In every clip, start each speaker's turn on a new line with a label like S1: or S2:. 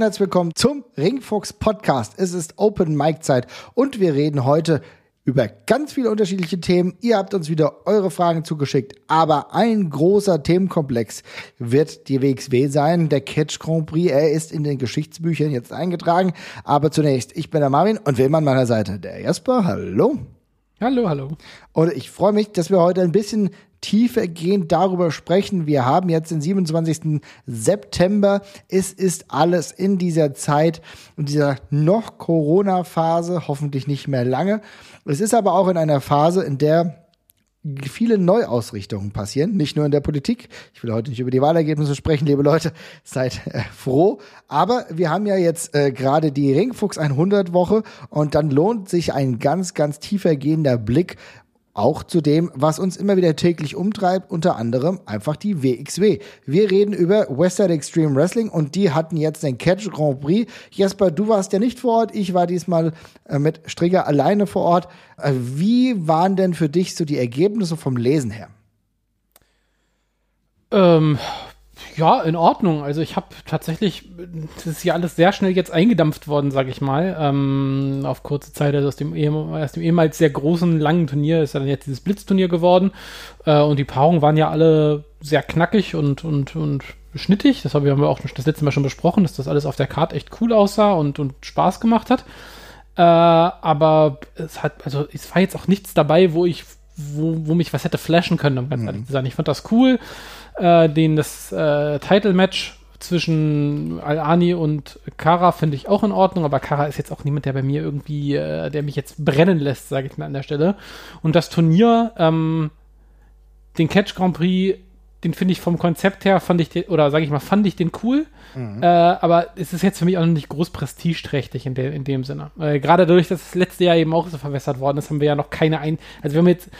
S1: und herzlich willkommen zum Ringfuchs Podcast. Es ist Open Mic Zeit und wir reden heute über ganz viele unterschiedliche Themen. Ihr habt uns wieder eure Fragen zugeschickt, aber ein großer Themenkomplex wird die WXW sein, der Catch Grand Prix. Er ist in den Geschichtsbüchern jetzt eingetragen. Aber zunächst, ich bin der Marvin und wer an meiner Seite? Der Jasper. Hallo.
S2: Hallo, hallo.
S1: Und ich freue mich, dass wir heute ein bisschen tiefergehend darüber sprechen. Wir haben jetzt den 27. September. Es ist alles in dieser Zeit, in dieser noch Corona-Phase, hoffentlich nicht mehr lange. Es ist aber auch in einer Phase, in der viele Neuausrichtungen passieren, nicht nur in der Politik. Ich will heute nicht über die Wahlergebnisse sprechen, liebe Leute, seid äh, froh. Aber wir haben ja jetzt äh, gerade die Ringfuchs 100 Woche und dann lohnt sich ein ganz, ganz tiefergehender Blick auch zu dem, was uns immer wieder täglich umtreibt, unter anderem einfach die WXW. Wir reden über Westside Extreme Wrestling und die hatten jetzt den Catch Grand Prix. Jesper, du warst ja nicht vor Ort, ich war diesmal äh, mit Strigger alleine vor Ort. Äh, wie waren denn für dich so die Ergebnisse vom Lesen her?
S2: Ähm, ja, in Ordnung. Also ich habe tatsächlich, das ist ja alles sehr schnell jetzt eingedampft worden, sage ich mal. Ähm, auf kurze Zeit, also aus dem, aus dem ehemals sehr großen, langen Turnier ist ja dann jetzt dieses Blitzturnier geworden. Äh, und die Paarungen waren ja alle sehr knackig und, und, und schnittig. Das haben wir auch das letzte Mal schon besprochen, dass das alles auf der Karte echt cool aussah und, und Spaß gemacht hat. Äh, aber es hat, also es war jetzt auch nichts dabei, wo ich, wo, wo mich was hätte flashen können, um ganz mhm. ehrlich zu sein. Ich fand das cool äh, den das äh, Title-Match zwischen Al-Ani und Kara finde ich auch in Ordnung, aber Kara ist jetzt auch niemand, der bei mir irgendwie, äh, der mich jetzt brennen lässt, sage ich mal an der Stelle. Und das Turnier, ähm, den Catch Grand Prix, den finde ich vom Konzept her, fand ich den, oder sage ich mal, fand ich den cool. Mhm. Äh, aber es ist jetzt für mich auch noch nicht groß prestigeträchtig in, de, in dem Sinne. Äh, Gerade dadurch, dass das letzte Jahr eben auch so verwässert worden ist, haben wir ja noch keine ein, also wir haben jetzt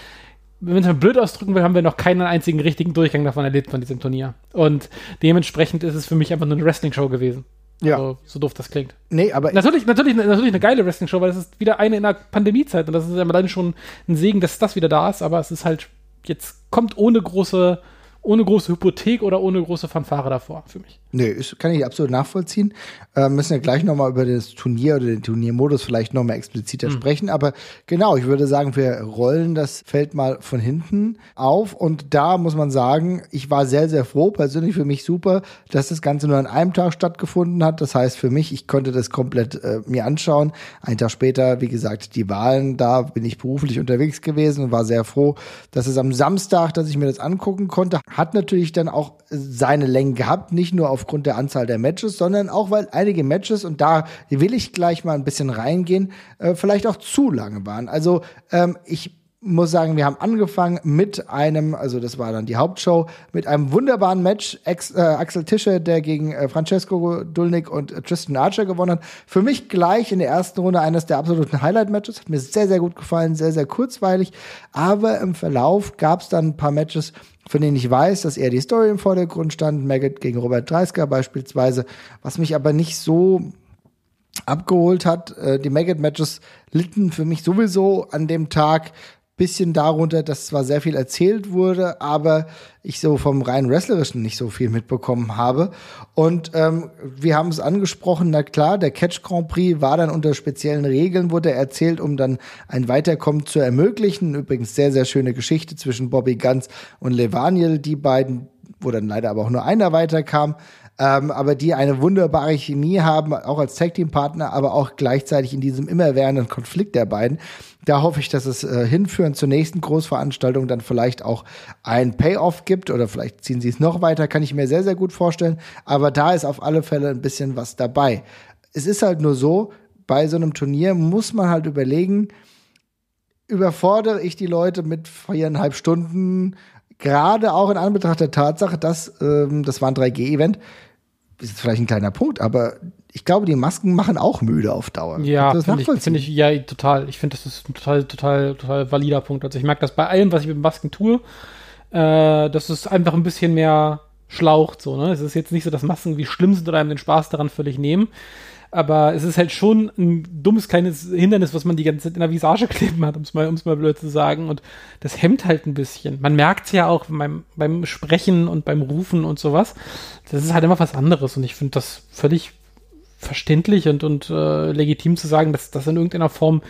S2: wenn man es mal blöd ausdrücken will, haben wir noch keinen einzigen richtigen Durchgang davon erlebt von diesem Turnier. Und dementsprechend ist es für mich einfach nur eine Wrestling-Show gewesen. Ja. Also, so doof das klingt.
S1: Nee, aber.
S2: Natürlich, natürlich, natürlich eine geile Wrestling-Show, weil es ist wieder eine in der Pandemiezeit und das ist ja alleine schon ein Segen, dass das wieder da ist, aber es ist halt, jetzt kommt ohne große, ohne große Hypothek oder ohne große Fanfare davor für mich.
S1: Nee, ist, kann ich absolut nachvollziehen. Äh, müssen ja gleich nochmal über das Turnier oder den Turniermodus vielleicht nochmal expliziter mhm. sprechen. Aber genau, ich würde sagen, wir rollen das Feld mal von hinten auf. Und da muss man sagen, ich war sehr, sehr froh, persönlich für mich super, dass das Ganze nur an einem Tag stattgefunden hat. Das heißt für mich, ich konnte das komplett äh, mir anschauen. Ein Tag später, wie gesagt, die Wahlen, da bin ich beruflich unterwegs gewesen und war sehr froh, dass es am Samstag, dass ich mir das angucken konnte, hat natürlich dann auch seine Längen gehabt, nicht nur auf aufgrund der Anzahl der Matches, sondern auch, weil einige Matches, und da will ich gleich mal ein bisschen reingehen, äh, vielleicht auch zu lange waren. Also ähm, ich muss sagen, wir haben angefangen mit einem, also das war dann die Hauptshow, mit einem wunderbaren Match. Ex, äh, Axel Tischer, der gegen äh, Francesco Dulnik und äh, Tristan Archer gewonnen hat. Für mich gleich in der ersten Runde eines der absoluten Highlight-Matches. Hat mir sehr, sehr gut gefallen, sehr, sehr kurzweilig. Aber im Verlauf gab es dann ein paar Matches, von denen ich weiß, dass eher die Story im Vordergrund stand. Maggot gegen Robert Dreisker beispielsweise, was mich aber nicht so abgeholt hat. Äh, die Maggot-Matches litten für mich sowieso an dem Tag bisschen darunter, dass zwar sehr viel erzählt wurde, aber ich so vom rein wrestlerischen nicht so viel mitbekommen habe. Und ähm, wir haben es angesprochen, na klar, der Catch Grand Prix war dann unter speziellen Regeln, wurde erzählt, um dann ein Weiterkommen zu ermöglichen. Übrigens sehr, sehr schöne Geschichte zwischen Bobby Guns und Levaniel, die beiden, wo dann leider aber auch nur einer weiterkam ähm, aber die eine wunderbare Chemie haben, auch als Tag Team Partner, aber auch gleichzeitig in diesem immerwährenden Konflikt der beiden. Da hoffe ich, dass es äh, hinführend zur nächsten Großveranstaltung dann vielleicht auch ein Payoff gibt oder vielleicht ziehen sie es noch weiter, kann ich mir sehr, sehr gut vorstellen. Aber da ist auf alle Fälle ein bisschen was dabei. Es ist halt nur so, bei so einem Turnier muss man halt überlegen, überfordere ich die Leute mit viereinhalb Stunden, gerade auch in Anbetracht der Tatsache, dass ähm, das war ein 3G-Event, ist jetzt vielleicht ein kleiner Punkt, aber ich glaube, die Masken machen auch müde auf Dauer.
S2: Ja, finde ich, find ich, ja, total. Ich finde, das ist ein total, total, total valider Punkt. Also ich merke das bei allem, was ich mit Masken tue, äh, dass es einfach ein bisschen mehr schlaucht, so, ne? Es ist jetzt nicht so, dass Masken wie schlimm sind oder einem den Spaß daran völlig nehmen. Aber es ist halt schon ein dummes kleines Hindernis, was man die ganze Zeit in der Visage kleben hat, um es mal, um's mal blöd zu sagen. Und das hemmt halt ein bisschen. Man merkt es ja auch beim, beim Sprechen und beim Rufen und sowas. Das ist halt immer was anderes. Und ich finde das völlig verständlich und, und äh, legitim zu sagen, dass das in irgendeiner Form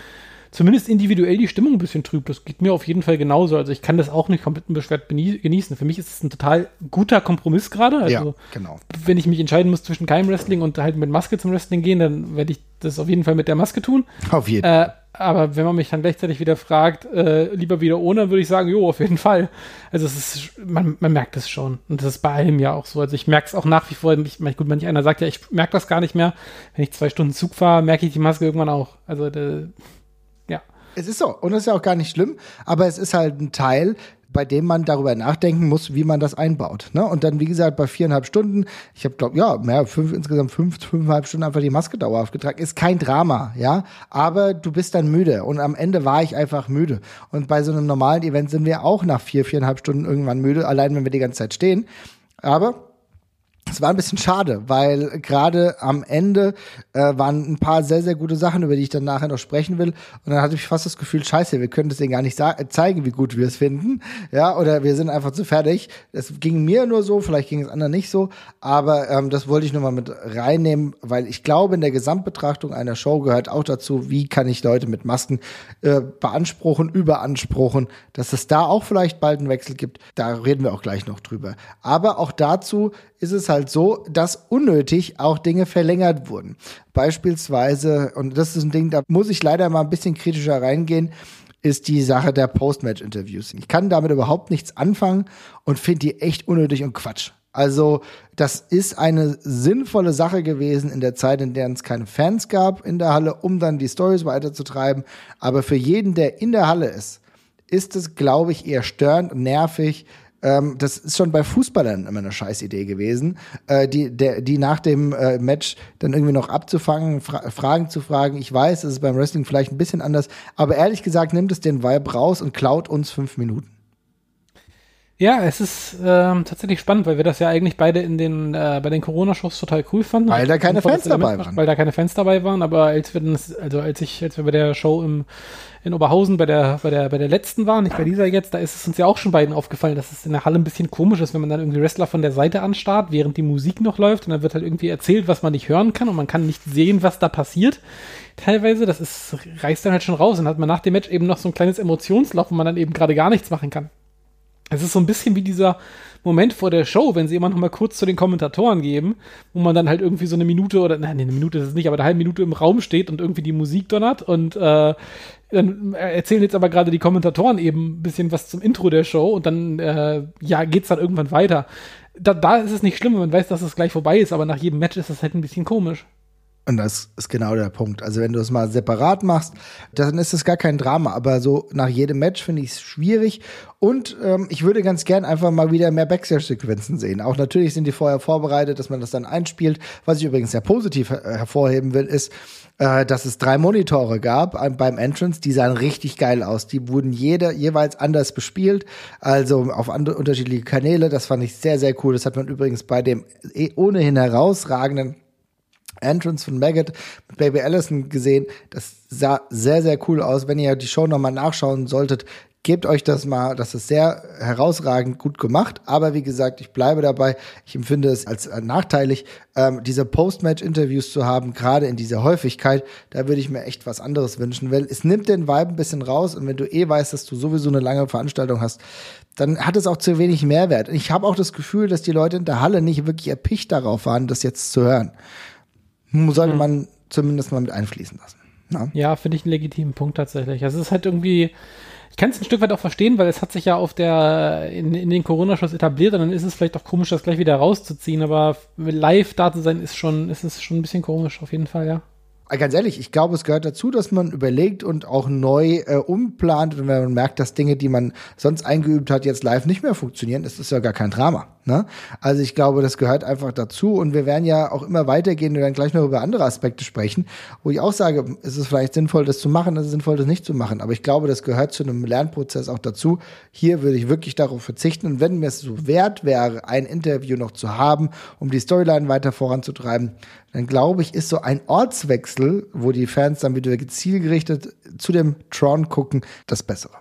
S2: zumindest individuell die Stimmung ein bisschen trübt. Das geht mir auf jeden Fall genauso. Also ich kann das auch nicht komplett unbeschwert genießen. Für mich ist es ein total guter Kompromiss gerade. Also
S1: ja, genau.
S2: wenn ich mich entscheiden muss zwischen keinem Wrestling und halt mit Maske zum Wrestling gehen, dann werde ich das auf jeden Fall mit der Maske tun.
S1: Auf jeden Fall.
S2: Äh, aber wenn man mich dann gleichzeitig wieder fragt, äh, lieber wieder ohne, würde ich sagen, jo, auf jeden Fall. Also es ist, man, man merkt es schon. Und das ist bei allem ja auch so. Also ich merke es auch nach wie vor. Ich, gut, manch einer sagt ja, ich merke das gar nicht mehr. Wenn ich zwei Stunden Zug fahre, merke ich die Maske irgendwann auch. Also äh, ja.
S1: Es ist so. Und das ist ja auch gar nicht schlimm. Aber es ist halt ein Teil, bei dem man darüber nachdenken muss, wie man das einbaut. Ne? Und dann, wie gesagt, bei viereinhalb Stunden, ich habe, glaube ja, mehr, fünf, insgesamt fünf, fünfeinhalb Stunden einfach die Maske dauerhaft getragen. Ist kein Drama, ja. Aber du bist dann müde. Und am Ende war ich einfach müde. Und bei so einem normalen Event sind wir auch nach vier, viereinhalb Stunden irgendwann müde, allein wenn wir die ganze Zeit stehen. Aber es war ein bisschen schade, weil gerade am Ende äh, waren ein paar sehr, sehr gute Sachen, über die ich dann nachher noch sprechen will. Und dann hatte ich fast das Gefühl, scheiße, wir können das denen gar nicht zeigen, wie gut wir es finden. Ja, oder wir sind einfach zu fertig. Es ging mir nur so, vielleicht ging es anderen nicht so. Aber ähm, das wollte ich nur mal mit reinnehmen, weil ich glaube, in der Gesamtbetrachtung einer Show gehört auch dazu, wie kann ich Leute mit Masken äh, beanspruchen, überanspruchen, dass es da auch vielleicht bald einen Wechsel gibt. Da reden wir auch gleich noch drüber. Aber auch dazu ist es halt so, dass unnötig auch Dinge verlängert wurden. Beispielsweise, und das ist ein Ding, da muss ich leider mal ein bisschen kritischer reingehen, ist die Sache der Post-Match-Interviews. Ich kann damit überhaupt nichts anfangen und finde die echt unnötig und Quatsch. Also, das ist eine sinnvolle Sache gewesen in der Zeit, in der es keine Fans gab in der Halle, um dann die Stories weiterzutreiben. Aber für jeden, der in der Halle ist, ist es, glaube ich, eher störend und nervig, ähm, das ist schon bei Fußballern immer eine Scheißidee gewesen, äh, die, der, die nach dem äh, Match dann irgendwie noch abzufangen, fra Fragen zu fragen. Ich weiß, es ist beim Wrestling vielleicht ein bisschen anders, aber ehrlich gesagt nimmt es den Vibe raus und klaut uns fünf Minuten.
S2: Ja, es ist ähm, tatsächlich spannend, weil wir das ja eigentlich beide in den äh, bei den Corona-Shows total cool fanden.
S1: Weil da keine Fans dabei waren.
S2: Weil da keine Fans dabei waren, aber als wir das, also als ich, als wir bei der Show im in Oberhausen bei der, bei der, bei der letzten waren, nicht bei dieser jetzt, da ist es uns ja auch schon beiden aufgefallen, dass es in der Halle ein bisschen komisch ist, wenn man dann irgendwie Wrestler von der Seite anstarrt, während die Musik noch läuft und dann wird halt irgendwie erzählt, was man nicht hören kann und man kann nicht sehen, was da passiert. Teilweise, das ist, reißt dann halt schon raus und hat man nach dem Match eben noch so ein kleines Emotionslauf, wo man dann eben gerade gar nichts machen kann. Es ist so ein bisschen wie dieser Moment vor der Show, wenn sie immer noch mal kurz zu den Kommentatoren geben, wo man dann halt irgendwie so eine Minute oder, nein, eine Minute ist es nicht, aber eine halbe Minute im Raum steht und irgendwie die Musik donnert und äh, dann erzählen jetzt aber gerade die Kommentatoren eben ein bisschen was zum Intro der Show und dann, äh, ja, geht's dann irgendwann weiter. Da, da ist es nicht schlimm, wenn man weiß, dass es gleich vorbei ist, aber nach jedem Match ist es halt ein bisschen komisch.
S1: Und das ist genau der Punkt. Also wenn du es mal separat machst, dann ist es gar kein Drama. Aber so nach jedem Match finde ich es schwierig. Und ähm, ich würde ganz gern einfach mal wieder mehr Backstage-Sequenzen sehen. Auch natürlich sind die vorher vorbereitet, dass man das dann einspielt. Was ich übrigens sehr positiv her hervorheben will, ist, äh, dass es drei Monitore gab beim Entrance. Die sahen richtig geil aus. Die wurden jeder jeweils anders bespielt, also auf andere unterschiedliche Kanäle. Das fand ich sehr, sehr cool. Das hat man übrigens bei dem eh ohnehin herausragenden Entrance von Maggot mit Baby Allison gesehen. Das sah sehr, sehr cool aus. Wenn ihr die Show nochmal nachschauen solltet, gebt euch das mal. Das ist sehr herausragend gut gemacht. Aber wie gesagt, ich bleibe dabei. Ich empfinde es als nachteilig, ähm, diese Post-Match-Interviews zu haben, gerade in dieser Häufigkeit. Da würde ich mir echt was anderes wünschen, weil es nimmt den Vibe ein bisschen raus. Und wenn du eh weißt, dass du sowieso eine lange Veranstaltung hast, dann hat es auch zu wenig Mehrwert. Ich habe auch das Gefühl, dass die Leute in der Halle nicht wirklich erpicht darauf waren, das jetzt zu hören sollte hm. man zumindest mal mit einfließen lassen.
S2: Ja, ja finde ich einen legitimen Punkt tatsächlich. Also es ist halt irgendwie, ich kann es ein Stück weit auch verstehen, weil es hat sich ja auf der, in, in den Corona-Shows etabliert und dann ist es vielleicht auch komisch, das gleich wieder rauszuziehen, aber live da zu sein ist schon, ist es schon ein bisschen komisch, auf jeden Fall, ja.
S1: Äh, ganz ehrlich, ich glaube, es gehört dazu, dass man überlegt und auch neu äh, umplant. Und wenn man merkt, dass Dinge, die man sonst eingeübt hat, jetzt live nicht mehr funktionieren, ist das ja gar kein Drama. Ne? Also ich glaube, das gehört einfach dazu und wir werden ja auch immer weitergehen und dann gleich noch über andere Aspekte sprechen, wo ich auch sage, ist es vielleicht sinnvoll, das zu machen, ist es sinnvoll, das nicht zu machen. Aber ich glaube, das gehört zu einem Lernprozess auch dazu. Hier würde ich wirklich darauf verzichten und wenn mir es so wert wäre, ein Interview noch zu haben, um die Storyline weiter voranzutreiben, dann glaube ich, ist so ein Ortswechsel, wo die Fans dann wieder zielgerichtet zu dem Tron gucken, das Bessere.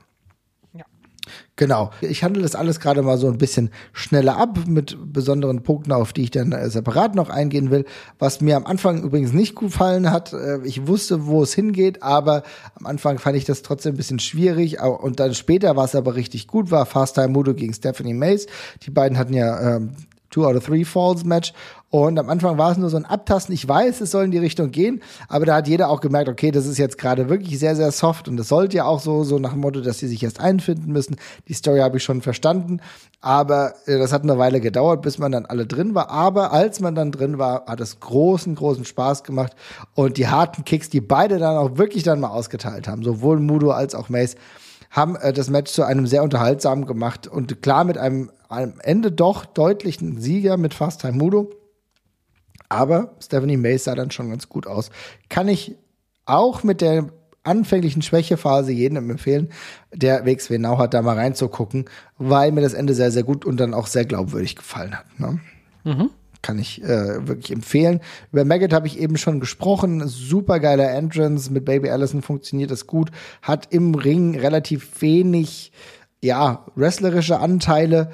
S1: Genau. Ich handle das alles gerade mal so ein bisschen schneller ab mit besonderen Punkten, auf die ich dann äh, separat noch eingehen will. Was mir am Anfang übrigens nicht gefallen hat, äh, ich wusste, wo es hingeht, aber am Anfang fand ich das trotzdem ein bisschen schwierig. Und dann später war es aber richtig gut, war Fast Time Mudo gegen Stephanie Mays. Die beiden hatten ja ähm, Two out of Three Falls Match. Und am Anfang war es nur so ein Abtasten. Ich weiß, es soll in die Richtung gehen, aber da hat jeder auch gemerkt, okay, das ist jetzt gerade wirklich sehr, sehr soft und das sollte ja auch so, so nach dem Motto, dass sie sich erst einfinden müssen. Die Story habe ich schon verstanden, aber äh, das hat eine Weile gedauert, bis man dann alle drin war. Aber als man dann drin war, hat es großen, großen Spaß gemacht und die harten Kicks, die beide dann auch wirklich dann mal ausgeteilt haben, sowohl Mudo als auch Mace, haben äh, das Match zu einem sehr unterhaltsamen gemacht und klar mit einem am Ende doch deutlichen Sieger mit Fast Time Mudo. Aber Stephanie Mace sah dann schon ganz gut aus. Kann ich auch mit der anfänglichen Schwächephase jedem empfehlen, der WXW Now hat, da mal reinzugucken, weil mir das Ende sehr, sehr gut und dann auch sehr glaubwürdig gefallen hat. Ne? Mhm. Kann ich äh, wirklich empfehlen. Über Maggot habe ich eben schon gesprochen. Super geiler Entrance mit Baby Allison funktioniert das gut. Hat im Ring relativ wenig, ja, wrestlerische Anteile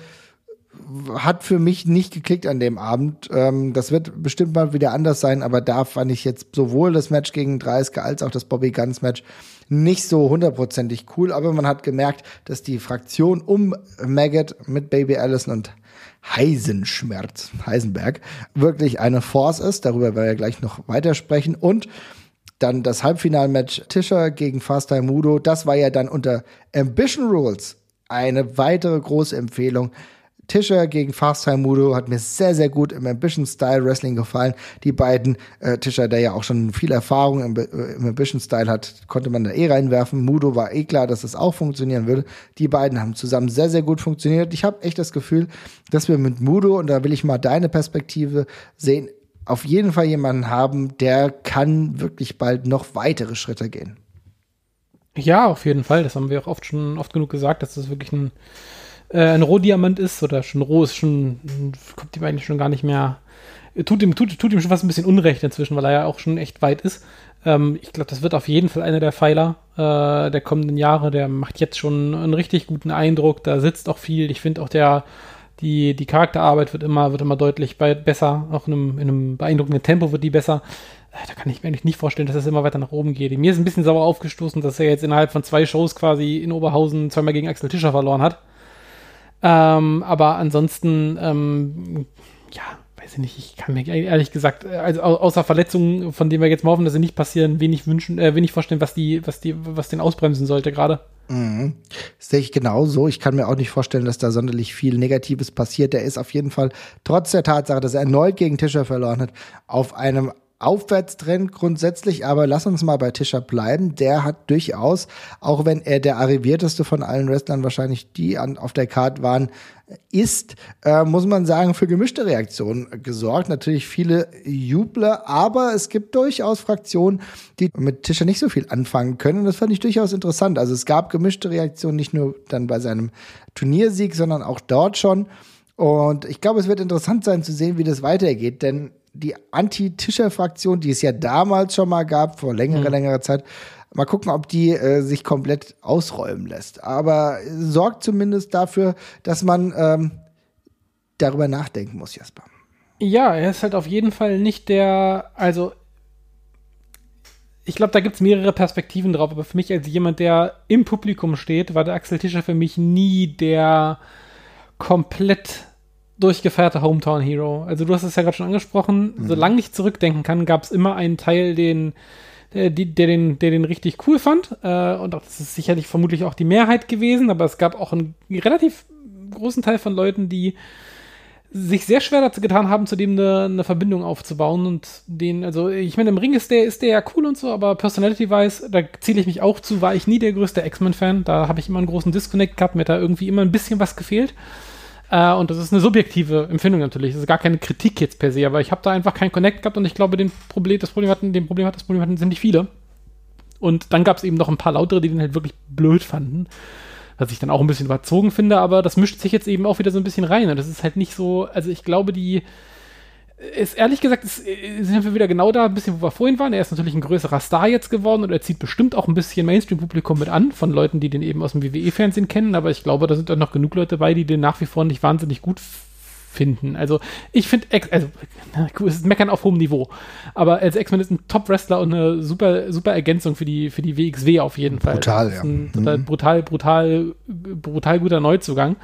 S1: hat für mich nicht geklickt an dem Abend. Ähm, das wird bestimmt mal wieder anders sein, aber da fand ich jetzt sowohl das Match gegen Dreisker als auch das Bobby Guns Match nicht so hundertprozentig cool. Aber man hat gemerkt, dass die Fraktion um Maggot mit Baby Allison und Heisenschmerz, Heisenberg, wirklich eine Force ist. Darüber werden wir gleich noch weitersprechen. Und dann das Halbfinalmatch Tischer gegen Fast Time Mudo. Das war ja dann unter Ambition Rules eine weitere große Empfehlung. Tischer gegen Fast Time Mudo hat mir sehr, sehr gut im Ambition-Style Wrestling gefallen. Die beiden, äh, Tischer, der ja auch schon viel Erfahrung im, äh, im Ambition-Style hat, konnte man da eh reinwerfen. Mudo war eh klar, dass das auch funktionieren würde. Die beiden haben zusammen sehr, sehr gut funktioniert. Ich habe echt das Gefühl, dass wir mit Mudo, und da will ich mal deine Perspektive sehen, auf jeden Fall jemanden haben, der kann wirklich bald noch weitere Schritte gehen.
S2: Ja, auf jeden Fall. Das haben wir auch oft schon oft genug gesagt, dass das wirklich ein äh, ein Rohdiamant ist oder schon roh ist, schon kommt ihm eigentlich schon gar nicht mehr. Tut ihm, tut, tut ihm schon fast ein bisschen Unrecht inzwischen, weil er ja auch schon echt weit ist. Ähm, ich glaube, das wird auf jeden Fall einer der Pfeiler äh, der kommenden Jahre. Der macht jetzt schon einen richtig guten Eindruck. Da sitzt auch viel. Ich finde auch der, die, die Charakterarbeit wird immer, wird immer deutlich bei, besser. Auch in einem, in einem beeindruckenden Tempo wird die besser. Äh, da kann ich mir eigentlich nicht vorstellen, dass es immer weiter nach oben geht. Mir ist ein bisschen sauer aufgestoßen, dass er jetzt innerhalb von zwei Shows quasi in Oberhausen zweimal gegen Axel Tischer verloren hat. Ähm, aber ansonsten, ähm, ja, weiß ich nicht, ich kann mir ehrlich gesagt, also außer Verletzungen, von denen wir jetzt mal hoffen, dass sie nicht passieren, wenig wünschen, äh, wenig vorstellen, was die, was die, was den ausbremsen sollte gerade.
S1: Mhm. Sehe ich genauso. Ich kann mir auch nicht vorstellen, dass da sonderlich viel Negatives passiert. Der ist auf jeden Fall, trotz der Tatsache, dass er erneut gegen Tischer verloren hat, auf einem Aufwärtstrend grundsätzlich, aber lass uns mal bei Tischer bleiben. Der hat durchaus, auch wenn er der arrivierteste von allen Wrestlern wahrscheinlich, die an, auf der Card waren, ist, äh, muss man sagen, für gemischte Reaktionen gesorgt. Natürlich viele Jubler, aber es gibt durchaus Fraktionen, die mit Tischer nicht so viel anfangen können. Und das fand ich durchaus interessant. Also es gab gemischte Reaktionen, nicht nur dann bei seinem Turniersieg, sondern auch dort schon. Und ich glaube, es wird interessant sein zu sehen, wie das weitergeht, denn die Anti-Tischer-Fraktion, die es ja damals schon mal gab, vor längerer, mhm. längerer Zeit, mal gucken, ob die äh, sich komplett ausräumen lässt. Aber sorgt zumindest dafür, dass man ähm, darüber nachdenken muss, Jasper.
S2: Ja, er ist halt auf jeden Fall nicht der, also ich glaube, da gibt es mehrere Perspektiven drauf, aber für mich als jemand, der im Publikum steht, war der Axel Tischer für mich nie der komplett durchgefeierter Hometown Hero. Also du hast es ja gerade schon angesprochen, mhm. solange ich zurückdenken kann, gab es immer einen Teil, den der, der, den, der den richtig cool fand. Äh, und das ist sicherlich vermutlich auch die Mehrheit gewesen, aber es gab auch einen relativ großen Teil von Leuten, die sich sehr schwer dazu getan haben, zu dem eine, eine Verbindung aufzubauen und den, also ich meine, im Ring ist der, ist der ja cool und so, aber Personality-wise, da zähle ich mich auch zu, war ich nie der größte X-Men-Fan. Da habe ich immer einen großen Disconnect gehabt, mir hat da irgendwie immer ein bisschen was gefehlt. Äh, und das ist eine subjektive Empfindung natürlich. Das ist gar keine Kritik jetzt per se, aber ich habe da einfach keinen Connect gehabt und ich glaube, den Problem, das Problem hatten, den Problem hat das Problem hatten ziemlich viele. Und dann gab es eben noch ein paar lautere, die den halt wirklich blöd fanden. Was ich dann auch ein bisschen überzogen finde, aber das mischt sich jetzt eben auch wieder so ein bisschen rein. Und das ist halt nicht so, also ich glaube, die ist ehrlich gesagt, ist, sind wir wieder genau da, ein bisschen, wo wir vorhin waren. Er ist natürlich ein größerer Star jetzt geworden und er zieht bestimmt auch ein bisschen Mainstream-Publikum mit an, von Leuten, die den eben aus dem WWE-Fernsehen kennen. Aber ich glaube, da sind dann noch genug Leute bei, die den nach wie vor nicht wahnsinnig gut finden. Also ich finde, also es ist Meckern auf hohem Niveau, aber als X-Men ist ein Top-Wrestler und eine super, super Ergänzung für die, für die WXW auf jeden Fall.
S1: Brutal, ja.
S2: Mhm. brutal, brutal, brutal guter Neuzugang.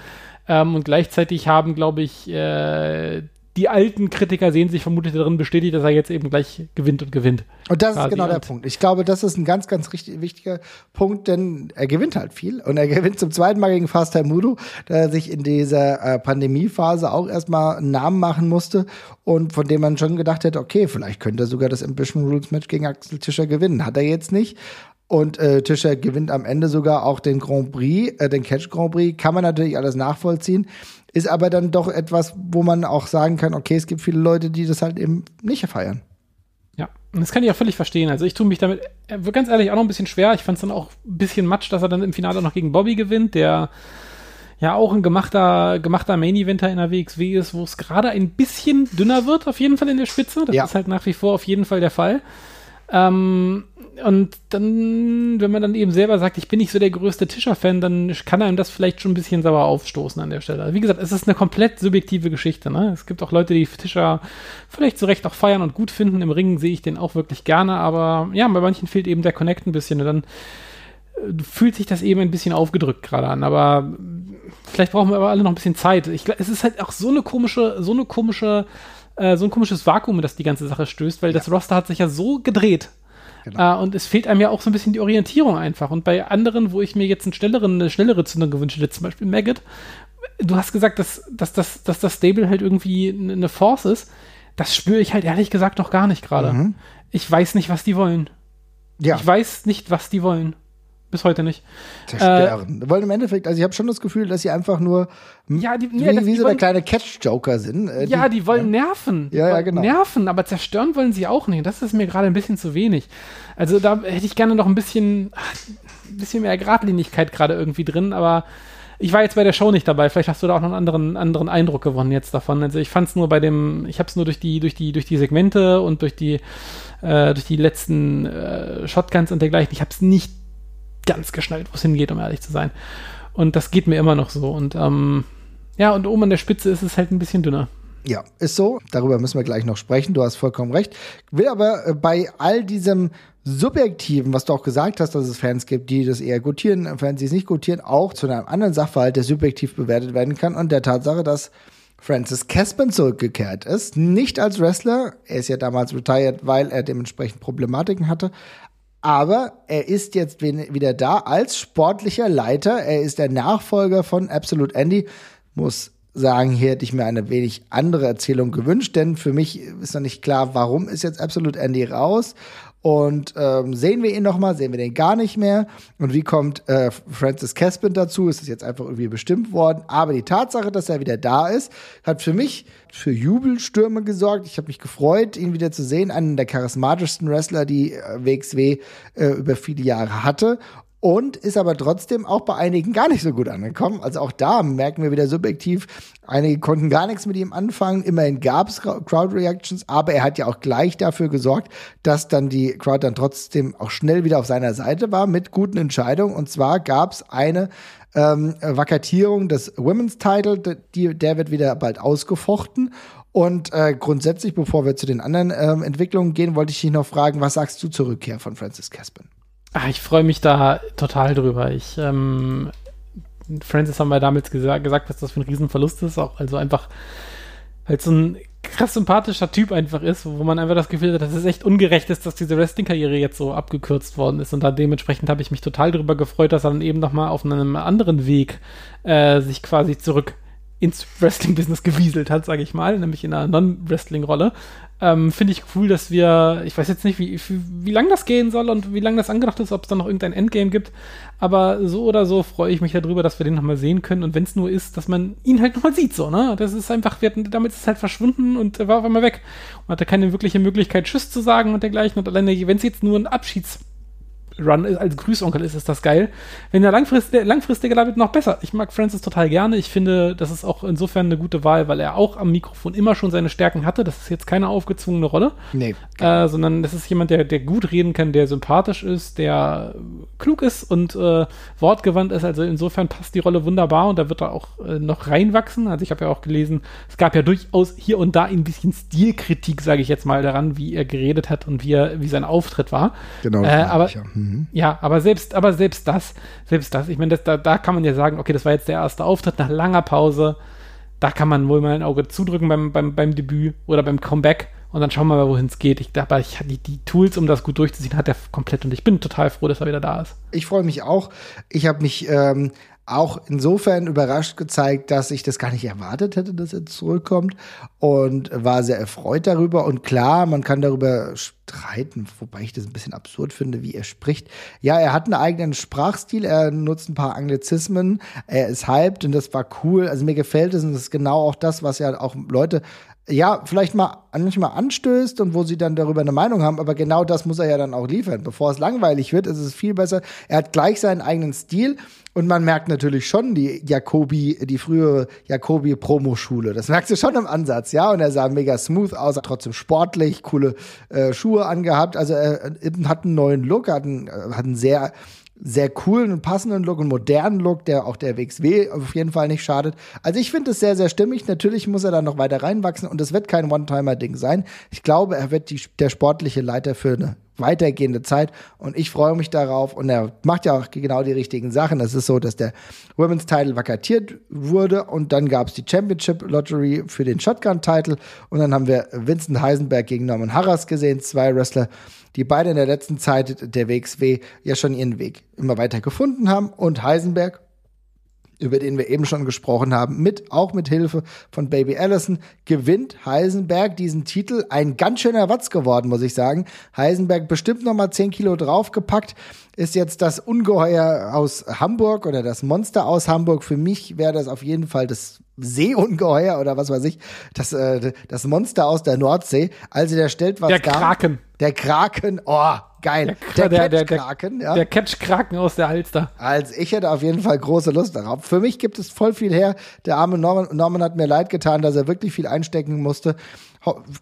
S2: Ähm, und gleichzeitig haben, glaube ich, äh, die alten Kritiker sehen sich vermutlich darin bestätigt, dass er jetzt eben gleich gewinnt und gewinnt.
S1: Und das ist genau der Punkt. Ich glaube, das ist ein ganz, ganz richtig, wichtiger Punkt, denn er gewinnt halt viel. Und er gewinnt zum zweiten Mal gegen Fast Mudo, der sich in dieser äh, Pandemiephase auch erstmal einen Namen machen musste und von dem man schon gedacht hätte, okay, vielleicht könnte er sogar das Ambition Rules Match gegen Axel Tischer gewinnen. Hat er jetzt nicht. Und äh, Tischer gewinnt am Ende sogar auch den Grand Prix, äh, den Catch Grand Prix. Kann man natürlich alles nachvollziehen. Ist aber dann doch etwas, wo man auch sagen kann, okay, es gibt viele Leute, die das halt eben nicht feiern.
S2: Ja, und das kann ich auch völlig verstehen. Also ich tue mich damit äh, ganz ehrlich auch noch ein bisschen schwer. Ich fand es dann auch ein bisschen matsch, dass er dann im Finale noch gegen Bobby gewinnt, der ja auch ein gemachter, gemachter Main-Eventer in der WXW ist, wo es gerade ein bisschen dünner wird, auf jeden Fall in der Spitze. Das ja. ist halt nach wie vor auf jeden Fall der Fall. Ähm, und dann, wenn man dann eben selber sagt, ich bin nicht so der größte Tischer-Fan, dann kann einem das vielleicht schon ein bisschen sauer aufstoßen an der Stelle. Also wie gesagt, es ist eine komplett subjektive Geschichte. Ne? Es gibt auch Leute, die Tischer vielleicht zu Recht auch feiern und gut finden. Im Ringen sehe ich den auch wirklich gerne, aber ja, bei manchen fehlt eben der Connect ein bisschen. Und dann äh, fühlt sich das eben ein bisschen aufgedrückt gerade an. Aber vielleicht brauchen wir aber alle noch ein bisschen Zeit. Ich, es ist halt auch so eine komische, so eine komische äh, so ein komisches Vakuum, das die ganze Sache stößt, weil ja. das Roster hat sich ja so gedreht Genau. Äh, und es fehlt einem ja auch so ein bisschen die Orientierung einfach. Und bei anderen, wo ich mir jetzt einen schnelleren, eine schnellere Zündung gewünscht hätte, zum Beispiel Maggot, du hast gesagt, dass, dass, dass, dass das Stable halt irgendwie eine Force ist. Das spüre ich halt ehrlich gesagt noch gar nicht gerade. Mhm. Ich weiß nicht, was die wollen. Ja. Ich weiß nicht, was die wollen bis heute nicht.
S1: Zerstören. Äh, wollen im Endeffekt, also ich habe schon das Gefühl, dass sie einfach nur
S2: ja, die,
S1: wie, ja, wie so der kleine Catch-Joker sind.
S2: Äh, ja, die, die wollen ja. nerven.
S1: Ja, ja, genau.
S2: Nerven, aber zerstören wollen sie auch nicht. Das ist mir gerade ein bisschen zu wenig. Also da hätte ich gerne noch ein bisschen, ein bisschen mehr Gradlinigkeit gerade irgendwie drin, aber ich war jetzt bei der Show nicht dabei. Vielleicht hast du da auch noch einen anderen, anderen Eindruck gewonnen jetzt davon. Also ich fand es nur bei dem, ich habe es nur durch die, durch die, durch die Segmente und durch die, äh, durch die letzten äh, Shotguns und dergleichen. Ich habe es nicht ganz geschnallt, wo es hingeht, um ehrlich zu sein. Und das geht mir immer noch so. Und ähm, ja, und oben an der Spitze ist es halt ein bisschen dünner.
S1: Ja, ist so. Darüber müssen wir gleich noch sprechen. Du hast vollkommen recht. Will aber äh, bei all diesem Subjektiven, was du auch gesagt hast, dass es Fans gibt, die das eher gutieren, Fans, die es nicht gutieren, auch zu einem anderen Sachverhalt, der subjektiv bewertet werden kann und der Tatsache, dass Francis Caspin zurückgekehrt ist. Nicht als Wrestler. Er ist ja damals retired, weil er dementsprechend Problematiken hatte. Aber er ist jetzt wieder da als sportlicher Leiter. Er ist der Nachfolger von Absolute Andy. Muss sagen, hier hätte ich mir eine wenig andere Erzählung gewünscht, denn für mich ist noch nicht klar, warum ist jetzt Absolute Andy raus und ähm, sehen wir ihn noch mal, sehen wir den gar nicht mehr? Und wie kommt äh, Francis Caspin dazu? Ist es jetzt einfach irgendwie bestimmt worden? Aber die Tatsache, dass er wieder da ist, hat für mich für Jubelstürme gesorgt. Ich habe mich gefreut, ihn wieder zu sehen. Einen der charismatischsten Wrestler, die äh, WXW äh, über viele Jahre hatte und ist aber trotzdem auch bei einigen gar nicht so gut angekommen. Also auch da merken wir wieder subjektiv, einige konnten gar nichts mit ihm anfangen. Immerhin gab es Crowd Reactions, aber er hat ja auch gleich dafür gesorgt, dass dann die Crowd dann trotzdem auch schnell wieder auf seiner Seite war mit guten Entscheidungen. Und zwar gab es eine ähm, Vakatierung des Women's Title, die, der wird wieder bald ausgefochten. Und äh, grundsätzlich, bevor wir zu den anderen ähm, Entwicklungen gehen, wollte ich dich noch fragen, was sagst du zur Rückkehr von Francis Caspin?
S2: Ach, ich freue mich da total drüber. Ich, ähm, Francis haben wir damals gesa gesagt, was das für ein Riesenverlust ist. Auch also einfach, weil so ein krass sympathischer Typ einfach ist, wo man einfach das Gefühl hat, dass es echt ungerecht ist, dass diese Wrestling-Karriere jetzt so abgekürzt worden ist. Und da dementsprechend habe ich mich total darüber gefreut, dass er dann eben nochmal auf einem anderen Weg äh, sich quasi zurück ins Wrestling-Business gewieselt hat, sage ich mal, nämlich in einer Non-Wrestling-Rolle. Ähm, Finde ich cool, dass wir, ich weiß jetzt nicht, wie, wie, lang das gehen soll und wie lange das angedacht ist, ob es da noch irgendein Endgame gibt. Aber so oder so freue ich mich darüber, dass wir den nochmal sehen können. Und wenn es nur ist, dass man ihn halt nochmal sieht, so, ne? Das ist einfach, wir hatten, damit ist es halt verschwunden und er war auf einmal weg. Und hatte keine wirkliche Möglichkeit, Tschüss zu sagen und dergleichen. Und alleine, wenn es jetzt nur ein Abschieds- Run als Grüßonkel ist, ist das geil. Wenn der langfristige, langfristige wird noch besser. Ich mag Francis total gerne. Ich finde, das ist auch insofern eine gute Wahl, weil er auch am Mikrofon immer schon seine Stärken hatte. Das ist jetzt keine aufgezwungene Rolle.
S1: Nee.
S2: Äh, sondern das ist jemand, der, der gut reden kann, der sympathisch ist, der klug ist und äh, wortgewandt ist. Also insofern passt die Rolle wunderbar und da wird er auch äh, noch reinwachsen. Also ich habe ja auch gelesen, es gab ja durchaus hier und da ein bisschen Stilkritik, sage ich jetzt mal, daran, wie er geredet hat und wie, er, wie sein Auftritt war.
S1: Genau.
S2: Äh, aber
S1: ja. Mhm.
S2: ja, aber selbst, aber selbst das, selbst das, ich meine, da, da kann man ja sagen, okay, das war jetzt der erste Auftritt nach langer Pause. Da kann man wohl mal ein Auge zudrücken beim, beim, beim Debüt oder beim Comeback und dann schauen wir mal, wohin es geht. Ich glaube, ich die, die Tools, um das gut durchzuziehen, hat er komplett und ich bin total froh, dass er wieder da ist.
S1: Ich freue mich auch. Ich habe mich ähm, auch insofern überrascht gezeigt, dass ich das gar nicht erwartet hätte, dass er zurückkommt und war sehr erfreut darüber. Und klar, man kann darüber streiten, wobei ich das ein bisschen absurd finde, wie er spricht. Ja, er hat einen eigenen Sprachstil, er nutzt ein paar Anglizismen, er ist hyped und das war cool. Also mir gefällt es und das ist genau auch das, was ja auch Leute ja, vielleicht mal manchmal anstößt und wo sie dann darüber eine Meinung haben, aber genau das muss er ja dann auch liefern. Bevor es langweilig wird, ist es viel besser. Er hat gleich seinen eigenen Stil und man merkt natürlich schon die Jacobi, die frühere Jacobi-Promoschule. Das merkst du schon im Ansatz, ja. Und er sah mega smooth aus, trotzdem sportlich, coole äh, Schuhe angehabt. Also er hat einen neuen Look, hat einen, äh, hat einen sehr sehr coolen und passenden Look und modernen Look, der auch der WXW auf jeden Fall nicht schadet. Also ich finde es sehr, sehr stimmig. Natürlich muss er da noch weiter reinwachsen und es wird kein One-Timer-Ding sein. Ich glaube, er wird die, der sportliche Leiter für eine weitergehende Zeit und ich freue mich darauf und er macht ja auch genau die richtigen Sachen. Es ist so, dass der Women's Title vakatiert wurde und dann gab es die Championship Lottery für den Shotgun Title und dann haben wir Vincent Heisenberg gegen Norman Harras gesehen, zwei Wrestler, die beide in der letzten Zeit der WXW ja schon ihren Weg immer weiter gefunden haben und Heisenberg über den wir eben schon gesprochen haben, mit, auch mit Hilfe von Baby Allison, gewinnt Heisenberg diesen Titel. Ein ganz schöner Watz geworden, muss ich sagen. Heisenberg bestimmt noch mal 10 Kilo draufgepackt, ist jetzt das Ungeheuer aus Hamburg oder das Monster aus Hamburg. Für mich wäre das auf jeden Fall das Seeungeheuer oder was weiß ich, das, äh, das Monster aus der Nordsee. Also der stellt was
S2: Der Kraken.
S1: Der Kraken, oh, geil.
S2: Der, der, der, Catch-Kraken, ja. Der Catch-Kraken aus der Alster.
S1: Also ich hätte auf jeden Fall große Lust darauf. Für mich gibt es voll viel her. Der arme Norman, Norman hat mir leid getan, dass er wirklich viel einstecken musste.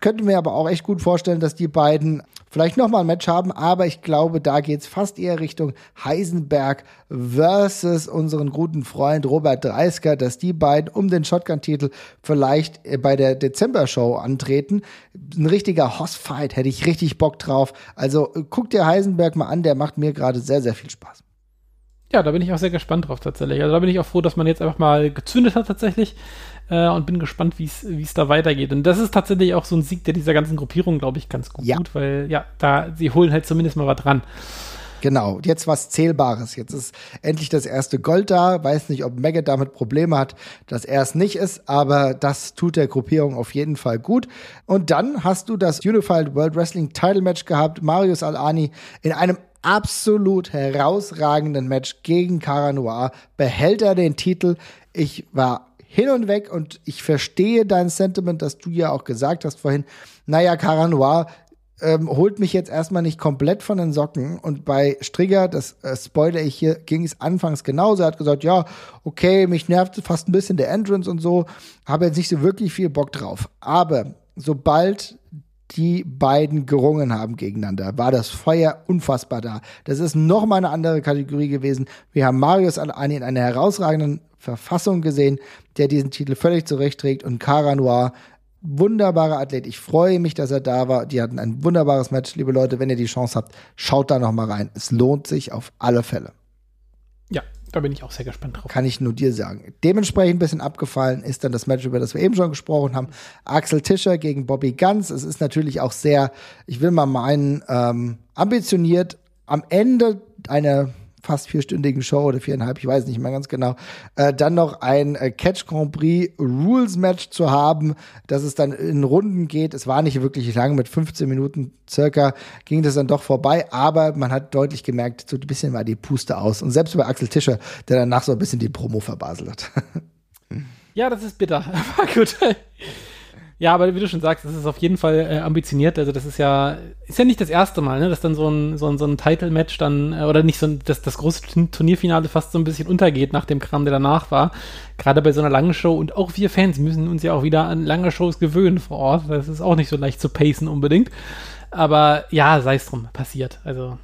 S1: Könnte mir aber auch echt gut vorstellen, dass die beiden vielleicht nochmal ein Match haben, aber ich glaube, da geht's fast eher Richtung Heisenberg versus unseren guten Freund Robert Dreisker, dass die beiden um den Shotgun-Titel vielleicht äh, bei der Dezember-Show antreten. Ein richtiger Hoss-Fight, hätte ich richtig Bock drauf. Also äh, guck dir Heisenberg mal an, der macht mir gerade sehr, sehr viel Spaß.
S2: Ja, da bin ich auch sehr gespannt drauf tatsächlich. Also da bin ich auch froh, dass man jetzt einfach mal gezündet hat tatsächlich äh, und bin gespannt, wie es da weitergeht. Und das ist tatsächlich auch so ein Sieg der dieser ganzen Gruppierung, glaube ich, ganz gut, ja. weil ja, da sie holen halt zumindest mal was dran.
S1: Genau, jetzt was Zählbares. Jetzt ist endlich das erste Gold da. Weiß nicht, ob Maggot damit Probleme hat, dass er es nicht ist, aber das tut der Gruppierung auf jeden Fall gut. Und dann hast du das Unified World Wrestling Title Match gehabt. Marius Al-Ani in einem absolut herausragenden Match gegen Cara Noir behält er den Titel. Ich war hin und weg und ich verstehe dein Sentiment, das du ja auch gesagt hast vorhin. Naja, Cara Noir ähm, holt mich jetzt erstmal nicht komplett von den Socken. Und bei Strigger, das äh, spoilere ich hier, ging es anfangs genauso. Er hat gesagt, ja, okay, mich nervt fast ein bisschen der Entrance und so. Habe jetzt nicht so wirklich viel Bock drauf. Aber sobald die beiden gerungen haben gegeneinander, war das Feuer unfassbar da. Das ist noch mal eine andere Kategorie gewesen. Wir haben Marius Alani in einer herausragenden Verfassung gesehen, der diesen Titel völlig zurechtträgt und Cara Noir wunderbarer Athlet. Ich freue mich, dass er da war. Die hatten ein wunderbares Match. Liebe Leute, wenn ihr die Chance habt, schaut da noch mal rein. Es lohnt sich auf alle Fälle.
S2: Ja, da bin ich auch sehr gespannt drauf.
S1: Kann ich nur dir sagen. Dementsprechend ein bisschen abgefallen ist dann das Match, über das wir eben schon gesprochen haben. Axel Tischer gegen Bobby Ganz. Es ist natürlich auch sehr, ich will mal meinen, ähm, ambitioniert. Am Ende einer fast vierstündigen Show oder viereinhalb, ich weiß nicht mehr ganz genau, äh, dann noch ein äh, Catch Grand Prix Rules Match zu haben, dass es dann in Runden geht. Es war nicht wirklich lang, mit 15 Minuten circa ging das dann doch vorbei, aber man hat deutlich gemerkt, so ein bisschen war die Puste aus. Und selbst bei Axel Tischer, der danach so ein bisschen die Promo verbaselt hat.
S2: Ja, das ist bitter. Aber gut. Ja, aber wie du schon sagst, das ist auf jeden Fall äh, ambitioniert. Also das ist ja, ist ja nicht das erste Mal, ne, dass dann so ein, so ein, so ein Title-Match dann, äh, oder nicht so ein, dass das große Turnierfinale fast so ein bisschen untergeht nach dem Kram, der danach war. Gerade bei so einer langen Show. Und auch wir Fans müssen uns ja auch wieder an lange Shows gewöhnen vor Ort. Das ist auch nicht so leicht zu pacen unbedingt. Aber ja, sei es drum, passiert. Also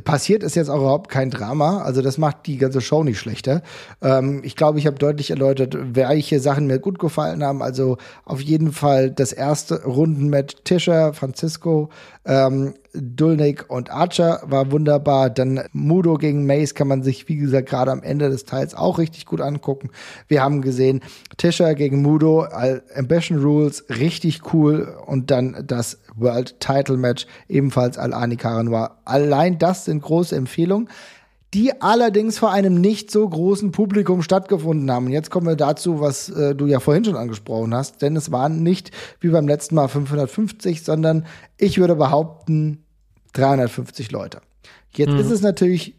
S1: passiert ist jetzt auch überhaupt kein Drama. Also das macht die ganze Show nicht schlechter. Ähm, ich glaube, ich habe deutlich erläutert, welche Sachen mir gut gefallen haben. Also auf jeden Fall das erste Rundenmatch Tischer, Francisco, ähm, Dulnik und Archer war wunderbar. Dann Mudo gegen Mace kann man sich, wie gesagt, gerade am Ende des Teils auch richtig gut angucken. Wir haben gesehen, Tischer gegen Mudo, Ambition Rules, richtig cool. Und dann das World Title Match, ebenfalls Al-Ani Karanoir. Allein das sind große Empfehlungen die allerdings vor einem nicht so großen Publikum stattgefunden haben. Und jetzt kommen wir dazu, was äh, du ja vorhin schon angesprochen hast, denn es waren nicht wie beim letzten Mal 550, sondern ich würde behaupten 350 Leute. Jetzt mhm. ist es natürlich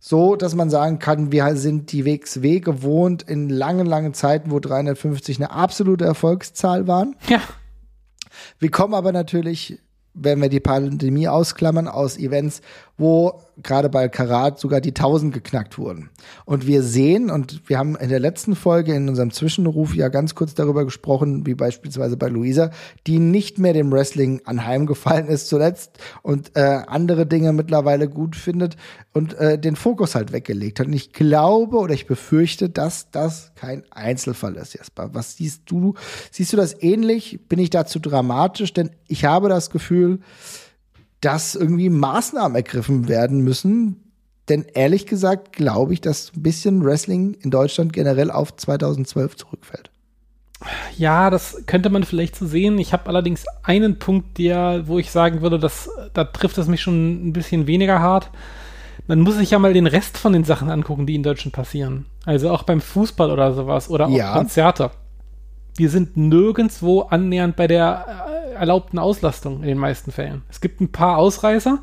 S1: so, dass man sagen kann, wir sind die WXW gewohnt in langen, langen Zeiten, wo 350 eine absolute Erfolgszahl waren.
S2: Ja.
S1: Wir kommen aber natürlich wenn wir die Pandemie ausklammern, aus Events, wo gerade bei Karat sogar die 1000 geknackt wurden. Und wir sehen, und wir haben in der letzten Folge in unserem Zwischenruf ja ganz kurz darüber gesprochen, wie beispielsweise bei Luisa, die nicht mehr dem Wrestling anheimgefallen ist zuletzt und äh, andere Dinge mittlerweile gut findet und äh, den Fokus halt weggelegt hat. Und ich glaube oder ich befürchte, dass das kein Einzelfall ist, Jesper. Was siehst du? Siehst du das ähnlich? Bin ich dazu dramatisch? Denn ich habe das Gefühl, dass irgendwie Maßnahmen ergriffen werden müssen. Denn ehrlich gesagt glaube ich, dass ein bisschen Wrestling in Deutschland generell auf 2012 zurückfällt.
S2: Ja, das könnte man vielleicht so sehen. Ich habe allerdings einen Punkt, der, wo ich sagen würde, dass da trifft es mich schon ein bisschen weniger hart. Man muss sich ja mal den Rest von den Sachen angucken, die in Deutschland passieren. Also auch beim Fußball oder sowas oder auch ja. Konzerte. Wir sind nirgendwo annähernd bei der erlaubten Auslastung in den meisten Fällen. Es gibt ein paar Ausreißer,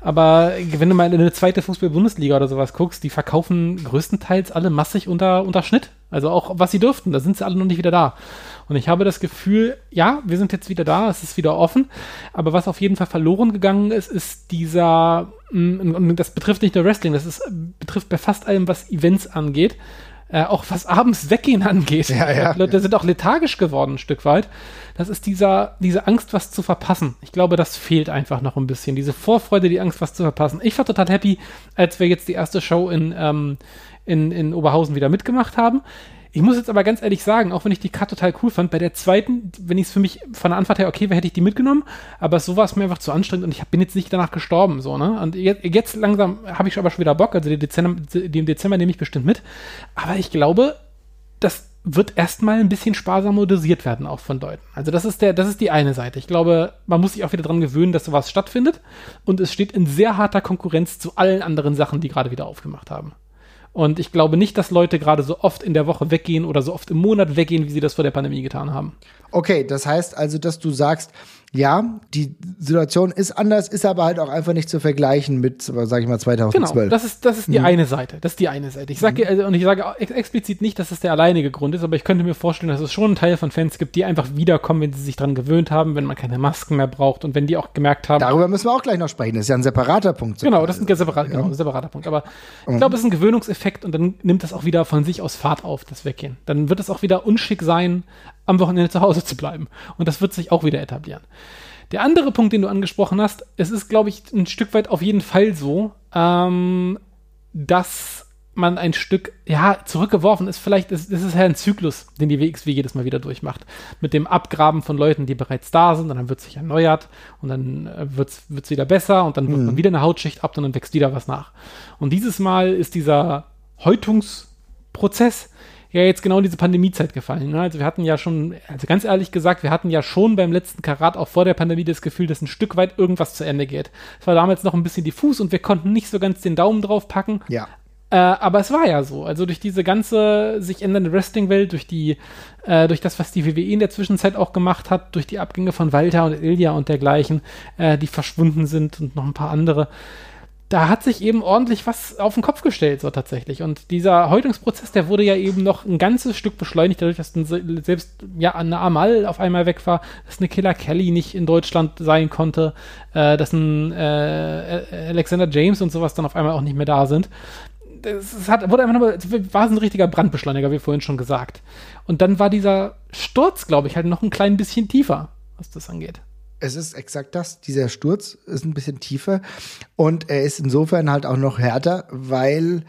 S2: aber wenn du mal in eine zweite Fußball-Bundesliga oder sowas guckst, die verkaufen größtenteils alle massig unter, unter Schnitt. Also auch was sie dürften, da sind sie alle noch nicht wieder da. Und ich habe das Gefühl, ja, wir sind jetzt wieder da, es ist wieder offen. Aber was auf jeden Fall verloren gegangen ist, ist dieser, mm, und das betrifft nicht nur Wrestling, das ist, betrifft bei fast allem, was Events angeht, äh, auch was abends weggehen angeht. Ja, ja. Leute sind auch lethargisch geworden, ein Stück weit. Das ist dieser, diese Angst, was zu verpassen. Ich glaube, das fehlt einfach noch ein bisschen. Diese Vorfreude, die Angst, was zu verpassen. Ich war total happy, als wir jetzt die erste Show in, ähm, in, in Oberhausen wieder mitgemacht haben. Ich muss jetzt aber ganz ehrlich sagen, auch wenn ich die Cut total cool fand, bei der zweiten, wenn ich es für mich von der Anfahrt her okay wäre, hätte ich die mitgenommen, aber so war es mir einfach zu anstrengend und ich bin jetzt nicht danach gestorben, so, ne? Und jetzt, jetzt langsam habe ich aber schon wieder Bock, also die, Dezember, im Dezember nehme ich bestimmt mit, aber ich glaube, das wird erstmal ein bisschen sparsamer dosiert werden, auch von Leuten. Also das ist der, das ist die eine Seite. Ich glaube, man muss sich auch wieder daran gewöhnen, dass sowas stattfindet und es steht in sehr harter Konkurrenz zu allen anderen Sachen, die gerade wieder aufgemacht haben. Und ich glaube nicht, dass Leute gerade so oft in der Woche weggehen oder so oft im Monat weggehen, wie sie das vor der Pandemie getan haben.
S1: Okay, das heißt also, dass du sagst, ja, die Situation ist anders, ist aber halt auch einfach nicht zu vergleichen mit, sag ich mal, 2012. Genau,
S2: das ist, das ist die mhm. eine Seite. Das ist die eine Seite. Ich sage, mhm. also, und ich sage ex explizit nicht, dass das der alleinige Grund ist, aber ich könnte mir vorstellen, dass es schon einen Teil von Fans gibt, die einfach wiederkommen, wenn sie sich dran gewöhnt haben, wenn man keine Masken mehr braucht und wenn die auch gemerkt haben.
S1: Darüber müssen wir auch gleich noch sprechen. Das ist ja ein separater Punkt.
S2: Genau, das ist ein, separat, ja. genau, ein separater Punkt. Aber ich glaube, es ist ein Gewöhnungseffekt und dann nimmt das auch wieder von sich aus Fahrt auf, das Weggehen. Dann wird es auch wieder unschick sein, am Wochenende zu Hause zu bleiben. Und das wird sich auch wieder etablieren. Der andere Punkt, den du angesprochen hast, es ist, glaube ich, ein Stück weit auf jeden Fall so, ähm, dass man ein Stück, ja, zurückgeworfen ist. Vielleicht ist, ist es ja ein Zyklus, den die WXW jedes Mal wieder durchmacht. Mit dem Abgraben von Leuten, die bereits da sind, und dann wird sich erneuert und dann äh, wird es wieder besser und dann wird mhm. man wieder eine Hautschicht ab und dann wächst wieder was nach. Und dieses Mal ist dieser Häutungsprozess ja jetzt genau in diese Pandemiezeit gefallen. Ne? Also wir hatten ja schon, also ganz ehrlich gesagt, wir hatten ja schon beim letzten Karat auch vor der Pandemie das Gefühl, dass ein Stück weit irgendwas zu Ende geht. Es war damals noch ein bisschen diffus und wir konnten nicht so ganz den Daumen drauf packen.
S1: Ja.
S2: Äh, aber es war ja so. Also durch diese ganze sich ändernde Wrestling-Welt, durch die, äh, durch das, was die WWE in der Zwischenzeit auch gemacht hat, durch die Abgänge von Walter und Ilja und dergleichen, äh, die verschwunden sind und noch ein paar andere, da hat sich eben ordentlich was auf den Kopf gestellt, so tatsächlich. Und dieser Häutungsprozess, der wurde ja eben noch ein ganzes Stück beschleunigt, dadurch, dass selbst ja eine Amal auf einmal weg war, dass eine Killer Kelly nicht in Deutschland sein konnte, äh, dass ein äh, Alexander James und sowas dann auf einmal auch nicht mehr da sind. Es hat, wurde einfach nur, war ein richtiger Brandbeschleuniger, wie vorhin schon gesagt. Und dann war dieser Sturz, glaube ich, halt noch ein klein bisschen tiefer, was das angeht
S1: es ist exakt das. Dieser Sturz ist ein bisschen tiefer und er ist insofern halt auch noch härter, weil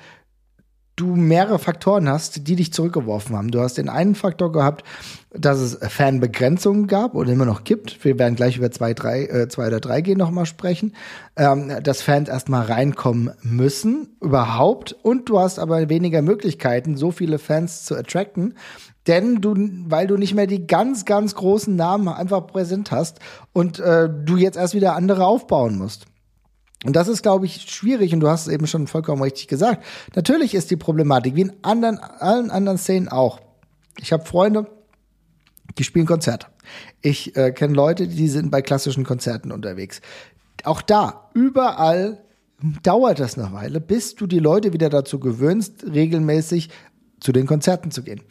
S1: du mehrere Faktoren hast, die dich zurückgeworfen haben. Du hast den einen Faktor gehabt, dass es Fanbegrenzungen gab oder immer noch gibt. Wir werden gleich über zwei, drei, äh, zwei oder drei g nochmal sprechen. Ähm, dass Fans erstmal reinkommen müssen, überhaupt. Und du hast aber weniger Möglichkeiten, so viele Fans zu attracten, denn du, weil du nicht mehr die ganz, ganz großen Namen einfach präsent hast und äh, du jetzt erst wieder andere aufbauen musst. Und das ist, glaube ich, schwierig und du hast es eben schon vollkommen richtig gesagt. Natürlich ist die Problematik, wie in anderen, allen anderen Szenen auch. Ich habe Freunde, die spielen Konzerte. Ich äh, kenne Leute, die sind bei klassischen Konzerten unterwegs. Auch da, überall dauert das eine Weile, bis du die Leute wieder dazu gewöhnst, regelmäßig zu den Konzerten zu gehen,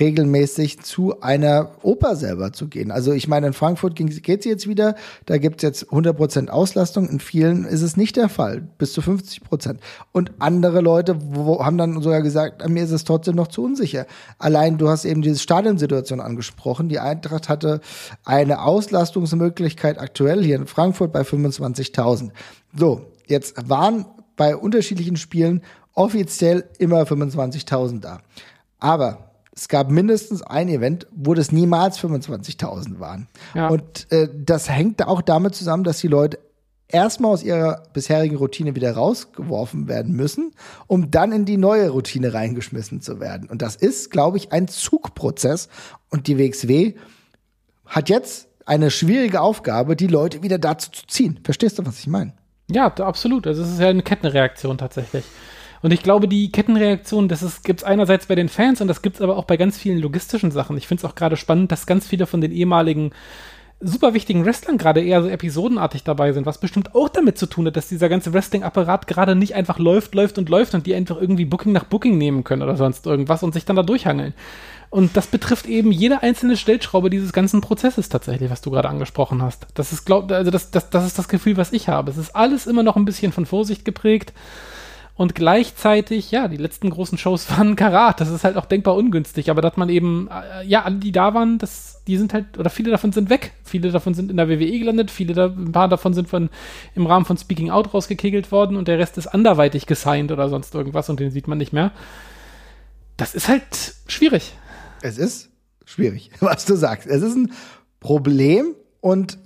S1: regelmäßig zu einer Oper selber zu gehen. Also ich meine, in Frankfurt geht es jetzt wieder, da gibt es jetzt 100% Auslastung, in vielen ist es nicht der Fall, bis zu 50%. Und andere Leute wo, haben dann sogar gesagt, mir ist es trotzdem noch zu unsicher. Allein du hast eben diese Stadionsituation angesprochen, die Eintracht hatte eine Auslastungsmöglichkeit aktuell hier in Frankfurt bei 25.000. So, jetzt waren bei unterschiedlichen Spielen offiziell immer 25.000 da. Aber es gab mindestens ein Event, wo das niemals 25.000 waren. Ja. Und äh, das hängt auch damit zusammen, dass die Leute erstmal aus ihrer bisherigen Routine wieder rausgeworfen werden müssen, um dann in die neue Routine reingeschmissen zu werden. Und das ist, glaube ich, ein Zugprozess. Und die WXW hat jetzt eine schwierige Aufgabe, die Leute wieder dazu zu ziehen. Verstehst du, was ich meine?
S2: Ja, absolut. Also es ist ja eine Kettenreaktion tatsächlich. Und ich glaube, die Kettenreaktion, das gibt es einerseits bei den Fans und das gibt es aber auch bei ganz vielen logistischen Sachen. Ich finde es auch gerade spannend, dass ganz viele von den ehemaligen super wichtigen Wrestlern gerade eher so episodenartig dabei sind, was bestimmt auch damit zu tun hat, dass dieser ganze Wrestling-Apparat gerade nicht einfach läuft, läuft und läuft und die einfach irgendwie Booking nach Booking nehmen können oder sonst irgendwas und sich dann da durchhangeln. Und das betrifft eben jede einzelne Stellschraube dieses ganzen Prozesses tatsächlich, was du gerade angesprochen hast. Das ist, glaub, also das, das, das ist das Gefühl, was ich habe. Es ist alles immer noch ein bisschen von Vorsicht geprägt. Und gleichzeitig, ja, die letzten großen Shows waren Karat. Das ist halt auch denkbar ungünstig. Aber dass man eben, äh, ja, alle, die da waren, das, die sind halt, oder viele davon sind weg. Viele davon sind in der WWE gelandet. Viele, da, ein paar davon sind von, im Rahmen von Speaking Out rausgekegelt worden. Und der Rest ist anderweitig gesigned oder sonst irgendwas. Und den sieht man nicht mehr. Das ist halt schwierig.
S1: Es ist schwierig, was du sagst. Es ist ein Problem und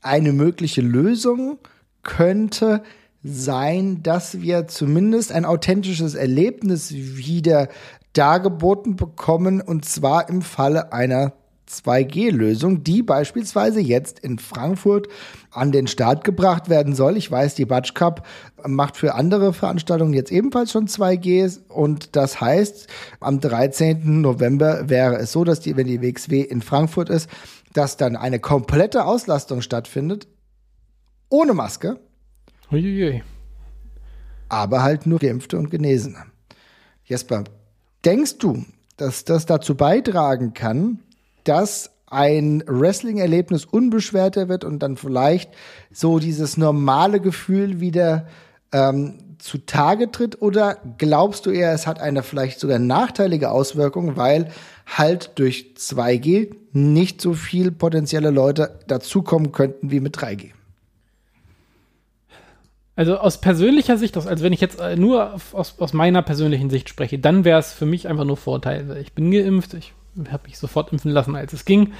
S1: eine mögliche Lösung könnte sein, dass wir zumindest ein authentisches Erlebnis wieder dargeboten bekommen, und zwar im Falle einer 2G-Lösung, die beispielsweise jetzt in Frankfurt an den Start gebracht werden soll. Ich weiß, die Batsch Cup macht für andere Veranstaltungen jetzt ebenfalls schon 2G und das heißt, am 13. November wäre es so, dass die, wenn die WXW in Frankfurt ist, dass dann eine komplette Auslastung stattfindet, ohne Maske, Uiuiui. Aber halt nur Geimpfte und Genesene. Jesper, denkst du, dass das dazu beitragen kann, dass ein Wrestling-Erlebnis unbeschwerter wird und dann vielleicht so dieses normale Gefühl wieder ähm, zutage tritt? Oder glaubst du eher, es hat eine vielleicht sogar nachteilige Auswirkung, weil halt durch 2G nicht so viel potenzielle Leute dazukommen könnten wie mit 3G?
S2: Also aus persönlicher Sicht, also wenn ich jetzt äh, nur aus, aus meiner persönlichen Sicht spreche, dann wäre es für mich einfach nur Vorteil. Ich bin geimpft, ich habe mich sofort impfen lassen, als es ging.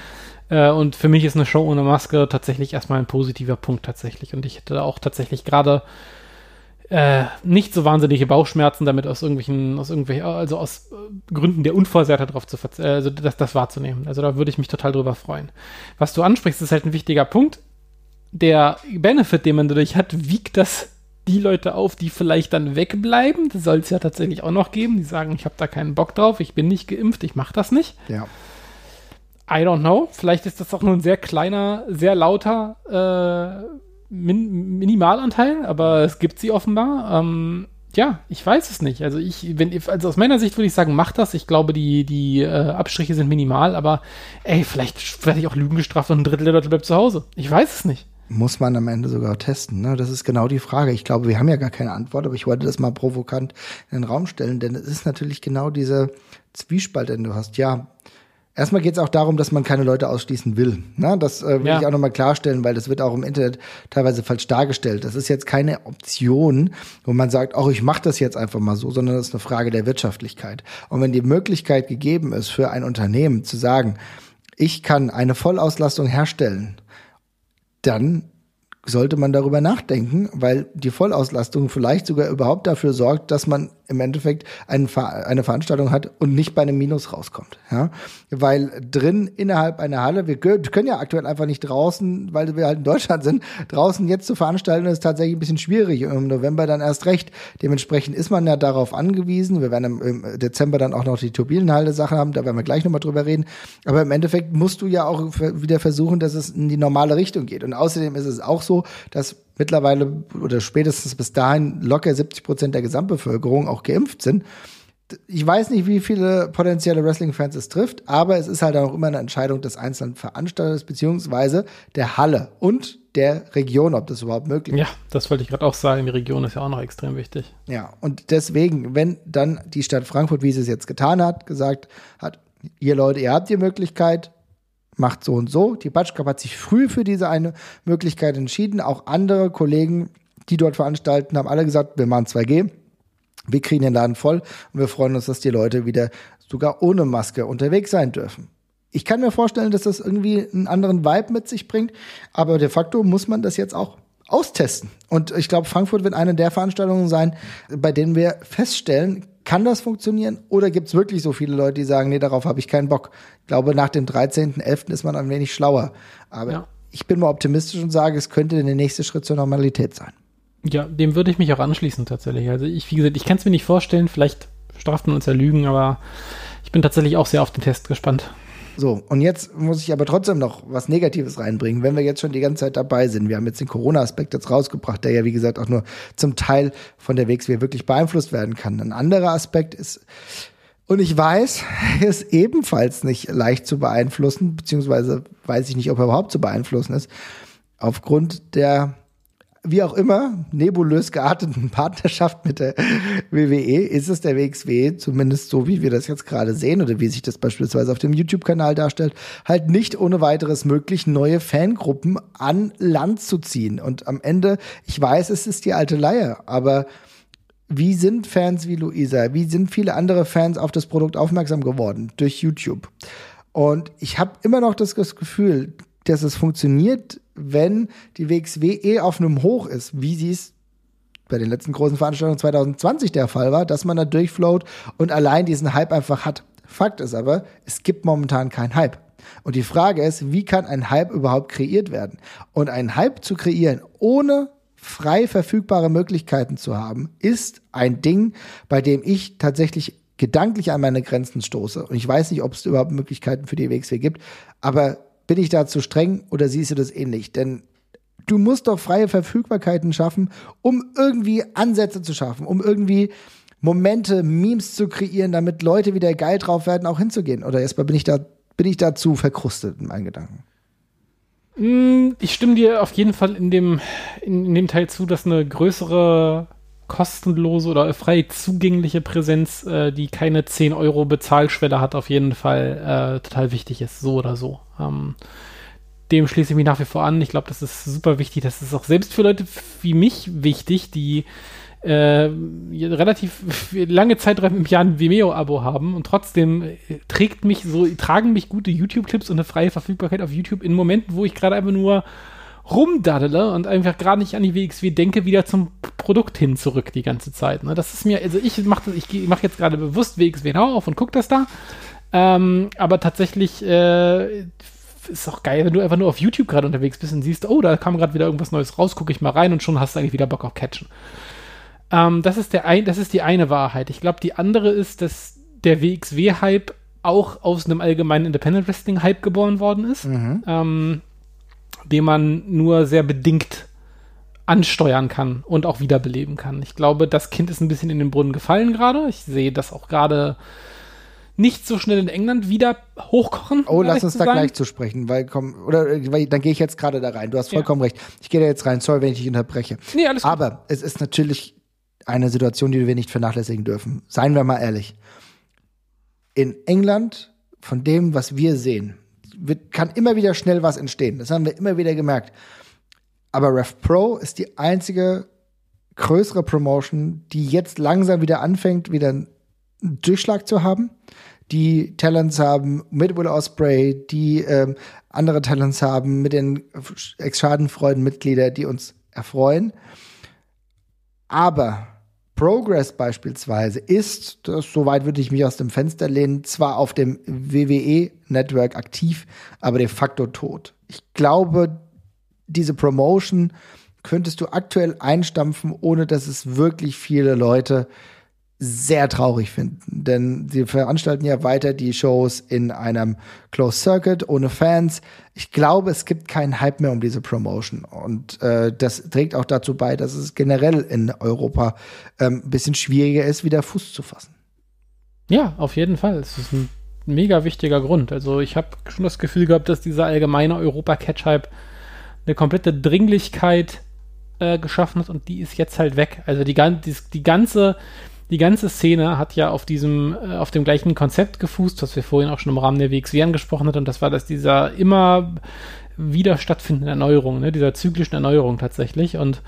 S2: Äh, und für mich ist eine Show ohne Maske tatsächlich erstmal ein positiver Punkt tatsächlich. Und ich hätte auch tatsächlich gerade äh, nicht so wahnsinnige Bauchschmerzen damit aus irgendwelchen, aus irgendwelchen, also aus Gründen der Unversehrtheit darauf zu verzichten, also das, das wahrzunehmen. Also da würde ich mich total drüber freuen. Was du ansprichst, ist halt ein wichtiger Punkt. Der Benefit, den man dadurch hat, wiegt das die Leute auf, die vielleicht dann wegbleiben. Das soll es ja tatsächlich auch noch geben. Die sagen, ich habe da keinen Bock drauf, ich bin nicht geimpft, ich mache das nicht.
S1: Ja.
S2: I don't know. Vielleicht ist das auch nur ein sehr kleiner, sehr lauter äh, Min Minimalanteil, aber es gibt sie offenbar. Ähm, ja, ich weiß es nicht. Also ich, wenn, also aus meiner Sicht würde ich sagen, mach das. Ich glaube, die, die äh, Abstriche sind minimal, aber ey, vielleicht werde ich auch Lügen gestraft und ein Drittel der Leute bleibt zu Hause. Ich weiß es nicht.
S1: Muss man am Ende sogar testen. Ne? Das ist genau die Frage. Ich glaube, wir haben ja gar keine Antwort, aber ich wollte das mal provokant in den Raum stellen, denn es ist natürlich genau dieser Zwiespalt, den du hast. Ja, Erstmal geht es auch darum, dass man keine Leute ausschließen will. Ne? Das äh, will ja. ich auch nochmal klarstellen, weil das wird auch im Internet teilweise falsch dargestellt. Das ist jetzt keine Option, wo man sagt, oh, ich mache das jetzt einfach mal so, sondern das ist eine Frage der Wirtschaftlichkeit. Und wenn die Möglichkeit gegeben ist für ein Unternehmen zu sagen, ich kann eine Vollauslastung herstellen, dann sollte man darüber nachdenken, weil die Vollauslastung vielleicht sogar überhaupt dafür sorgt, dass man im Endeffekt eine, eine Veranstaltung hat und nicht bei einem Minus rauskommt. Ja? Weil drin innerhalb einer Halle, wir können ja aktuell einfach nicht draußen, weil wir halt in Deutschland sind, draußen jetzt zu veranstalten, ist tatsächlich ein bisschen schwierig und im November dann erst recht. Dementsprechend ist man ja darauf angewiesen. Wir werden im Dezember dann auch noch die Turbinenhalde-Sache haben, da werden wir gleich nochmal drüber reden. Aber im Endeffekt musst du ja auch wieder versuchen, dass es in die normale Richtung geht. Und außerdem ist es auch so, dass mittlerweile oder spätestens bis dahin locker 70 Prozent der Gesamtbevölkerung auch geimpft sind. Ich weiß nicht, wie viele potenzielle Wrestling-Fans es trifft, aber es ist halt auch immer eine Entscheidung des einzelnen Veranstalters beziehungsweise der Halle und der Region, ob das überhaupt möglich ist.
S2: Ja, das wollte ich gerade auch sagen. Die Region ist ja auch noch extrem wichtig.
S1: Ja, und deswegen, wenn dann die Stadt Frankfurt, wie sie es jetzt getan hat, gesagt hat, ihr Leute, ihr habt die Möglichkeit, macht so und so. Die Batschkap hat sich früh für diese eine Möglichkeit entschieden. Auch andere Kollegen, die dort veranstalten, haben alle gesagt, wir machen 2G. Wir kriegen den Laden voll und wir freuen uns, dass die Leute wieder sogar ohne Maske unterwegs sein dürfen. Ich kann mir vorstellen, dass das irgendwie einen anderen Vibe mit sich bringt, aber de facto muss man das jetzt auch austesten. Und ich glaube, Frankfurt wird eine der Veranstaltungen sein, bei denen wir feststellen, kann das funktionieren oder gibt es wirklich so viele Leute, die sagen, nee, darauf habe ich keinen Bock. Ich glaube, nach dem 13.11. ist man ein wenig schlauer. Aber ja. ich bin mal optimistisch und sage, es könnte der nächste Schritt zur Normalität sein.
S2: Ja, dem würde ich mich auch anschließen tatsächlich. Also ich, wie gesagt, ich kann es mir nicht vorstellen, vielleicht straft man uns ja Lügen, aber ich bin tatsächlich auch sehr auf den Test gespannt.
S1: So, und jetzt muss ich aber trotzdem noch was Negatives reinbringen, wenn wir jetzt schon die ganze Zeit dabei sind. Wir haben jetzt den Corona-Aspekt jetzt rausgebracht, der ja, wie gesagt, auch nur zum Teil von der WXW wirklich beeinflusst werden kann. Ein anderer Aspekt ist, und ich weiß, ist ebenfalls nicht leicht zu beeinflussen, beziehungsweise weiß ich nicht, ob er überhaupt zu beeinflussen ist, aufgrund der wie auch immer, nebulös gearteten Partnerschaft mit der WWE ist es der WXW, zumindest so wie wir das jetzt gerade sehen oder wie sich das beispielsweise auf dem YouTube-Kanal darstellt, halt nicht ohne weiteres möglich, neue Fangruppen an Land zu ziehen. Und am Ende, ich weiß, es ist die alte Leier, aber wie sind Fans wie Luisa, wie sind viele andere Fans auf das Produkt aufmerksam geworden durch YouTube? Und ich habe immer noch das Gefühl, dass es funktioniert wenn die WXW eh auf einem Hoch ist, wie sie es bei den letzten großen Veranstaltungen 2020 der Fall war, dass man da durchfloat und allein diesen Hype einfach hat. Fakt ist aber, es gibt momentan keinen Hype. Und die Frage ist, wie kann ein Hype überhaupt kreiert werden? Und einen Hype zu kreieren, ohne frei verfügbare Möglichkeiten zu haben, ist ein Ding, bei dem ich tatsächlich gedanklich an meine Grenzen stoße. Und ich weiß nicht, ob es überhaupt Möglichkeiten für die WXW gibt, aber bin ich da zu streng oder siehst du das ähnlich? Denn du musst doch freie Verfügbarkeiten schaffen, um irgendwie Ansätze zu schaffen, um irgendwie Momente, Memes zu kreieren, damit Leute wieder geil drauf werden, auch hinzugehen. Oder erstmal bin ich da, bin ich da zu verkrustet in meinen Gedanken.
S2: Mm, ich stimme dir auf jeden Fall in dem, in dem Teil zu, dass eine größere kostenlose oder frei zugängliche Präsenz, äh, die keine 10 Euro Bezahlschwelle hat, auf jeden Fall äh, total wichtig ist, so oder so. Ähm, dem schließe ich mich nach wie vor an. Ich glaube, das ist super wichtig. Das ist auch selbst für Leute wie mich wichtig, die äh, relativ lange Zeit im Jahr ein Vimeo-Abo haben und trotzdem äh, trägt mich so, tragen mich gute YouTube-Clips und eine freie Verfügbarkeit auf YouTube in Momenten, wo ich gerade einfach nur rumdaddele und einfach gerade nicht an die WXW denke, wieder zum Produkt hin zurück die ganze Zeit. Ne? Das ist mir, also ich mache ich mache jetzt gerade bewusst WXW Now auf und gucke das da. Ähm, aber tatsächlich äh, ist auch geil, wenn du einfach nur auf YouTube gerade unterwegs bist und siehst, oh, da kam gerade wieder irgendwas Neues raus, gucke ich mal rein und schon hast du eigentlich wieder Bock auf Catchen. Ähm, das, ist der ein, das ist die eine Wahrheit. Ich glaube, die andere ist, dass der WXW-Hype auch aus einem allgemeinen Independent Wrestling-Hype geboren worden ist, mhm. ähm, den man nur sehr bedingt ansteuern kann und auch wiederbeleben kann. Ich glaube, das Kind ist ein bisschen in den Brunnen gefallen gerade. Ich sehe das auch gerade nicht so schnell in England wieder hochkochen.
S1: Oh, lass uns da sein. gleich zu sprechen, weil komm, oder weil, dann gehe ich jetzt gerade da rein. Du hast vollkommen ja. recht. Ich gehe da jetzt rein. Sorry, wenn ich dich unterbreche. Nee, alles gut. Aber es ist natürlich eine Situation, die wir nicht vernachlässigen dürfen. Seien wir mal ehrlich. In England, von dem, was wir sehen, wird, kann immer wieder schnell was entstehen. Das haben wir immer wieder gemerkt. Aber Rev Pro ist die einzige größere Promotion, die jetzt langsam wieder anfängt, wieder einen Durchschlag zu haben die Talents haben mit Will Osprey, die ähm, andere Talents haben mit den Ex-Schadenfreuden-Mitglieder, die uns erfreuen. Aber Progress beispielsweise ist, das, soweit würde ich mich aus dem Fenster lehnen, zwar auf dem WWE-Network aktiv, aber de facto tot. Ich glaube, diese Promotion könntest du aktuell einstampfen, ohne dass es wirklich viele Leute sehr traurig finden. Denn sie veranstalten ja weiter die Shows in einem Closed Circuit ohne Fans. Ich glaube, es gibt keinen Hype mehr um diese Promotion. Und äh, das trägt auch dazu bei, dass es generell in Europa ähm, ein bisschen schwieriger ist, wieder Fuß zu fassen.
S2: Ja, auf jeden Fall. Es ist ein mega wichtiger Grund. Also ich habe schon das Gefühl gehabt, dass dieser allgemeine Europa-Catch-Hype eine komplette Dringlichkeit äh, geschaffen hat und die ist jetzt halt weg. Also die, die, die ganze die ganze Szene hat ja auf diesem, äh, auf dem gleichen Konzept gefußt, was wir vorhin auch schon im Rahmen der WXW angesprochen hatten, und das war das dieser immer wieder stattfindende Erneuerung, ne, dieser zyklischen Erneuerung tatsächlich. Und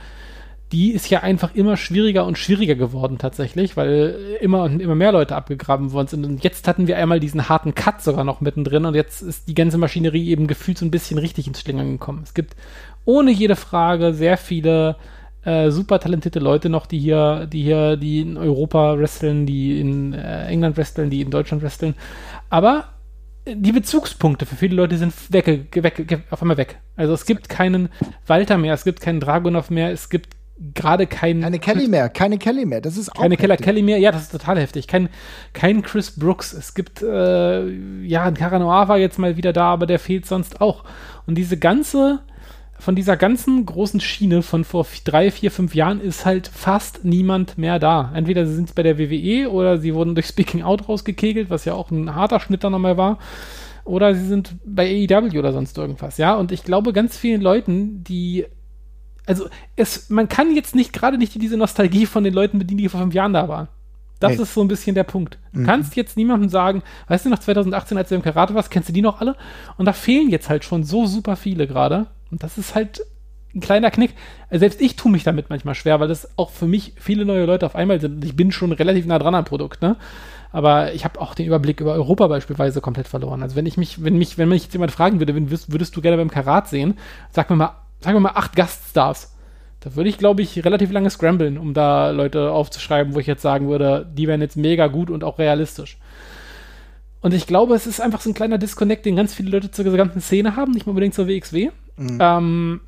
S2: die ist ja einfach immer schwieriger und schwieriger geworden tatsächlich, weil immer und immer mehr Leute abgegraben worden sind. Und jetzt hatten wir einmal diesen harten Cut sogar noch mittendrin und jetzt ist die ganze Maschinerie eben gefühlt so ein bisschen richtig ins Schlingern gekommen. Es gibt ohne jede Frage sehr viele äh, super talentierte Leute noch, die hier, die hier, die in Europa wresteln, die in äh, England wresteln, die in Deutschland wresteln. Aber die Bezugspunkte für viele Leute sind weg, weg, auf einmal weg. Also es gibt keinen Walter mehr, es gibt keinen Dragunov mehr, es gibt gerade keinen.
S1: Keine Kelly mehr, keine Kelly mehr. Das ist auch.
S2: Keine Keller Kelly mehr, ja, das ist total heftig. Kein, kein Chris Brooks. Es gibt, äh, ja, ein Caranoir war jetzt mal wieder da, aber der fehlt sonst auch. Und diese ganze von dieser ganzen großen Schiene von vor drei, vier, fünf Jahren ist halt fast niemand mehr da. Entweder sie sind bei der WWE oder sie wurden durch Speaking Out rausgekegelt, was ja auch ein harter Schnitt dann nochmal war. Oder sie sind bei AEW oder sonst irgendwas, ja. Und ich glaube, ganz vielen Leuten, die also es, man kann jetzt nicht gerade nicht diese Nostalgie von den Leuten bedienen, die vor fünf Jahren da waren. Das hey. ist so ein bisschen der Punkt. Du mhm. kannst jetzt niemandem sagen, weißt du, nach 2018, als du im Karate warst, kennst du die noch alle? Und da fehlen jetzt halt schon so super viele gerade. Und das ist halt ein kleiner Knick. Also selbst ich tue mich damit manchmal schwer, weil das auch für mich viele neue Leute auf einmal sind. Ich bin schon relativ nah dran am Produkt, ne? Aber ich habe auch den Überblick über Europa beispielsweise komplett verloren. Also wenn ich mich, wenn mich, wenn mich jetzt jemand fragen würde, wen würdest, du gerne beim Karat sehen, sag mir mal, sag mir mal acht Gaststars. Da würde ich, glaube ich, relativ lange scramblen, um da Leute aufzuschreiben, wo ich jetzt sagen würde, die wären jetzt mega gut und auch realistisch. Und ich glaube, es ist einfach so ein kleiner Disconnect, den ganz viele Leute zur gesamten Szene haben, nicht unbedingt zur WXW. Mhm. Ähm,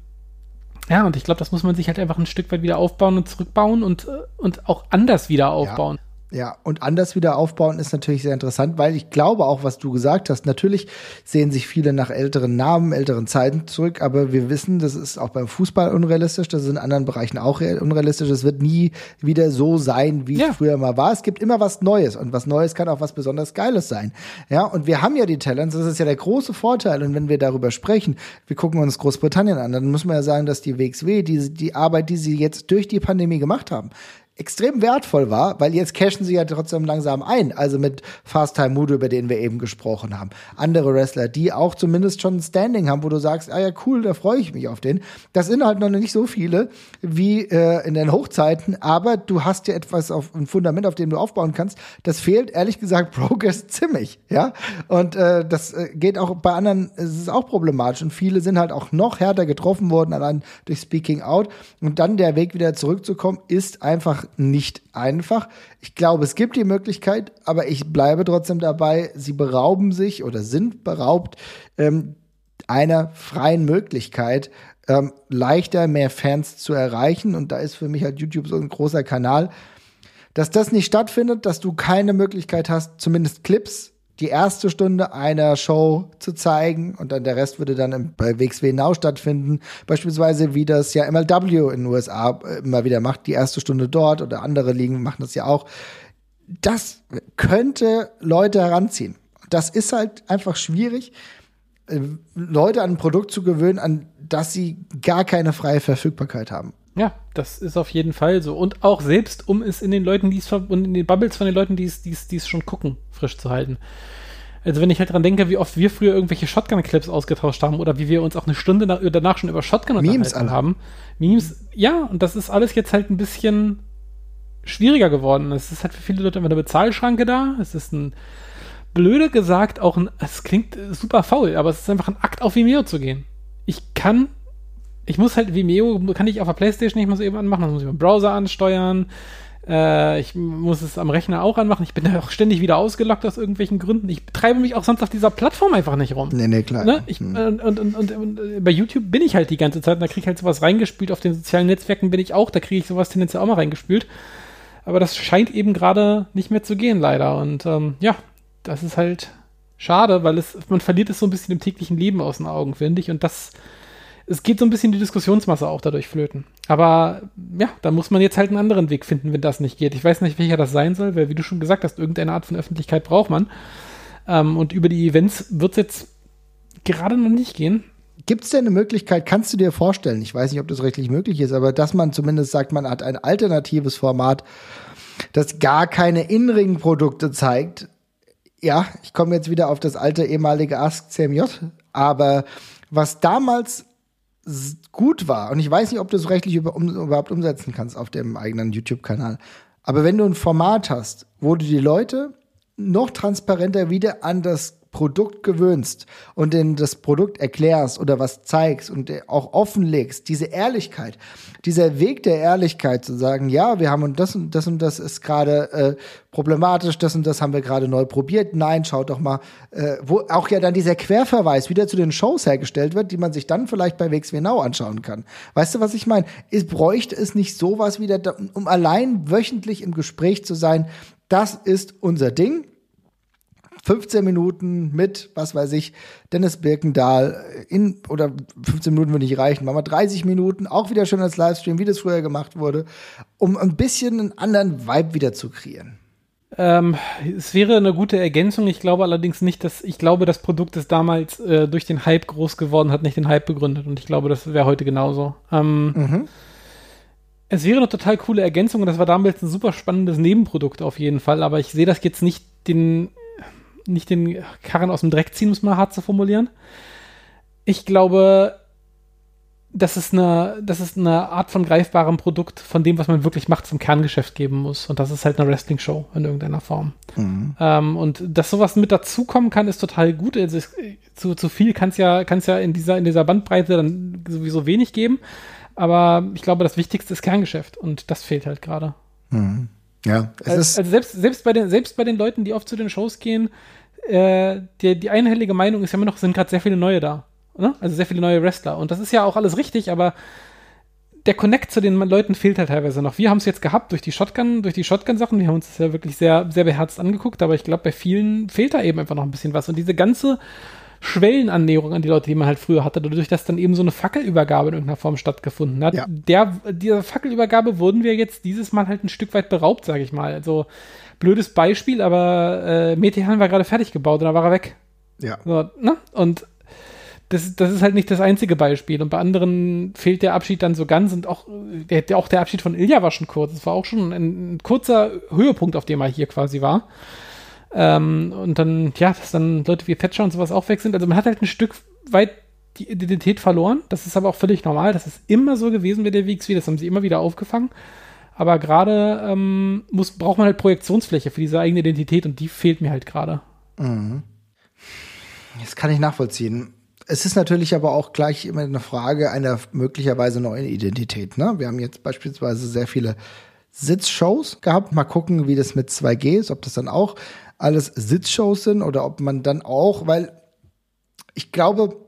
S2: ja, und ich glaube, das muss man sich halt einfach ein Stück weit wieder aufbauen und zurückbauen und, und auch anders wieder aufbauen.
S1: Ja. Ja, und anders wieder aufbauen ist natürlich sehr interessant, weil ich glaube auch, was du gesagt hast, natürlich sehen sich viele nach älteren Namen, älteren Zeiten zurück, aber wir wissen, das ist auch beim Fußball unrealistisch, das ist in anderen Bereichen auch unrealistisch. Es wird nie wieder so sein, wie ja. es früher mal war. Es gibt immer was Neues und was Neues kann auch was besonders Geiles sein. Ja, und wir haben ja die Talents, das ist ja der große Vorteil. Und wenn wir darüber sprechen, wir gucken uns Großbritannien an, dann muss man ja sagen, dass die WXW, die, die Arbeit, die sie jetzt durch die Pandemie gemacht haben, extrem wertvoll war, weil jetzt cashen sie ja trotzdem langsam ein. Also mit Fast Time Mudo, über den wir eben gesprochen haben. Andere Wrestler, die auch zumindest schon ein Standing haben, wo du sagst, ah ja, cool, da freue ich mich auf den. Das sind halt noch nicht so viele wie äh, in den Hochzeiten, aber du hast ja etwas auf ein Fundament, auf dem du aufbauen kannst. Das fehlt, ehrlich gesagt, Progress ziemlich, ja. Und äh, das äh, geht auch bei anderen, es ist auch problematisch. Und viele sind halt auch noch härter getroffen worden, allein durch Speaking Out. Und dann der Weg wieder zurückzukommen, ist einfach nicht einfach. Ich glaube, es gibt die Möglichkeit, aber ich bleibe trotzdem dabei, sie berauben sich oder sind beraubt ähm, einer freien Möglichkeit, ähm, leichter mehr Fans zu erreichen. Und da ist für mich halt YouTube so ein großer Kanal. Dass das nicht stattfindet, dass du keine Möglichkeit hast, zumindest Clips die erste Stunde einer Show zu zeigen und dann der Rest würde dann im, bei WXW Now stattfinden. Beispielsweise wie das ja MLW in den USA äh, immer wieder macht, die erste Stunde dort oder andere Ligen machen das ja auch. Das könnte Leute heranziehen. Das ist halt einfach schwierig, äh, Leute an ein Produkt zu gewöhnen, an das sie gar keine freie Verfügbarkeit haben.
S2: Ja, das ist auf jeden Fall so. Und auch selbst, um es in den Leuten, die es und in den Bubbles von den Leuten, die es, die es, die es schon gucken, frisch zu halten. Also wenn ich halt dran denke, wie oft wir früher irgendwelche Shotgun-Clips ausgetauscht haben oder wie wir uns auch eine Stunde nach, danach schon über Shotgun
S1: Memes alle.
S2: haben. Memes, ja, und das ist alles jetzt halt ein bisschen schwieriger geworden. Es ist halt für viele Leute immer eine Bezahlschranke da. Es ist ein, blöde gesagt, auch ein, es klingt super faul, aber es ist einfach ein Akt auf Vimeo zu gehen. Ich kann ich muss halt Vimeo, kann ich auf der Playstation nicht mal so eben anmachen, das muss ich beim Browser ansteuern. Äh, ich muss es am Rechner auch anmachen. Ich bin da auch ständig wieder ausgelockt aus irgendwelchen Gründen. Ich treibe mich auch sonst auf dieser Plattform einfach nicht rum.
S1: Nee, nee, klar.
S2: Ne? Ich, hm. und, und, und, und, bei YouTube bin ich halt die ganze Zeit und da kriege ich halt sowas reingespült. Auf den sozialen Netzwerken bin ich auch, da kriege ich sowas tendenziell auch mal reingespült. Aber das scheint eben gerade nicht mehr zu gehen, leider. Und ähm, ja, das ist halt schade, weil es, man verliert es so ein bisschen im täglichen Leben aus den Augen, finde ich. Und das es geht so ein bisschen die Diskussionsmasse auch dadurch flöten. Aber ja, da muss man jetzt halt einen anderen Weg finden, wenn das nicht geht. Ich weiß nicht, welcher das sein soll, weil wie du schon gesagt hast, irgendeine Art von Öffentlichkeit braucht man. Ähm, und über die Events wird es jetzt gerade noch nicht gehen.
S1: Gibt es denn eine Möglichkeit, kannst du dir vorstellen, ich weiß nicht, ob das rechtlich möglich ist, aber dass man zumindest sagt, man hat ein alternatives Format, das gar keine In-Ring-Produkte zeigt. Ja, ich komme jetzt wieder auf das alte ehemalige Ask CMJ, aber was damals gut war, und ich weiß nicht, ob du es rechtlich über, um, überhaupt umsetzen kannst auf dem eigenen YouTube-Kanal, aber wenn du ein Format hast, wo du die Leute noch transparenter wieder an das Produkt gewöhnst und denen das Produkt erklärst oder was zeigst und auch offenlegst, diese Ehrlichkeit, dieser Weg der Ehrlichkeit zu sagen, ja, wir haben und das und das und das ist gerade äh, problematisch, das und das haben wir gerade neu probiert. Nein, schaut doch mal, äh, wo auch ja dann dieser Querverweis wieder zu den Shows hergestellt wird, die man sich dann vielleicht bei WXW Now anschauen kann. Weißt du, was ich meine? Es bräuchte es nicht sowas wieder, um allein wöchentlich im Gespräch zu sein. Das ist unser Ding 15 Minuten mit, was weiß ich, Dennis Birkendahl in, oder 15 Minuten würde nicht reichen, machen wir 30 Minuten, auch wieder schön als Livestream, wie das früher gemacht wurde, um ein bisschen einen anderen Vibe wieder zu kreieren.
S2: Ähm, es wäre eine gute Ergänzung. Ich glaube allerdings nicht, dass ich glaube, das Produkt ist damals äh, durch den Hype groß geworden, hat nicht den Hype begründet und ich glaube, das wäre heute genauso. Ähm, mhm. Es wäre eine total coole Ergänzung und das war damals ein super spannendes Nebenprodukt auf jeden Fall, aber ich sehe das jetzt nicht den nicht den Karren aus dem Dreck ziehen, um es mal hart zu formulieren. Ich glaube, dass es, eine, dass es eine Art von greifbarem Produkt von dem, was man wirklich macht, zum Kerngeschäft geben muss. Und das ist halt eine Wrestling-Show in irgendeiner Form. Mhm. Ähm, und dass sowas mit dazukommen kann, ist total gut. Also es, zu, zu viel kann es ja, kann's ja in, dieser, in dieser Bandbreite dann sowieso wenig geben. Aber ich glaube, das Wichtigste ist Kerngeschäft. Und das fehlt halt gerade.
S1: Mhm. Ja,
S2: es also, ist. Also selbst, selbst, bei den, selbst bei den Leuten, die oft zu den Shows gehen, äh, die, die einhellige Meinung ist ja immer noch, sind gerade sehr viele neue da. Ne? Also sehr viele neue Wrestler. Und das ist ja auch alles richtig, aber der Connect zu den Leuten fehlt halt teilweise noch. Wir haben es jetzt gehabt durch die Shotgun, durch die Shotgun-Sachen. Wir haben uns das ja wirklich sehr, sehr beherzt angeguckt, aber ich glaube, bei vielen fehlt da eben einfach noch ein bisschen was. Und diese ganze Schwellenannäherung an die Leute, die man halt früher hatte, dadurch, dass dann eben so eine Fackelübergabe in irgendeiner Form stattgefunden hat. Ja. Der, dieser Fackelübergabe wurden wir jetzt dieses Mal halt ein Stück weit beraubt, sage ich mal. Also blödes Beispiel, aber äh, Metehan war gerade fertig gebaut und da war er weg.
S1: Ja.
S2: So, ne? Und das, das ist halt nicht das einzige Beispiel. Und bei anderen fehlt der Abschied dann so ganz und auch der, der, auch der Abschied von Ilja war schon kurz. Es war auch schon ein, ein, kurzer Höhepunkt, auf dem er hier quasi war. Ähm, und dann, ja, dass dann Leute wie Thatcher und sowas auch weg sind. Also man hat halt ein Stück weit die Identität verloren. Das ist aber auch völlig normal. Das ist immer so gewesen mit der WXW. Das haben sie immer wieder aufgefangen. Aber gerade ähm, muss, braucht man halt Projektionsfläche für diese eigene Identität und die fehlt mir halt gerade. Mhm.
S1: Das kann ich nachvollziehen. Es ist natürlich aber auch gleich immer eine Frage einer möglicherweise neuen Identität. Ne? Wir haben jetzt beispielsweise sehr viele Sitzshows gehabt. Mal gucken, wie das mit 2G ist, ob das dann auch alles Sitzshows sind oder ob man dann auch, weil ich glaube,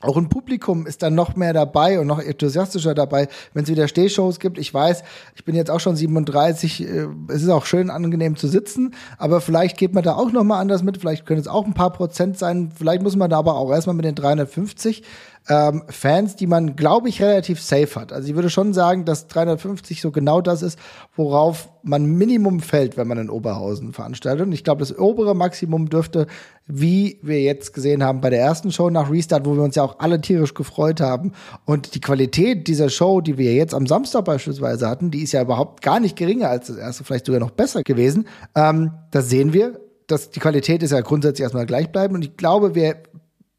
S1: auch ein Publikum ist dann noch mehr dabei und noch enthusiastischer dabei, wenn es wieder Stehshows gibt. Ich weiß, ich bin jetzt auch schon 37, äh, es ist auch schön angenehm zu sitzen, aber vielleicht geht man da auch noch mal anders mit, vielleicht können es auch ein paar Prozent sein, vielleicht muss man da aber auch erstmal mit den 350 ähm, Fans, die man, glaube ich, relativ safe hat. Also ich würde schon sagen, dass 350 so genau das ist, worauf man Minimum fällt, wenn man in Oberhausen veranstaltet. Und ich glaube, das obere Maximum dürfte, wie wir jetzt gesehen haben bei der ersten Show nach Restart, wo wir uns ja auch alle tierisch gefreut haben. Und die Qualität dieser Show, die wir jetzt am Samstag beispielsweise hatten, die ist ja überhaupt gar nicht geringer als das erste, vielleicht sogar noch besser gewesen. Ähm, das sehen wir. Das, die Qualität ist ja grundsätzlich erstmal gleich bleiben. Und ich glaube, wir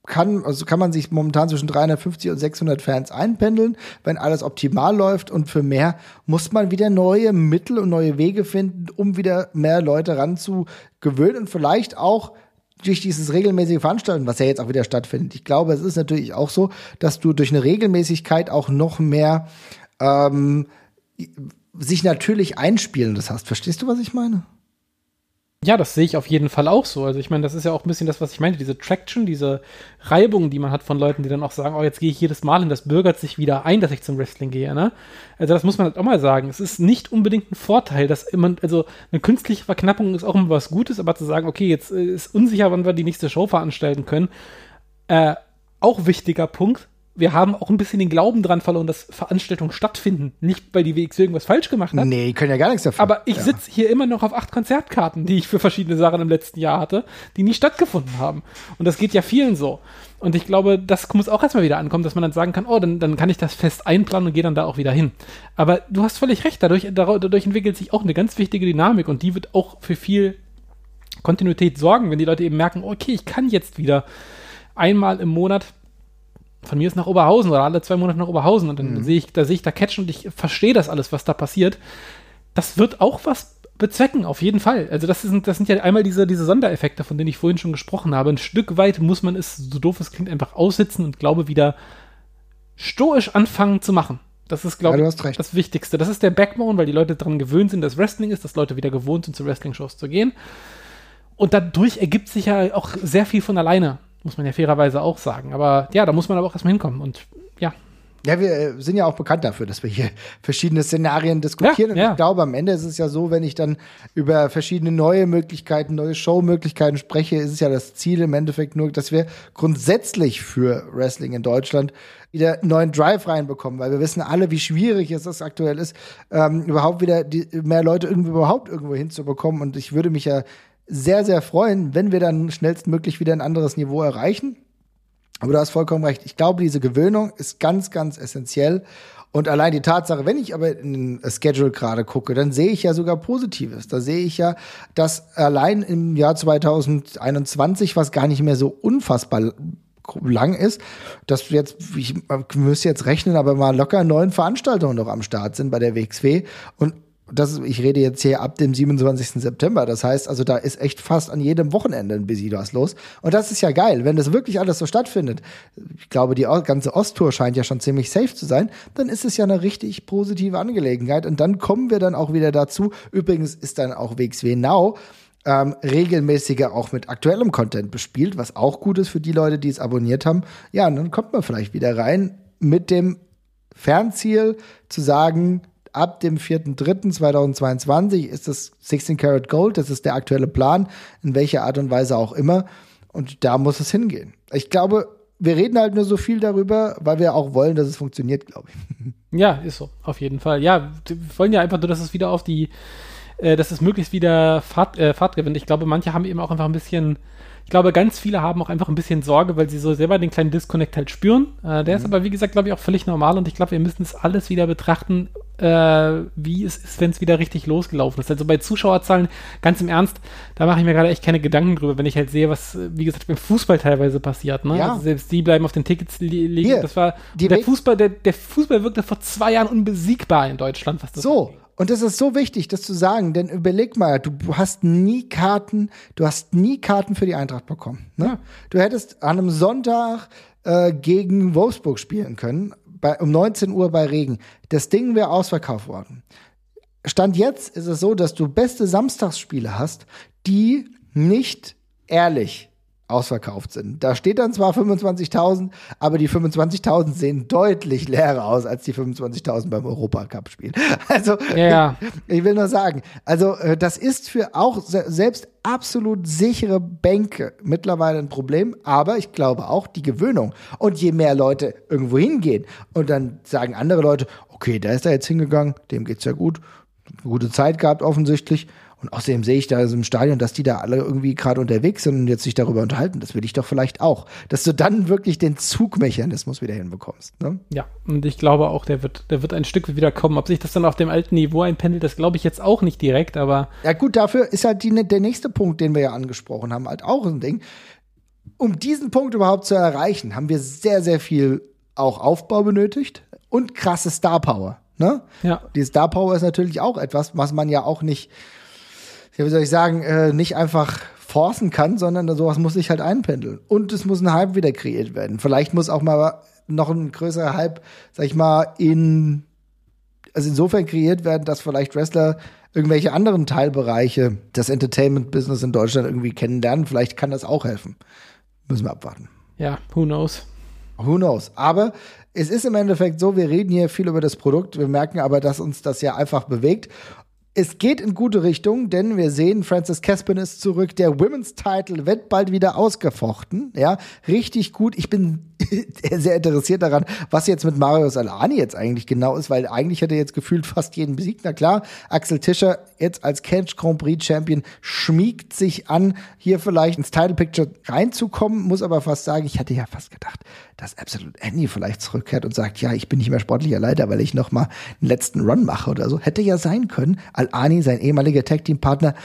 S1: kann, also kann man sich momentan zwischen 350 und 600 Fans einpendeln, wenn alles optimal läuft. Und für mehr muss man wieder neue Mittel und neue Wege finden, um wieder mehr Leute ranzugewöhnen und vielleicht auch durch dieses regelmäßige Veranstalten, was ja jetzt auch wieder stattfindet. Ich glaube, es ist natürlich auch so, dass du durch eine Regelmäßigkeit auch noch mehr ähm, sich natürlich einspielen das hast. Verstehst du, was ich meine?
S2: Ja, das sehe ich auf jeden Fall auch so. Also ich meine, das ist ja auch ein bisschen das, was ich meinte, diese Traction, diese Reibung, die man hat von Leuten, die dann auch sagen, oh, jetzt gehe ich jedes Mal hin, das bürgert sich wieder ein, dass ich zum Wrestling gehe, ne? Also das muss man halt auch mal sagen. Es ist nicht unbedingt ein Vorteil, dass immer, also eine künstliche Verknappung ist auch immer was Gutes, aber zu sagen, okay, jetzt äh, ist unsicher, wann wir die nächste Show veranstalten können, äh, auch wichtiger Punkt wir haben auch ein bisschen den Glauben dran verloren, dass Veranstaltungen stattfinden. Nicht, weil die WX irgendwas falsch gemacht hat.
S1: Nee, die können ja gar nichts dafür.
S2: Aber ich ja. sitze hier immer noch auf acht Konzertkarten, die ich für verschiedene Sachen im letzten Jahr hatte, die nie stattgefunden haben. Und das geht ja vielen so. Und ich glaube, das muss auch erstmal wieder ankommen, dass man dann sagen kann, oh, dann, dann kann ich das fest einplanen und gehe dann da auch wieder hin. Aber du hast völlig recht, dadurch, dadurch entwickelt sich auch eine ganz wichtige Dynamik und die wird auch für viel Kontinuität sorgen, wenn die Leute eben merken, okay, ich kann jetzt wieder einmal im Monat von mir ist nach Oberhausen oder alle zwei Monate nach Oberhausen und dann mhm. sehe ich, da sehe ich da Catchen und ich verstehe das alles, was da passiert. Das wird auch was bezwecken, auf jeden Fall. Also das sind, das sind ja einmal diese, diese Sondereffekte, von denen ich vorhin schon gesprochen habe. Ein Stück weit muss man es, so doof es klingt, einfach aussitzen und glaube wieder stoisch anfangen zu machen. Das ist, glaube ja, ich, das Wichtigste. Das ist der Backbone, weil die Leute daran gewöhnt sind, dass Wrestling ist, dass Leute wieder gewohnt sind, zu Wrestling-Shows zu gehen. Und dadurch ergibt sich ja auch sehr viel von alleine. Muss man ja fairerweise auch sagen. Aber ja, da muss man aber auch erstmal hinkommen. Und ja.
S1: Ja, wir äh, sind ja auch bekannt dafür, dass wir hier verschiedene Szenarien diskutieren. Ja, und ja. ich glaube, am Ende ist es ja so, wenn ich dann über verschiedene neue Möglichkeiten, neue Showmöglichkeiten spreche, ist es ja das Ziel im Endeffekt nur, dass wir grundsätzlich für Wrestling in Deutschland wieder einen neuen Drive reinbekommen, weil wir wissen alle, wie schwierig es das aktuell ist, ähm, überhaupt wieder die, mehr Leute irgendwie überhaupt irgendwo hinzubekommen. Und ich würde mich ja sehr, sehr freuen, wenn wir dann schnellstmöglich wieder ein anderes Niveau erreichen. Aber du hast vollkommen recht. Ich glaube, diese Gewöhnung ist ganz, ganz essentiell. Und allein die Tatsache, wenn ich aber in den Schedule gerade gucke, dann sehe ich ja sogar Positives. Da sehe ich ja, dass allein im Jahr 2021, was gar nicht mehr so unfassbar lang ist, dass jetzt, ich müsste jetzt rechnen, aber mal locker neun Veranstaltungen noch am Start sind bei der WXW. Und das ich rede jetzt hier ab dem 27. September. Das heißt, also da ist echt fast an jedem Wochenende ein Busy was los. Und das ist ja geil, wenn das wirklich alles so stattfindet. Ich glaube, die ganze Osttour scheint ja schon ziemlich safe zu sein. Dann ist es ja eine richtig positive Angelegenheit. Und dann kommen wir dann auch wieder dazu. Übrigens ist dann auch WXW Now ähm, regelmäßiger auch mit aktuellem Content bespielt, was auch gut ist für die Leute, die es abonniert haben. Ja, und dann kommt man vielleicht wieder rein mit dem Fernziel zu sagen, ab dem 4.3.2022 ist das 16 Karat Gold, das ist der aktuelle Plan, in welcher Art und Weise auch immer. Und da muss es hingehen. Ich glaube, wir reden halt nur so viel darüber, weil wir auch wollen, dass es funktioniert, glaube ich.
S2: Ja, ist so, auf jeden Fall. Ja, wir wollen ja einfach nur, dass es wieder auf die äh, dass es möglichst wieder Fahrt, äh, Fahrt gewinnt. Ich glaube, manche haben eben auch einfach ein bisschen, ich glaube, ganz viele haben auch einfach ein bisschen Sorge, weil sie so selber den kleinen Disconnect halt spüren. Äh, der mhm. ist aber, wie gesagt, glaube ich, auch völlig normal und ich glaube, wir müssen es alles wieder betrachten, äh, wie es ist, wenn es wieder richtig losgelaufen ist. Also bei Zuschauerzahlen, ganz im Ernst, da mache ich mir gerade echt keine Gedanken drüber, wenn ich halt sehe, was, wie gesagt, beim Fußball teilweise passiert. Ne?
S1: Ja.
S2: Also selbst die bleiben auf den Tickets li liegen. das war der Fußball, der, der Fußball wirkte vor zwei Jahren unbesiegbar in Deutschland,
S1: was das So, angeht. Und das ist so wichtig, das zu sagen, denn überleg mal, du hast nie Karten, du hast nie Karten für die Eintracht bekommen. Ne? Ja. Du hättest an einem Sonntag äh, gegen Wolfsburg spielen können, bei, um 19 Uhr bei Regen. Das Ding wäre ausverkauft worden. Stand jetzt ist es so, dass du beste Samstagsspiele hast, die nicht ehrlich ausverkauft sind. Da steht dann zwar 25.000, aber die 25.000 sehen deutlich leerer aus als die 25.000 beim Europacup-Spiel. Also,
S2: ja.
S1: ich, ich, will nur sagen, also äh, das ist für auch selbst absolut sichere Bänke mittlerweile ein Problem, aber ich glaube auch die Gewöhnung. Und je mehr Leute irgendwo hingehen und dann sagen andere Leute, okay, da ist er jetzt hingegangen, dem geht's ja gut, gute Zeit gehabt offensichtlich und außerdem sehe ich da so im Stadion, dass die da alle irgendwie gerade unterwegs sind und jetzt sich darüber unterhalten. Das will ich doch vielleicht auch. Dass du dann wirklich den Zugmechanismus wieder hinbekommst. Ne?
S2: Ja, und ich glaube auch, der wird, der wird ein Stück wieder kommen. Ob sich das dann auf dem alten Niveau einpendelt, das glaube ich jetzt auch nicht direkt, aber.
S1: Ja, gut, dafür ist halt die, der nächste Punkt, den wir ja angesprochen haben, halt auch ein Ding. Um diesen Punkt überhaupt zu erreichen, haben wir sehr, sehr viel auch Aufbau benötigt und krasse Star Power. Ne?
S2: Ja.
S1: Die Star Power ist natürlich auch etwas, was man ja auch nicht wie soll ich sagen, äh, nicht einfach forcen kann, sondern sowas muss sich halt einpendeln. Und es muss ein Hype wieder kreiert werden. Vielleicht muss auch mal noch ein größerer Hype, sag ich mal, in, also insofern kreiert werden, dass vielleicht Wrestler irgendwelche anderen Teilbereiche des Entertainment-Business in Deutschland irgendwie kennenlernen. Vielleicht kann das auch helfen. Müssen wir abwarten.
S2: Ja, who knows?
S1: Who knows? Aber es ist im Endeffekt so, wir reden hier viel über das Produkt, wir merken aber, dass uns das ja einfach bewegt es geht in gute Richtung, denn wir sehen, Francis Caspin ist zurück. Der Women's Title wird bald wieder ausgefochten. Ja, richtig gut. Ich bin sehr interessiert daran, was jetzt mit Marius Alani jetzt eigentlich genau ist, weil eigentlich hat er jetzt gefühlt fast jeden besiegt. Na klar, Axel Tischer jetzt als Catch Grand Prix Champion schmiegt sich an, hier vielleicht ins Title Picture reinzukommen, muss aber fast sagen, ich hatte ja fast gedacht, dass Absolute Andy vielleicht zurückkehrt und sagt, ja, ich bin nicht mehr sportlicher Leiter, weil ich noch mal einen letzten Run mache oder so. Hätte ja sein können. Al-Ani, sein ehemaliger Tag-Team-Partner,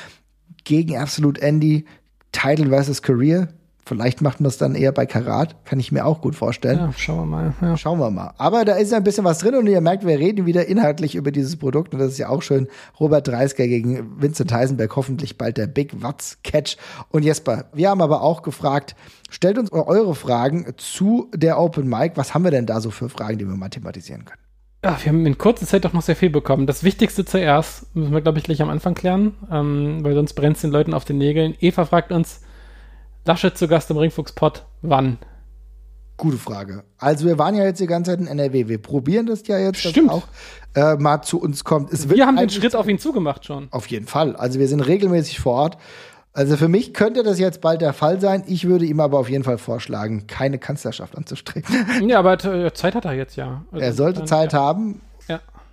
S1: gegen Absolute Andy, Title versus Career. Vielleicht macht man es dann eher bei Karat, kann ich mir auch gut vorstellen. Ja,
S2: schauen wir mal. Ja.
S1: Schauen wir mal. Aber da ist ja ein bisschen was drin und ihr merkt, wir reden wieder inhaltlich über dieses Produkt und das ist ja auch schön. Robert Dreisker gegen Vincent Heisenberg, hoffentlich bald der Big Watts Catch. Und Jesper, wir haben aber auch gefragt, stellt uns eure Fragen zu der Open Mic. Was haben wir denn da so für Fragen, die wir mathematisieren können?
S2: Ja, wir haben in kurzer Zeit doch noch sehr viel bekommen. Das Wichtigste zuerst müssen wir, glaube ich, gleich am Anfang klären, ähm, weil sonst brennt es den Leuten auf den Nägeln. Eva fragt uns, Laschet zu Gast im Ringfuchs-Pod, wann?
S1: Gute Frage. Also wir waren ja jetzt die ganze Zeit in NRW. Wir probieren das ja jetzt,
S2: Stimmt.
S1: auch äh, mal zu uns kommt.
S2: Es wir haben den Schritt auf ihn zugemacht schon.
S1: Auf jeden Fall. Also wir sind regelmäßig vor Ort. Also für mich könnte das jetzt bald der Fall sein. Ich würde ihm aber auf jeden Fall vorschlagen, keine Kanzlerschaft anzustreben.
S2: Ja, aber äh, Zeit hat er jetzt ja.
S1: Also er sollte dann, Zeit ja. haben.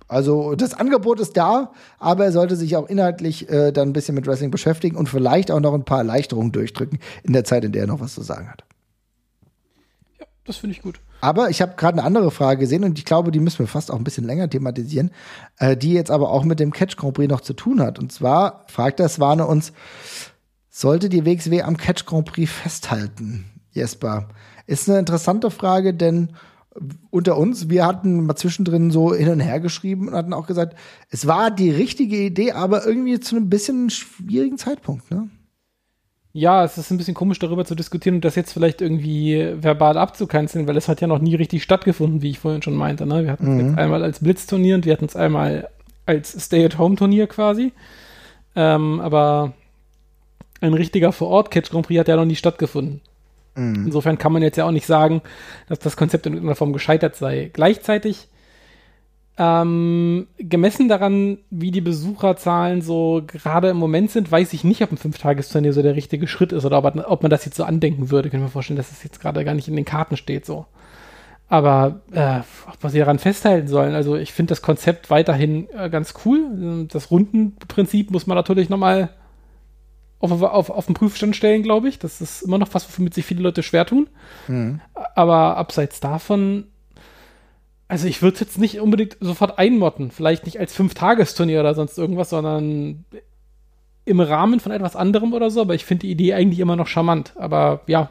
S1: Also das Angebot ist da, aber er sollte sich auch inhaltlich äh, dann ein bisschen mit Wrestling beschäftigen und vielleicht auch noch ein paar Erleichterungen durchdrücken in der Zeit, in der er noch was zu sagen hat.
S2: Ja, das finde ich gut.
S1: Aber ich habe gerade eine andere Frage gesehen und ich glaube, die müssen wir fast auch ein bisschen länger thematisieren, äh, die jetzt aber auch mit dem Catch Grand Prix noch zu tun hat. Und zwar fragt der Swane uns, sollte die WXW am Catch Grand Prix festhalten, Jesper? Ist eine interessante Frage, denn unter uns, wir hatten mal zwischendrin so hin und her geschrieben und hatten auch gesagt, es war die richtige Idee, aber irgendwie zu einem bisschen schwierigen Zeitpunkt, ne?
S2: Ja, es ist ein bisschen komisch darüber zu diskutieren und das jetzt vielleicht irgendwie verbal abzukanzeln, weil es hat ja noch nie richtig stattgefunden, wie ich vorhin schon meinte. Ne? Wir hatten es mhm. jetzt einmal als Blitzturnier und wir hatten es einmal als Stay-at-Home-Turnier quasi. Ähm, aber ein richtiger Vor-Ort-Catch Grand Prix hat ja noch nie stattgefunden. Mhm. Insofern kann man jetzt ja auch nicht sagen, dass das Konzept in irgendeiner Form gescheitert sei. Gleichzeitig, ähm, gemessen daran, wie die Besucherzahlen so gerade im Moment sind, weiß ich nicht, ob ein Fünftagesturnier so der richtige Schritt ist oder ob, ob, man das jetzt so andenken würde. Kann mir vorstellen, dass es das jetzt gerade gar nicht in den Karten steht so. Aber äh, was sie daran festhalten sollen, also ich finde das Konzept weiterhin äh, ganz cool. Das Rundenprinzip muss man natürlich nochmal auf, auf, auf den Prüfstand stellen, glaube ich. Das ist immer noch was, womit sich viele Leute schwer tun. Mhm. Aber abseits davon, also ich würde es jetzt nicht unbedingt sofort einmotten. Vielleicht nicht als Fünf-Tagesturnier oder sonst irgendwas, sondern im Rahmen von etwas anderem oder so. Aber ich finde die Idee eigentlich immer noch charmant. Aber ja,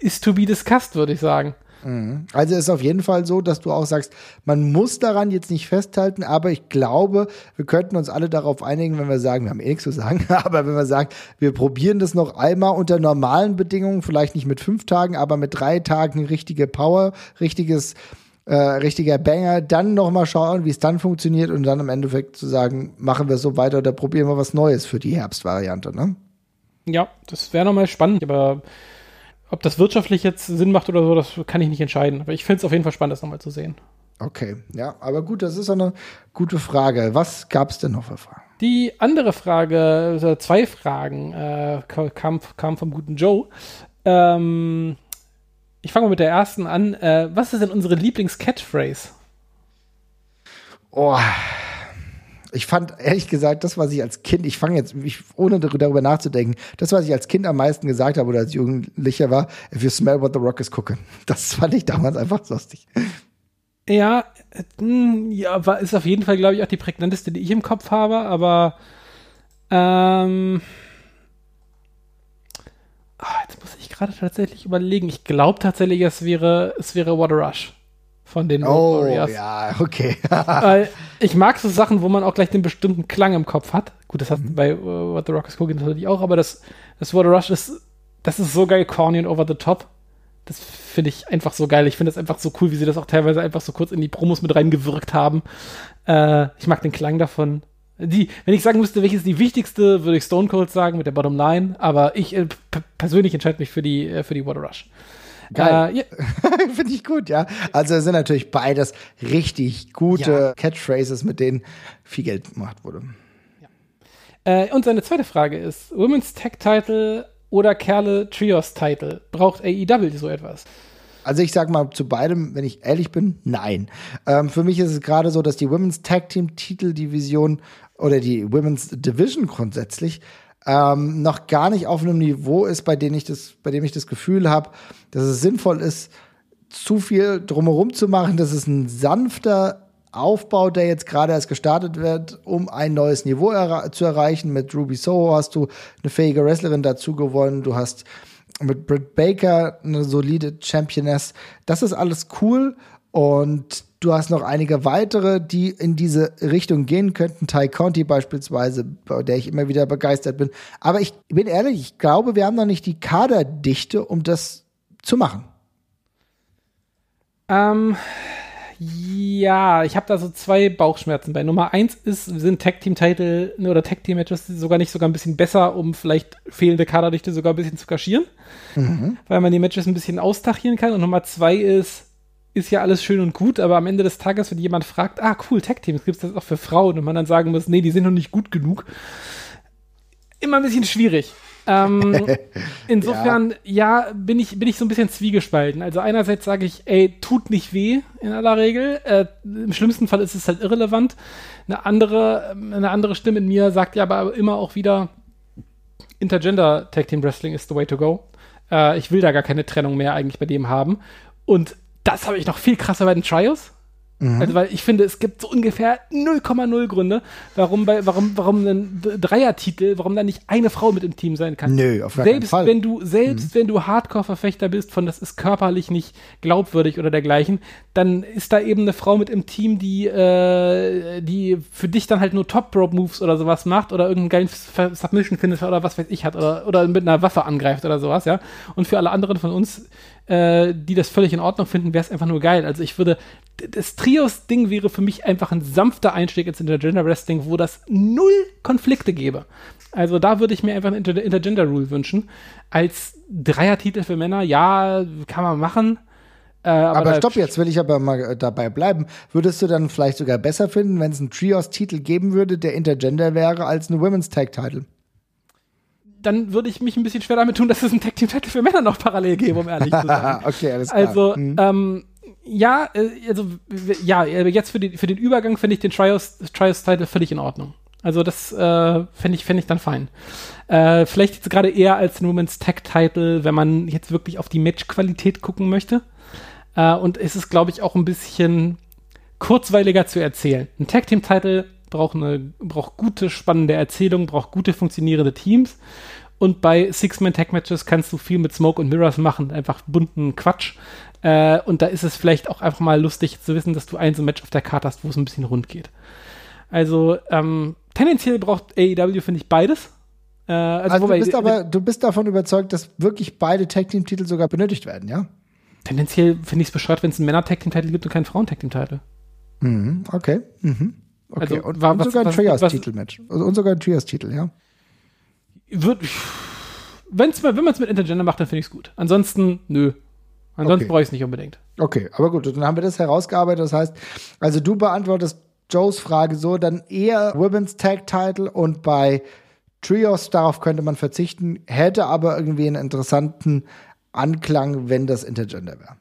S2: ist to be discussed, würde ich sagen.
S1: Mhm. Also ist auf jeden Fall so, dass du auch sagst, man muss daran jetzt nicht festhalten, aber ich glaube, wir könnten uns alle darauf einigen, wenn wir sagen, wir haben eh nichts zu sagen, aber wenn wir sagen, wir probieren das noch einmal unter normalen Bedingungen, vielleicht nicht mit fünf Tagen, aber mit drei Tagen richtige Power, richtiges äh, richtiger Banger, dann nochmal schauen, wie es dann funktioniert und dann im Endeffekt zu sagen, machen wir so weiter oder probieren wir was Neues für die Herbstvariante, ne?
S2: Ja, das wäre nochmal spannend, aber ob das wirtschaftlich jetzt Sinn macht oder so, das kann ich nicht entscheiden. Aber ich finde es auf jeden Fall spannend, das nochmal zu sehen.
S1: Okay, ja, aber gut, das ist eine gute Frage. Was gab es denn noch für Fragen?
S2: Die andere Frage, also zwei Fragen, äh, kam, kam vom guten Joe. Ähm, ich fange mal mit der ersten an. Äh, was ist denn unsere Lieblings-Catchphrase?
S1: Oh, ich fand ehrlich gesagt, das, was ich als Kind, ich fange jetzt, ich, ohne darüber nachzudenken, das, was ich als Kind am meisten gesagt habe oder als Jugendlicher war, if you smell what the rock is cooking. Das fand ich damals einfach lustig.
S2: Ja, äh, ja, war, ist auf jeden Fall, glaube ich, auch die prägnanteste, die ich im Kopf habe, aber ähm, oh, jetzt muss ich gerade tatsächlich überlegen. Ich glaube tatsächlich, es wäre, es wäre a Rush von den
S1: oh, Warriors. ja, okay.
S2: Weil ich mag so Sachen, wo man auch gleich den bestimmten Klang im Kopf hat. Gut, das hat mhm. bei uh, What the Rock is Cooking natürlich auch, aber das, das a Rush ist, das ist so geil corny und over the top. Das finde ich einfach so geil. Ich finde es einfach so cool, wie sie das auch teilweise einfach so kurz in die Promos mit reingewirkt haben. Äh, ich mag den Klang davon. Die, wenn ich sagen müsste, welches ist die wichtigste, würde ich Stone Cold sagen mit der Bottom Line, aber ich äh, persönlich entscheide mich für die, äh, für die a Rush.
S1: Geil. Äh, ja. Finde ich gut, ja. Also es sind natürlich beides richtig gute ja. Catchphrases, mit denen viel Geld gemacht wurde.
S2: Ja. Äh, und seine zweite Frage ist: Women's Tech Title oder Kerle Trios Title? Braucht AEW so etwas?
S1: Also ich sag mal zu beidem, wenn ich ehrlich bin, nein. Ähm, für mich ist es gerade so, dass die Women's Tag Team Titeldivision oder die Women's Division grundsätzlich ähm, noch gar nicht auf einem Niveau ist, bei dem ich das, bei dem ich das Gefühl habe, dass es sinnvoll ist, zu viel drumherum zu machen. Das ist ein sanfter Aufbau, der jetzt gerade erst gestartet wird, um ein neues Niveau er zu erreichen. Mit Ruby Soho hast du eine fähige Wrestlerin dazu gewonnen. Du hast mit Britt Baker eine solide Championess. Das ist alles cool und Du hast noch einige weitere, die in diese Richtung gehen könnten. Ty Conti beispielsweise, bei der ich immer wieder begeistert bin. Aber ich bin ehrlich, ich glaube, wir haben noch nicht die Kaderdichte, um das zu machen.
S2: Ähm, ja, ich habe da so zwei Bauchschmerzen bei. Nummer eins ist, sind Tag-Team-Title oder Tag-Team-Matches sogar nicht sogar ein bisschen besser, um vielleicht fehlende Kaderdichte sogar ein bisschen zu kaschieren. Mhm. Weil man die Matches ein bisschen austachieren kann. Und Nummer zwei ist, ist ja alles schön und gut, aber am Ende des Tages, wenn jemand fragt, ah, cool, Tech-Teams, gibt es das auch für Frauen? Und man dann sagen muss, nee, die sind noch nicht gut genug. Immer ein bisschen schwierig. Ähm, insofern, ja. ja, bin, ich, bin ich so ein bisschen zwiegespalten. Also einerseits sage ich, ey, tut nicht weh in aller Regel. Äh, Im schlimmsten Fall ist es halt irrelevant. Eine andere, eine andere Stimme in mir sagt ja aber immer auch wieder, Intergender Tag Team Wrestling is the way to go. Äh, ich will da gar keine Trennung mehr eigentlich bei dem haben. Und das habe ich noch viel krasser bei den Trials. Mhm. Also, weil ich finde, es gibt so ungefähr 0,0 Gründe, warum bei, warum, warum ein Dreier-Titel, warum da nicht eine Frau mit im Team sein kann.
S1: Nö, auf
S2: gar selbst keinen Fall. Wenn du, selbst mhm. wenn du Hardcore-Verfechter bist von das ist körperlich nicht glaubwürdig oder dergleichen, dann ist da eben eine Frau mit im Team, die, äh, die für dich dann halt nur Top-Rope-Moves oder sowas macht oder irgendeinen geilen Submission-Finisher oder was weiß ich hat oder, oder mit einer Waffe angreift oder sowas, ja. Und für alle anderen von uns äh, die das völlig in Ordnung finden, wäre es einfach nur geil. Also ich würde, das Trios-Ding wäre für mich einfach ein sanfter Einstieg ins Intergender Wrestling, wo das null Konflikte gäbe. Also da würde ich mir einfach ein Inter Intergender Rule wünschen. Als Dreier-Titel für Männer, ja, kann man machen.
S1: Äh, aber, aber stopp, jetzt will ich aber mal äh, dabei bleiben. Würdest du dann vielleicht sogar besser finden, wenn es einen Trios-Titel geben würde, der Intergender wäre, als ein Women's Tag-Title?
S2: Dann würde ich mich ein bisschen schwer damit tun, dass es ein Tag Team Title für Männer noch parallel gäbe, um ehrlich zu sein.
S1: okay, alles klar.
S2: Also, mhm. ähm, ja, äh, also, ja, jetzt für, die, für den Übergang finde ich den Trios, Trios Title völlig in Ordnung. Also das äh, fände ich, fänd ich dann fein. Äh, vielleicht jetzt gerade eher als ein Women's Tag Title, wenn man jetzt wirklich auf die Matchqualität gucken möchte. Äh, und es ist, glaube ich, auch ein bisschen kurzweiliger zu erzählen. Ein Tag Team Title braucht eine braucht gute spannende Erzählung, braucht gute funktionierende Teams. Und bei Six-Man-Tag-Matches kannst du viel mit Smoke und Mirrors machen, einfach bunten Quatsch. Äh, und da ist es vielleicht auch einfach mal lustig zu wissen, dass du ein so ein Match auf der Karte hast, wo es ein bisschen rund geht. Also ähm, tendenziell braucht AEW, finde ich, beides.
S1: Äh, also, also du, bist aber, du bist davon überzeugt, dass wirklich beide Tag-Team-Titel sogar benötigt werden, ja?
S2: Tendenziell finde ich es bescheuert, wenn es einen Männer-Tag-Team-Titel gibt und keinen Frauen-Tag-Team-Titel.
S1: Mhm, okay. Mhm. Okay, also, und, war, und was, sogar ein Trios-Titel-Match. Also, und sogar ein Trios-Titel, ja.
S2: Wird, wenn's, wenn man es mit Intergender macht, dann finde ich es gut. Ansonsten, nö. Ansonsten okay. brauche ich es nicht unbedingt.
S1: Okay, aber gut, dann haben wir das herausgearbeitet. Das heißt, also du beantwortest Joes Frage so, dann eher Women's Tag Title und bei Trios, darauf könnte man verzichten, hätte aber irgendwie einen interessanten Anklang, wenn das Intergender wäre.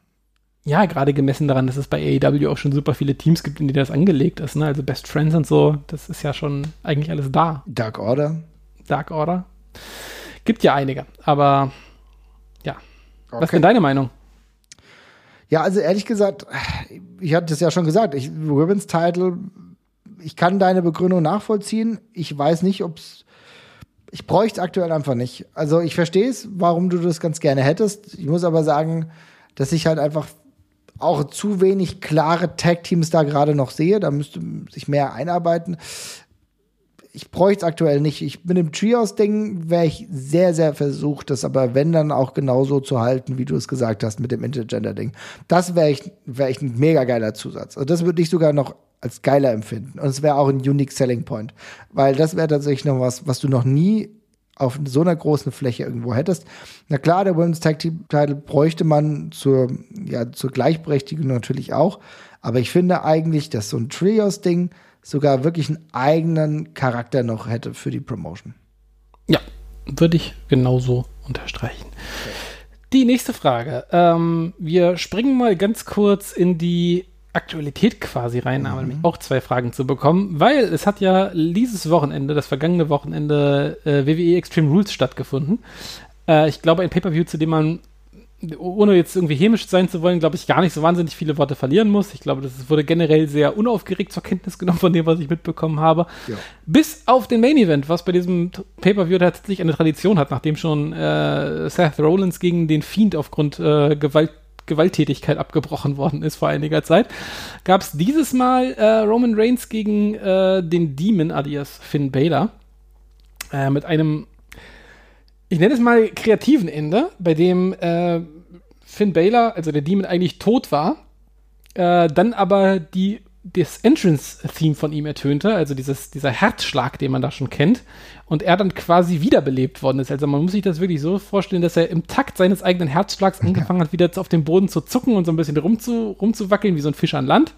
S2: Ja, gerade gemessen daran, dass es bei AEW auch schon super viele Teams gibt, in die das angelegt ist. Ne? Also Best Friends und so, das ist ja schon eigentlich alles da.
S1: Dark Order.
S2: Dark Order. Gibt ja einige, aber ja. Okay. Was ist denn deine Meinung?
S1: Ja, also ehrlich gesagt, ich hatte es ja schon gesagt, ich, Women's Title, ich kann deine Begründung nachvollziehen. Ich weiß nicht, ob es. Ich bräuchte es aktuell einfach nicht. Also ich verstehe es, warum du das ganz gerne hättest. Ich muss aber sagen, dass ich halt einfach auch zu wenig klare Tag-Teams da gerade noch sehe. Da müsste sich mehr einarbeiten ich bräuchte es aktuell nicht. Ich bin im Trios-Ding, wäre ich sehr, sehr versucht, das aber wenn dann auch genauso zu halten, wie du es gesagt hast mit dem Intergender-Ding. Das wäre ich, wär ich ein mega geiler Zusatz. Also das würde ich sogar noch als geiler empfinden. Und es wäre auch ein unique Selling Point. Weil das wäre tatsächlich noch was, was du noch nie auf so einer großen Fläche irgendwo hättest. Na klar, der Women's Tag Team Title bräuchte man zur, ja, zur Gleichberechtigung natürlich auch. Aber ich finde eigentlich, dass so ein Trios-Ding sogar wirklich einen eigenen Charakter noch hätte für die Promotion.
S2: Ja, würde ich genauso unterstreichen. Okay. Die nächste Frage. Ähm, wir springen mal ganz kurz in die Aktualität quasi rein, mhm. aber nämlich auch zwei Fragen zu bekommen, weil es hat ja dieses Wochenende, das vergangene Wochenende, äh, WWE Extreme Rules stattgefunden. Äh, ich glaube, ein Pay-Per-View, zu dem man ohne jetzt irgendwie hämisch sein zu wollen, glaube ich, gar nicht so wahnsinnig viele Worte verlieren muss. Ich glaube, das wurde generell sehr unaufgeregt zur Kenntnis genommen von dem, was ich mitbekommen habe. Ja. Bis auf den Main Event, was bei diesem Pay-Per-View tatsächlich eine Tradition hat, nachdem schon äh, Seth Rollins gegen den Fiend aufgrund äh, Gewalt Gewalttätigkeit abgebrochen worden ist vor einiger Zeit, gab es dieses Mal äh, Roman Reigns gegen äh, den Demon alias Finn Balor äh, mit einem ich nenne es mal kreativen Ende, bei dem äh, Finn Baylor, also der Demon, eigentlich tot war, äh, dann aber die, das Entrance-Theme von ihm ertönte, also dieses, dieser Herzschlag, den man da schon kennt, und er dann quasi wiederbelebt worden ist. Also man muss sich das wirklich so vorstellen, dass er im Takt seines eigenen Herzschlags angefangen hat, wieder auf dem Boden zu zucken und so ein bisschen rumzu, rumzuwackeln, wie so ein Fisch an Land.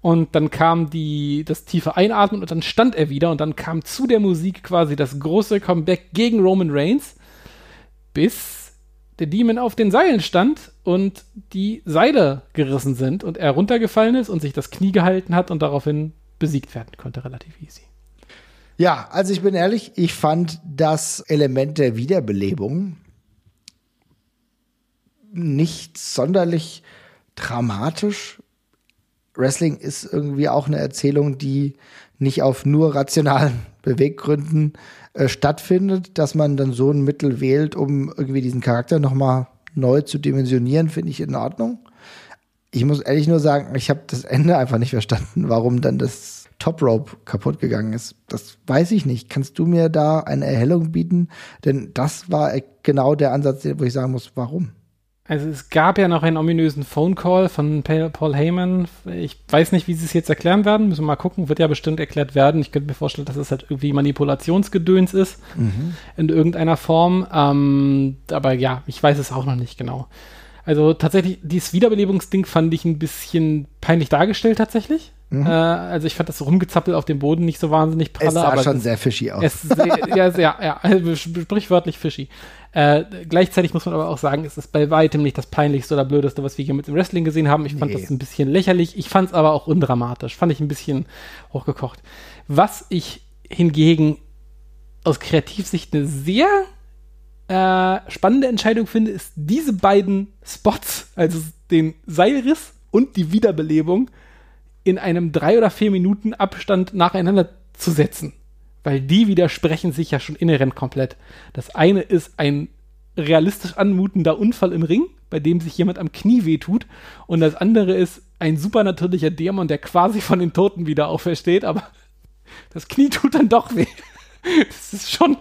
S2: Und dann kam die, das tiefe Einatmen und dann stand er wieder und dann kam zu der Musik quasi das große Comeback gegen Roman Reigns, bis der Demon auf den Seilen stand und die Seile gerissen sind und er runtergefallen ist und sich das Knie gehalten hat und daraufhin besiegt werden konnte, relativ easy.
S1: Ja, also ich bin ehrlich, ich fand das Element der Wiederbelebung nicht sonderlich dramatisch Wrestling ist irgendwie auch eine Erzählung, die nicht auf nur rationalen Beweggründen äh, stattfindet, dass man dann so ein Mittel wählt, um irgendwie diesen Charakter nochmal neu zu dimensionieren, finde ich in Ordnung. Ich muss ehrlich nur sagen, ich habe das Ende einfach nicht verstanden, warum dann das Top Rope kaputt gegangen ist. Das weiß ich nicht. Kannst du mir da eine Erhellung bieten? Denn das war genau der Ansatz, wo ich sagen muss, warum?
S2: Also es gab ja noch einen ominösen Phone Call von Paul Heyman. Ich weiß nicht, wie sie es jetzt erklären werden. Müssen wir mal gucken. Wird ja bestimmt erklärt werden. Ich könnte mir vorstellen, dass es halt irgendwie Manipulationsgedöns ist. Mhm. In irgendeiner Form. Ähm, aber ja, ich weiß es auch noch nicht genau. Also tatsächlich, dieses Wiederbelebungsding fand ich ein bisschen peinlich dargestellt tatsächlich. Mhm. Äh, also ich fand das Rumgezappel auf dem Boden nicht so wahnsinnig
S1: pralle. Es sah aber schon sehr fishy aus.
S2: Es, ja, sehr, ja, also sprichwörtlich fishy. Äh, gleichzeitig muss man aber auch sagen, es ist bei weitem nicht das peinlichste oder blödeste, was wir hier mit dem Wrestling gesehen haben. Ich fand nee. das ein bisschen lächerlich. Ich fand es aber auch undramatisch. Fand ich ein bisschen hochgekocht. Was ich hingegen aus Kreativsicht eine sehr äh, spannende Entscheidung finde, ist diese beiden Spots, also den Seilriss und die Wiederbelebung, in einem drei oder vier Minuten Abstand nacheinander zu setzen weil die widersprechen sich ja schon inhärent komplett. Das eine ist ein realistisch anmutender Unfall im Ring, bei dem sich jemand am Knie wehtut, und das andere ist ein supernatürlicher Dämon, der quasi von den Toten wieder aufersteht, aber das Knie tut dann doch weh. Das ist schon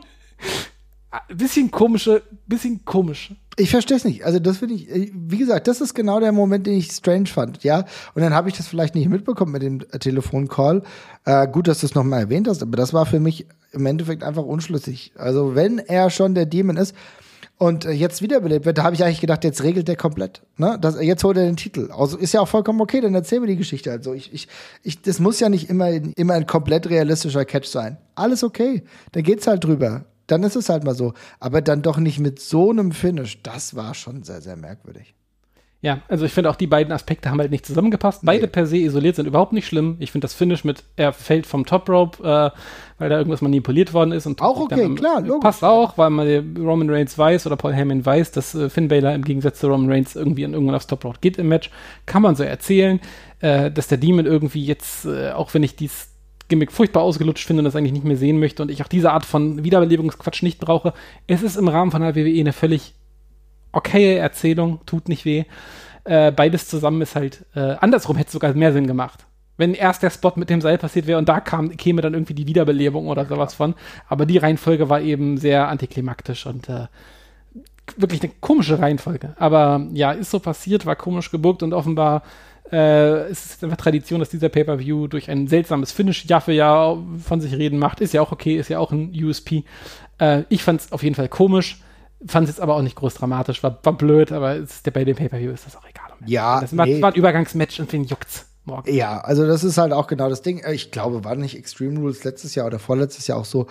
S2: ein bisschen komische, bisschen komisch.
S1: Ich verstehe es nicht. Also das finde ich, äh, wie gesagt, das ist genau der Moment, den ich strange fand, ja. Und dann habe ich das vielleicht nicht mitbekommen mit dem äh, Telefoncall. Äh, gut, dass du es nochmal erwähnt hast, aber das war für mich im Endeffekt einfach unschlüssig. Also wenn er schon der Demon ist und äh, jetzt wiederbelebt wird, da habe ich eigentlich gedacht, jetzt regelt der komplett. Ne? Das, jetzt holt er den Titel. Also ist ja auch vollkommen okay, dann erzählen wir die Geschichte halt so. Ich, ich, ich, das muss ja nicht immer, immer ein komplett realistischer Catch sein. Alles okay. Da geht's halt drüber dann ist es halt mal so. Aber dann doch nicht mit so einem Finish. Das war schon sehr, sehr merkwürdig.
S2: Ja, also ich finde auch die beiden Aspekte haben halt nicht zusammengepasst. Beide nee. per se isoliert sind überhaupt nicht schlimm. Ich finde das Finish mit, er fällt vom Top Rope, äh, weil da irgendwas manipuliert worden ist. Und
S1: auch okay, dann, klar,
S2: logisch. Passt auch, weil man Roman Reigns weiß oder Paul Heyman weiß, dass äh, Finn Balor im Gegensatz zu Roman Reigns irgendwie an irgendwann aufs Top Rope geht im Match. Kann man so erzählen, äh, dass der Demon irgendwie jetzt, äh, auch wenn ich dies Gimmick furchtbar ausgelutscht finde und das eigentlich nicht mehr sehen möchte und ich auch diese Art von Wiederbelebungsquatsch nicht brauche. Es ist im Rahmen von der WWE eine völlig okaye Erzählung, tut nicht weh. Äh, beides zusammen ist halt, äh, andersrum hätte es sogar mehr Sinn gemacht. Wenn erst der Spot mit dem Seil passiert wäre und da kam, käme dann irgendwie die Wiederbelebung oder sowas von. Aber die Reihenfolge war eben sehr antiklimaktisch und äh, wirklich eine komische Reihenfolge. Aber ja, ist so passiert, war komisch gebuckt und offenbar äh, es ist einfach Tradition, dass dieser Pay-Per-View durch ein seltsames Finish Jahr für Jahr von sich reden macht. Ist ja auch okay, ist ja auch ein USP. Äh, ich fand es auf jeden Fall komisch, fand es jetzt aber auch nicht groß dramatisch, war, war blöd, aber ist, bei dem Pay-Per-View ist das auch egal.
S1: Ja,
S2: das war, nee. war ein Übergangsmatch und wen juckt's?
S1: Morgen. Ja, also das ist halt auch genau das Ding. Ich glaube, war nicht Extreme Rules letztes Jahr oder vorletztes Jahr auch so,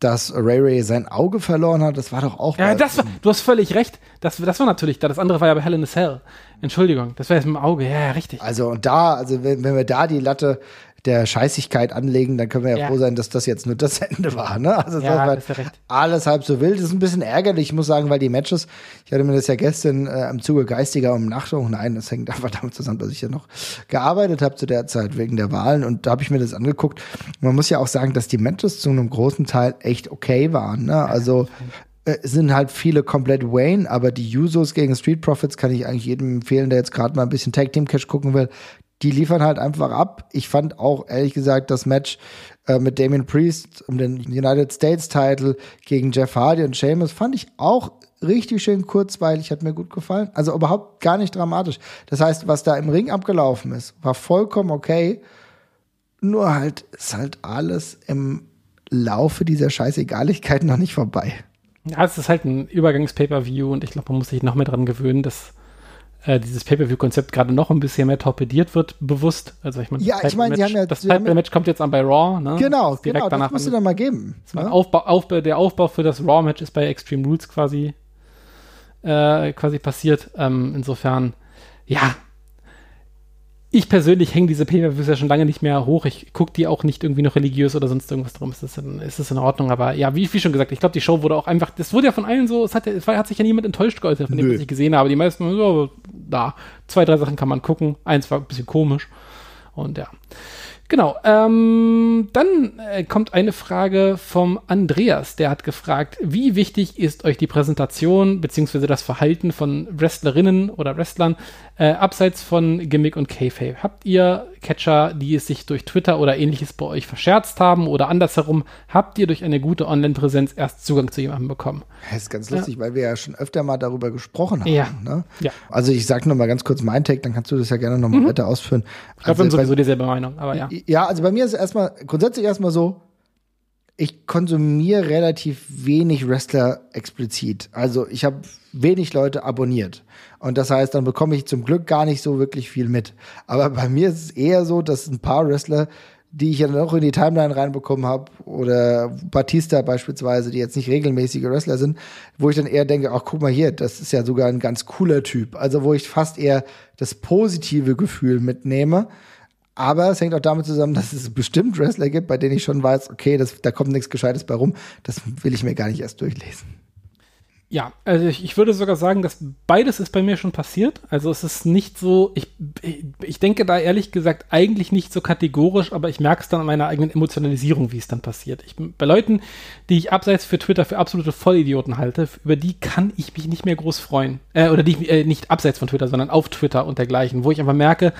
S1: dass Ray Ray sein Auge verloren hat. Das war doch auch.
S2: Ja, das war, du hast völlig recht. Das, das war natürlich da. Das andere war ja bei Hell in a Cell. Entschuldigung, das war jetzt mit dem Auge. Ja, ja, richtig.
S1: Also und da, also wenn, wenn wir da die Latte der Scheißigkeit anlegen, dann können wir ja, ja, froh sein, dass das jetzt nur das Ende war. Ne? Also
S2: ja,
S1: das war alles halb so wild. Das ist ein bisschen ärgerlich, ich muss sagen, weil die Matches, ich hatte mir das ja gestern äh, im Zuge geistiger Umnachtung, nein, das hängt einfach damit zusammen, dass ich ja noch gearbeitet habe zu der Zeit wegen der Wahlen und da habe ich mir das angeguckt. Man muss ja auch sagen, dass die Matches zu einem großen Teil echt okay waren. Ne? Also äh, sind halt viele komplett Wayne, aber die Usos gegen Street Profits kann ich eigentlich jedem empfehlen, der jetzt gerade mal ein bisschen Tag Team Cash gucken will die liefern halt einfach ab. Ich fand auch, ehrlich gesagt, das Match äh, mit Damien Priest um den United States Title gegen Jeff Hardy und Sheamus fand ich auch richtig schön kurzweilig, hat mir gut gefallen. Also überhaupt gar nicht dramatisch. Das heißt, was da im Ring abgelaufen ist, war vollkommen okay. Nur halt ist halt alles im Laufe dieser Scheißegaligkeit noch nicht vorbei.
S2: Ja, es ist halt ein Übergangs-Pay-Per-View und ich glaube, man muss sich noch mehr dran gewöhnen, dass äh, dieses Pay-Per-View-Konzept gerade noch ein bisschen mehr torpediert wird, bewusst. Also ich meine,
S1: ja, ich haben ja
S2: das Title-Match kommt jetzt an bei Raw, ne?
S1: Genau, direkt genau, danach das musst du dann mal geben.
S2: Ne? Aufbau, Aufbau, der Aufbau für das Raw-Match ist bei Extreme Rules quasi äh, quasi passiert. Ähm, insofern, ja, ich persönlich hänge diese Pay-Per-Views ja schon lange nicht mehr hoch. Ich gucke die auch nicht irgendwie noch religiös oder sonst irgendwas drum. Ist das in, ist das in Ordnung? Aber ja, wie, wie schon gesagt, ich glaube, die Show wurde auch einfach, das wurde ja von allen so, es hat, es hat sich ja niemand enttäuscht geäußert, von dem, was ich gesehen habe. Die meisten, so, da, zwei, drei Sachen kann man gucken. Eins war ein bisschen komisch. Und ja. Genau, ähm, dann äh, kommt eine Frage vom Andreas, der hat gefragt, wie wichtig ist euch die Präsentation bzw. das Verhalten von Wrestlerinnen oder Wrestlern äh, abseits von Gimmick und Kayfabe? Habt ihr Catcher, die es sich durch Twitter oder ähnliches bei euch verscherzt haben oder andersherum, habt ihr durch eine gute Online-Präsenz erst Zugang zu jemandem bekommen?
S1: Das ist ganz lustig, ja. weil wir ja schon öfter mal darüber gesprochen haben.
S2: Ja.
S1: Ne?
S2: ja.
S1: Also ich sage noch mal ganz kurz mein Take, dann kannst du das ja gerne noch mal mhm. weiter ausführen.
S2: Ich glaube, also, wir haben sowieso dieselbe Meinung, aber ja.
S1: Ja, also bei mir ist es erstmal grundsätzlich erstmal so, ich konsumiere relativ wenig Wrestler explizit. Also ich habe wenig Leute abonniert. Und das heißt, dann bekomme ich zum Glück gar nicht so wirklich viel mit. Aber bei mir ist es eher so, dass ein paar Wrestler, die ich ja noch in die Timeline reinbekommen habe, oder Batista beispielsweise, die jetzt nicht regelmäßige Wrestler sind, wo ich dann eher denke, ach guck mal hier, das ist ja sogar ein ganz cooler Typ. Also wo ich fast eher das positive Gefühl mitnehme. Aber es hängt auch damit zusammen, dass es bestimmt Wrestler gibt, bei denen ich schon weiß, okay, das, da kommt nichts Gescheites bei rum. Das will ich mir gar nicht erst durchlesen.
S2: Ja, also ich, ich, würde sogar sagen, dass beides ist bei mir schon passiert. Also es ist nicht so, ich, ich denke da ehrlich gesagt eigentlich nicht so kategorisch, aber ich merke es dann an meiner eigenen Emotionalisierung, wie es dann passiert. Ich, bei Leuten, die ich abseits für Twitter für absolute Vollidioten halte, über die kann ich mich nicht mehr groß freuen. Äh, oder die äh, nicht abseits von Twitter, sondern auf Twitter und dergleichen, wo ich einfach merke,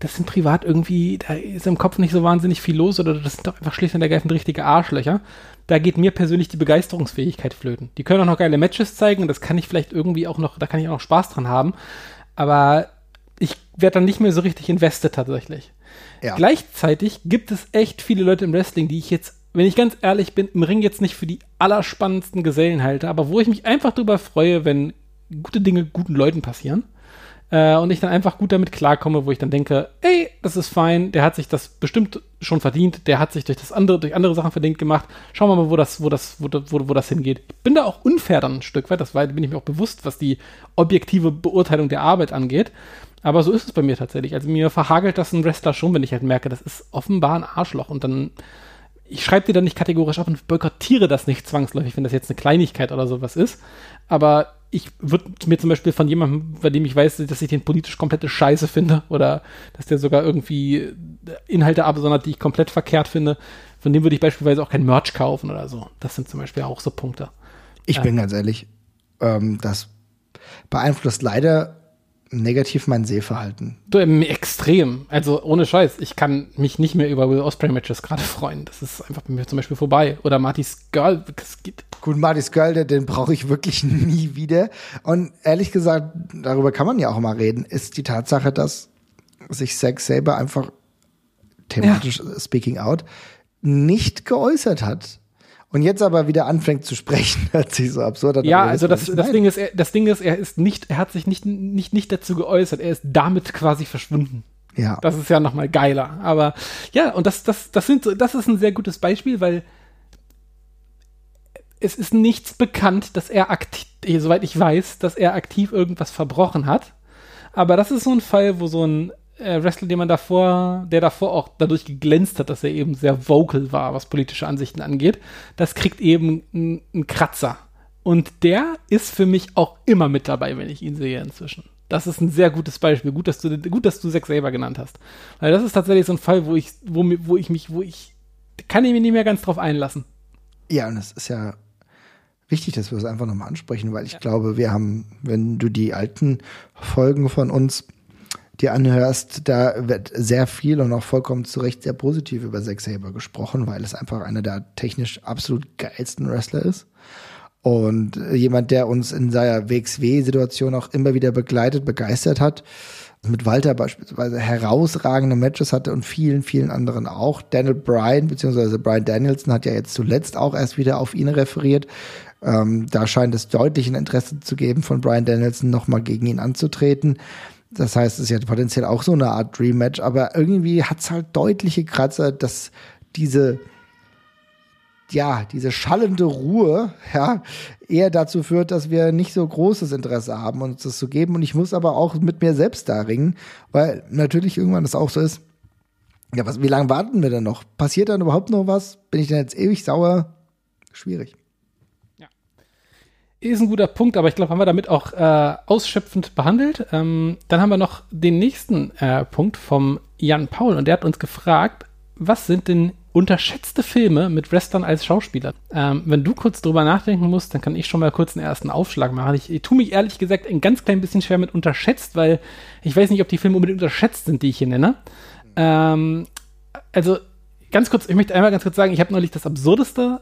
S2: das sind privat irgendwie, da ist im Kopf nicht so wahnsinnig viel los oder das sind doch einfach schlicht und ergreifend richtige Arschlöcher. Da geht mir persönlich die Begeisterungsfähigkeit flöten. Die können auch noch geile Matches zeigen und das kann ich vielleicht irgendwie auch noch, da kann ich auch noch Spaß dran haben. Aber ich werde dann nicht mehr so richtig invested tatsächlich. Ja. Gleichzeitig gibt es echt viele Leute im Wrestling, die ich jetzt, wenn ich ganz ehrlich bin, im Ring jetzt nicht für die allerspannendsten Gesellen halte, aber wo ich mich einfach darüber freue, wenn gute Dinge guten Leuten passieren äh, und ich dann einfach gut damit klarkomme, wo ich dann denke, ey, das ist fein, der hat sich das bestimmt schon verdient, der hat sich durch das andere, durch andere Sachen verdient gemacht. Schauen wir mal, wo das, wo das, wo, wo, wo das hingeht. Ich bin da auch unfair dann ein Stück weit, das bin ich mir auch bewusst, was die objektive Beurteilung der Arbeit angeht. Aber so ist es bei mir tatsächlich. Also mir verhagelt das ein Wrestler schon, wenn ich halt merke, das ist offenbar ein Arschloch und dann ich schreibe dir dann nicht kategorisch ab und boykottiere das nicht zwangsläufig, wenn das jetzt eine Kleinigkeit oder sowas ist. Aber ich würde mir zum Beispiel von jemandem, bei dem ich weiß, dass ich den politisch komplette Scheiße finde oder dass der sogar irgendwie Inhalte absondert, die ich komplett verkehrt finde, von dem würde ich beispielsweise auch kein Merch kaufen oder so. Das sind zum Beispiel auch so Punkte.
S1: Ich bin ganz ehrlich, ähm, das beeinflusst leider negativ mein Sehverhalten.
S2: Du, ähm, extrem. Also ohne Scheiß. Ich kann mich nicht mehr über Will Osprey Matches gerade freuen. Das ist einfach bei mir zum Beispiel vorbei. Oder Marty's Girl.
S1: Gut, Marty's Girl, den, den brauche ich wirklich nie wieder. Und ehrlich gesagt, darüber kann man ja auch mal reden, ist die Tatsache, dass sich Zack selber einfach thematisch ja. speaking out nicht geäußert hat und jetzt aber wieder anfängt zu sprechen, hört sich so absurd an.
S2: Ja, also das, das Ding ist, er, das Ding ist, er ist nicht, er hat sich nicht, nicht, nicht dazu geäußert, er ist damit quasi verschwunden. Ja. Das ist ja nochmal geiler. Aber ja, und das, das, das sind, das ist ein sehr gutes Beispiel, weil es ist nichts bekannt, dass er aktiv, eh, soweit ich weiß, dass er aktiv irgendwas verbrochen hat. Aber das ist so ein Fall, wo so ein äh, Wrestler, den man davor, der davor auch dadurch geglänzt hat, dass er eben sehr vocal war, was politische Ansichten angeht, das kriegt eben einen Kratzer. Und der ist für mich auch immer mit dabei, wenn ich ihn sehe inzwischen. Das ist ein sehr gutes Beispiel. Gut, dass du, gut, dass du Zack selber genannt hast. Weil das ist tatsächlich so ein Fall, wo ich, wo, wo ich mich, wo ich, kann ich mich nicht mehr ganz drauf einlassen.
S1: Ja, und es ist ja wichtig, dass wir es das einfach nochmal ansprechen, weil ich ja. glaube, wir haben, wenn du die alten Folgen von uns dir anhörst, da wird sehr viel und auch vollkommen zu Recht sehr positiv über Zack Saber gesprochen, weil es einfach einer der technisch absolut geilsten Wrestler ist. Und jemand, der uns in seiner WXW-Situation auch immer wieder begleitet, begeistert hat. Mit Walter beispielsweise herausragende Matches hatte und vielen, vielen anderen auch. Daniel Bryan, beziehungsweise Brian Danielson hat ja jetzt zuletzt auch erst wieder auf ihn referiert. Ähm, da scheint es deutlich ein Interesse zu geben, von Brian Danielson nochmal gegen ihn anzutreten. Das heißt, es ist ja potenziell auch so eine Art Dream Match, aber irgendwie hat es halt deutliche Kratzer, dass diese, ja, diese schallende Ruhe, ja, eher dazu führt, dass wir nicht so großes Interesse haben, uns das zu geben. Und ich muss aber auch mit mir selbst da ringen, weil natürlich irgendwann das auch so ist. Ja, was, wie lange warten wir denn noch? Passiert dann überhaupt noch was? Bin ich denn jetzt ewig sauer? Schwierig
S2: ist ein guter Punkt, aber ich glaube, haben wir damit auch äh, ausschöpfend behandelt. Ähm, dann haben wir noch den nächsten äh, Punkt vom Jan Paul und der hat uns gefragt, was sind denn unterschätzte Filme mit Western als Schauspieler? Ähm, wenn du kurz drüber nachdenken musst, dann kann ich schon mal kurz einen ersten Aufschlag machen. Ich, ich tue mich ehrlich gesagt ein ganz klein bisschen schwer mit unterschätzt, weil ich weiß nicht, ob die Filme unbedingt unterschätzt sind, die ich hier nenne. Ähm, also ganz kurz, ich möchte einmal ganz kurz sagen, ich habe neulich das absurdeste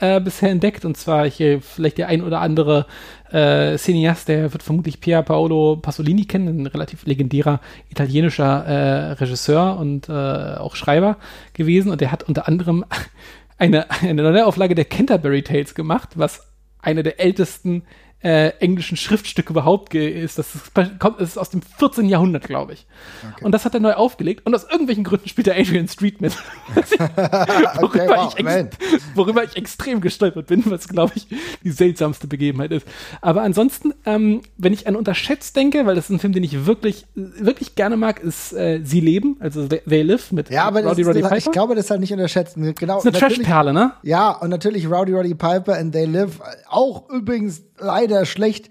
S2: äh, bisher entdeckt. Und zwar hier vielleicht der ein oder andere äh, Cineast, der wird vermutlich Pier Paolo Pasolini kennen, ein relativ legendärer italienischer äh, Regisseur und äh, auch Schreiber gewesen. Und der hat unter anderem eine, eine Neuauflage der Canterbury Tales gemacht, was eine der ältesten äh, englischen Schriftstücke überhaupt ist. Das ist, kommt, das ist aus dem 14. Jahrhundert, glaube ich. Okay. Und das hat er neu aufgelegt und aus irgendwelchen Gründen spielt er Adrian Street mit. worüber, okay, wow, ich worüber, ich extrem gestolpert bin, was, glaube ich, die seltsamste Begebenheit ist. Aber ansonsten, ähm, wenn ich an Unterschätzt denke, weil das ist ein Film, den ich wirklich, wirklich gerne mag, ist äh, Sie leben, also They Live mit
S1: Ja, aber Rowdy, Roddy Piper. ich glaube, das ist halt nicht unterschätzt. Genau,
S2: das ist eine Trashperle, ne?
S1: Ja, und natürlich Rowdy Roddy Piper and They Live, auch übrigens leider schlecht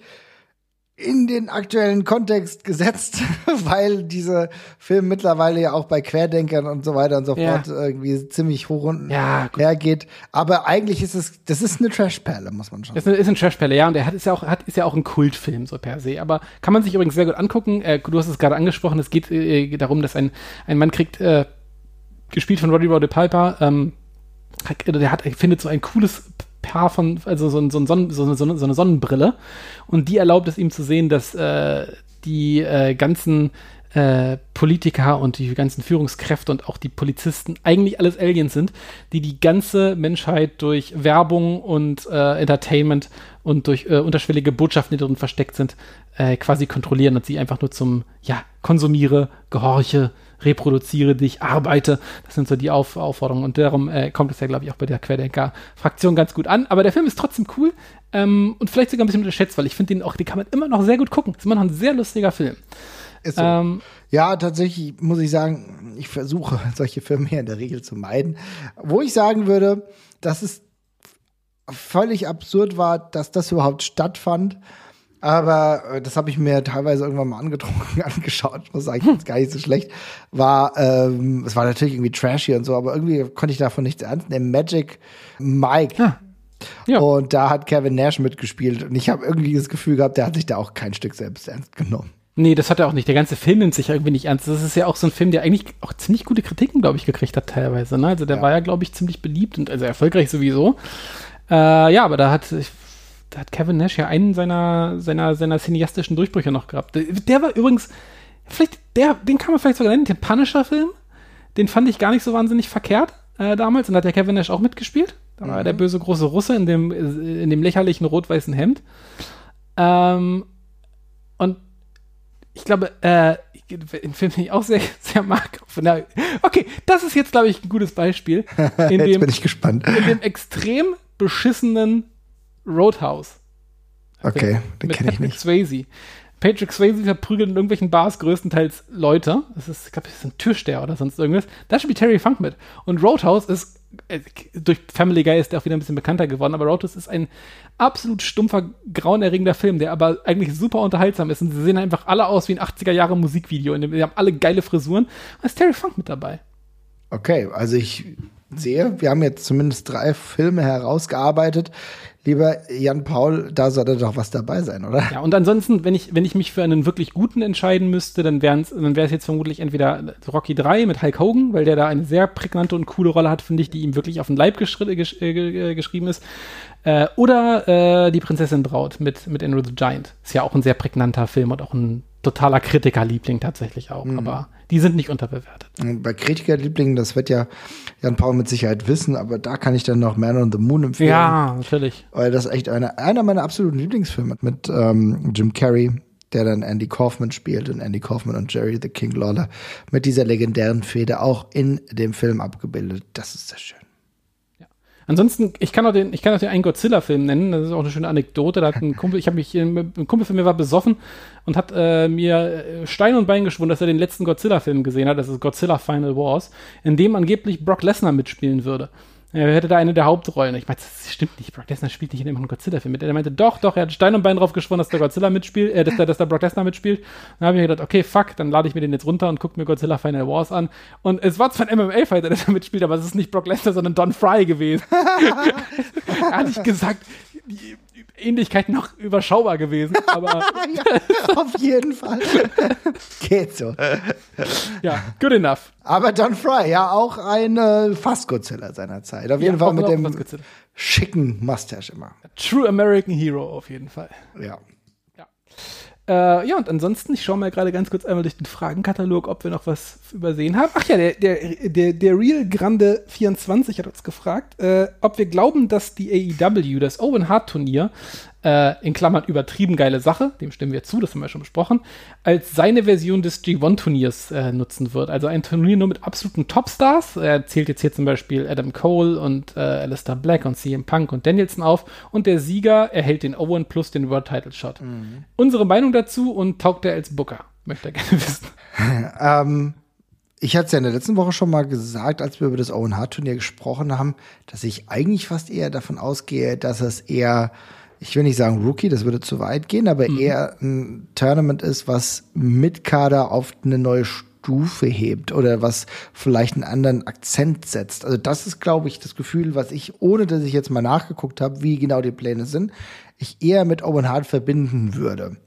S1: in den aktuellen Kontext gesetzt, weil dieser Film mittlerweile ja auch bei Querdenkern und so weiter und so ja. fort irgendwie ziemlich hoch und ja, hergeht. Aber eigentlich ist es, das ist eine Trashperle, muss man schon
S2: sagen. Das ist eine Trashperle, ja, und er hat, ist ja auch, hat, ist ja auch ein Kultfilm so per se. Aber kann man sich übrigens sehr gut angucken. Äh, du hast es gerade angesprochen, es geht äh, darum, dass ein, ein Mann kriegt, äh, gespielt von Roddy Roddy Piper, ähm, der hat, findet so ein cooles Paar von, also so, so, Sonnen, so, so, eine Sonnenbrille. Und die erlaubt es ihm zu sehen, dass äh, die äh, ganzen äh, Politiker und die ganzen Führungskräfte und auch die Polizisten eigentlich alles Aliens sind, die die ganze Menschheit durch Werbung und äh, Entertainment und durch äh, unterschwellige Botschaften, die darin versteckt sind, äh, quasi kontrollieren und sie einfach nur zum, ja, konsumiere, gehorche, reproduziere dich, arbeite. Das sind so die Auf Aufforderungen. Und darum äh, kommt es ja, glaube ich, auch bei der Querdenker-Fraktion ganz gut an. Aber der Film ist trotzdem cool ähm, und vielleicht sogar ein bisschen unterschätzt, weil ich finde den auch, den kann man immer noch sehr gut gucken. Das ist immer noch ein sehr lustiger Film.
S1: So. Ähm, ja, tatsächlich muss ich sagen, ich versuche solche Filme hier in der Regel zu meiden. Wo ich sagen würde, dass es völlig absurd war, dass das überhaupt stattfand aber äh, das habe ich mir teilweise irgendwann mal angetrunken angeschaut. Ich muss sagen, ich gar nicht so schlecht. War, ähm, es war natürlich irgendwie trashy und so, aber irgendwie konnte ich davon nichts ernst nehmen. Magic Mike. Ja. Ja. Und da hat Kevin Nash mitgespielt und ich habe irgendwie das Gefühl gehabt, der hat sich da auch kein Stück selbst ernst genommen.
S2: Nee, das hat er auch nicht. Der ganze Film nimmt sich irgendwie nicht ernst. Das ist ja auch so ein Film, der eigentlich auch ziemlich gute Kritiken, glaube ich, gekriegt hat teilweise. Ne? Also der ja. war ja, glaube ich, ziemlich beliebt und also erfolgreich sowieso. Äh, ja, aber da hat, ich da hat Kevin Nash ja einen seiner, seiner, seiner cineastischen Durchbrüche noch gehabt. Der, der war übrigens, vielleicht, der, den kann man vielleicht sogar nennen, den Punisher-Film. Den fand ich gar nicht so wahnsinnig verkehrt äh, damals. Und da hat der Kevin Nash auch mitgespielt. Da war mhm. er der böse große Russe in dem, in dem lächerlichen rot-weißen Hemd. Ähm, und ich glaube, äh, einen Film, den ich auch sehr, sehr mag. Okay, das ist jetzt, glaube ich, ein gutes Beispiel.
S1: In jetzt dem, bin ich gespannt.
S2: In dem extrem beschissenen Roadhouse.
S1: Okay, den kenne ich nicht.
S2: Swayze. Patrick Swayze verprügelt in irgendwelchen Bars größtenteils Leute. Das ist, ich glaube, das ist ein Türsteher oder sonst irgendwas. Da spielt Terry Funk mit. Und Roadhouse ist, äh, durch Family Guy ist der auch wieder ein bisschen bekannter geworden, aber Roadhouse ist ein absolut stumpfer, grauenerregender Film, der aber eigentlich super unterhaltsam ist. Und sie sehen einfach alle aus wie ein 80er Jahre Musikvideo. Und die haben alle geile Frisuren. Da ist Terry Funk mit dabei.
S1: Okay, also ich sehe, wir haben jetzt zumindest drei Filme herausgearbeitet, lieber Jan Paul, da sollte doch was dabei sein, oder?
S2: Ja, und ansonsten, wenn ich, wenn ich mich für einen wirklich guten entscheiden müsste, dann wäre es jetzt vermutlich entweder Rocky 3 mit Hulk Hogan, weil der da eine sehr prägnante und coole Rolle hat, finde ich, die ihm wirklich auf den Leib gesch gesch äh, geschrieben ist. Äh, oder äh, Die Prinzessin Braut mit, mit Andrew the Giant. Ist ja auch ein sehr prägnanter Film und auch ein totaler Kritikerliebling tatsächlich auch. Mhm. Aber die sind nicht unterbewertet.
S1: Bei Kritikerlieblingen, das wird ja Jan Paul mit Sicherheit wissen, aber da kann ich dann noch Man on the Moon empfehlen.
S2: Ja, natürlich.
S1: Weil das echt eine, einer meiner absoluten Lieblingsfilme mit ähm, Jim Carrey, der dann Andy Kaufman spielt und Andy Kaufman und Jerry the King Lawler mit dieser legendären Fehde auch in dem Film abgebildet. Das ist sehr schön.
S2: Ansonsten, ich kann auch den, ich kann auch den einen Godzilla-Film nennen. Das ist auch eine schöne Anekdote. Da hat ein Kumpel, ich habe mich, ein Kumpel von mir war besoffen und hat äh, mir äh, Stein und Bein geschwunden, dass er den letzten Godzilla-Film gesehen hat. Das ist Godzilla Final Wars, in dem angeblich Brock Lesnar mitspielen würde. Er hätte da eine der Hauptrollen. Ich meine, das stimmt nicht. Brock Lesnar spielt nicht in einem Godzilla-Film mit. Er meinte, doch, doch, er hat Stein und Bein drauf geschworen, dass der Godzilla mitspielt, äh, dass der, dass der Brock Lesnar mitspielt. Dann habe ich mir gedacht, okay, fuck, dann lade ich mir den jetzt runter und gucke mir Godzilla Final Wars an. Und es war zwar ein MMA-Fighter, der da mitspielt, aber es ist nicht Brock Lesnar, sondern Don Fry gewesen. Ehrlich gesagt, die, Ähnlichkeit noch überschaubar gewesen, aber.
S1: ja, auf jeden Fall. Geht so.
S2: ja, good enough.
S1: Aber Don Fry, ja, auch ein äh, fast Godzilla seiner Zeit. Auf jeden ja, Fall mit dem schicken Mustache immer.
S2: True American Hero auf jeden Fall.
S1: Ja.
S2: ja. Äh, ja, und ansonsten, ich schaue mal gerade ganz kurz einmal durch den Fragenkatalog, ob wir noch was übersehen haben. Ach ja, der, der, der, der Real Grande 24 hat uns gefragt, äh, ob wir glauben, dass die AEW, das Owen Hart Turnier, äh, in Klammern übertrieben geile Sache, dem stimmen wir zu, das haben wir schon besprochen, als seine Version des G1-Turniers äh, nutzen wird. Also ein Turnier nur mit absoluten Topstars. Er zählt jetzt hier zum Beispiel Adam Cole und äh, Alistair Black und CM Punk und Danielson auf. Und der Sieger erhält den Owen plus den World Title Shot. Mhm. Unsere Meinung dazu und taugt er als Booker? Möchte er gerne wissen.
S1: ähm, ich hatte es ja in der letzten Woche schon mal gesagt, als wir über das Owen Hart Turnier gesprochen haben, dass ich eigentlich fast eher davon ausgehe, dass es eher ich will nicht sagen Rookie, das würde zu weit gehen, aber mhm. eher ein Tournament ist, was mit Kader auf eine neue Stufe hebt oder was vielleicht einen anderen Akzent setzt. Also das ist, glaube ich, das Gefühl, was ich, ohne dass ich jetzt mal nachgeguckt habe, wie genau die Pläne sind, ich eher mit Owen Hart verbinden würde.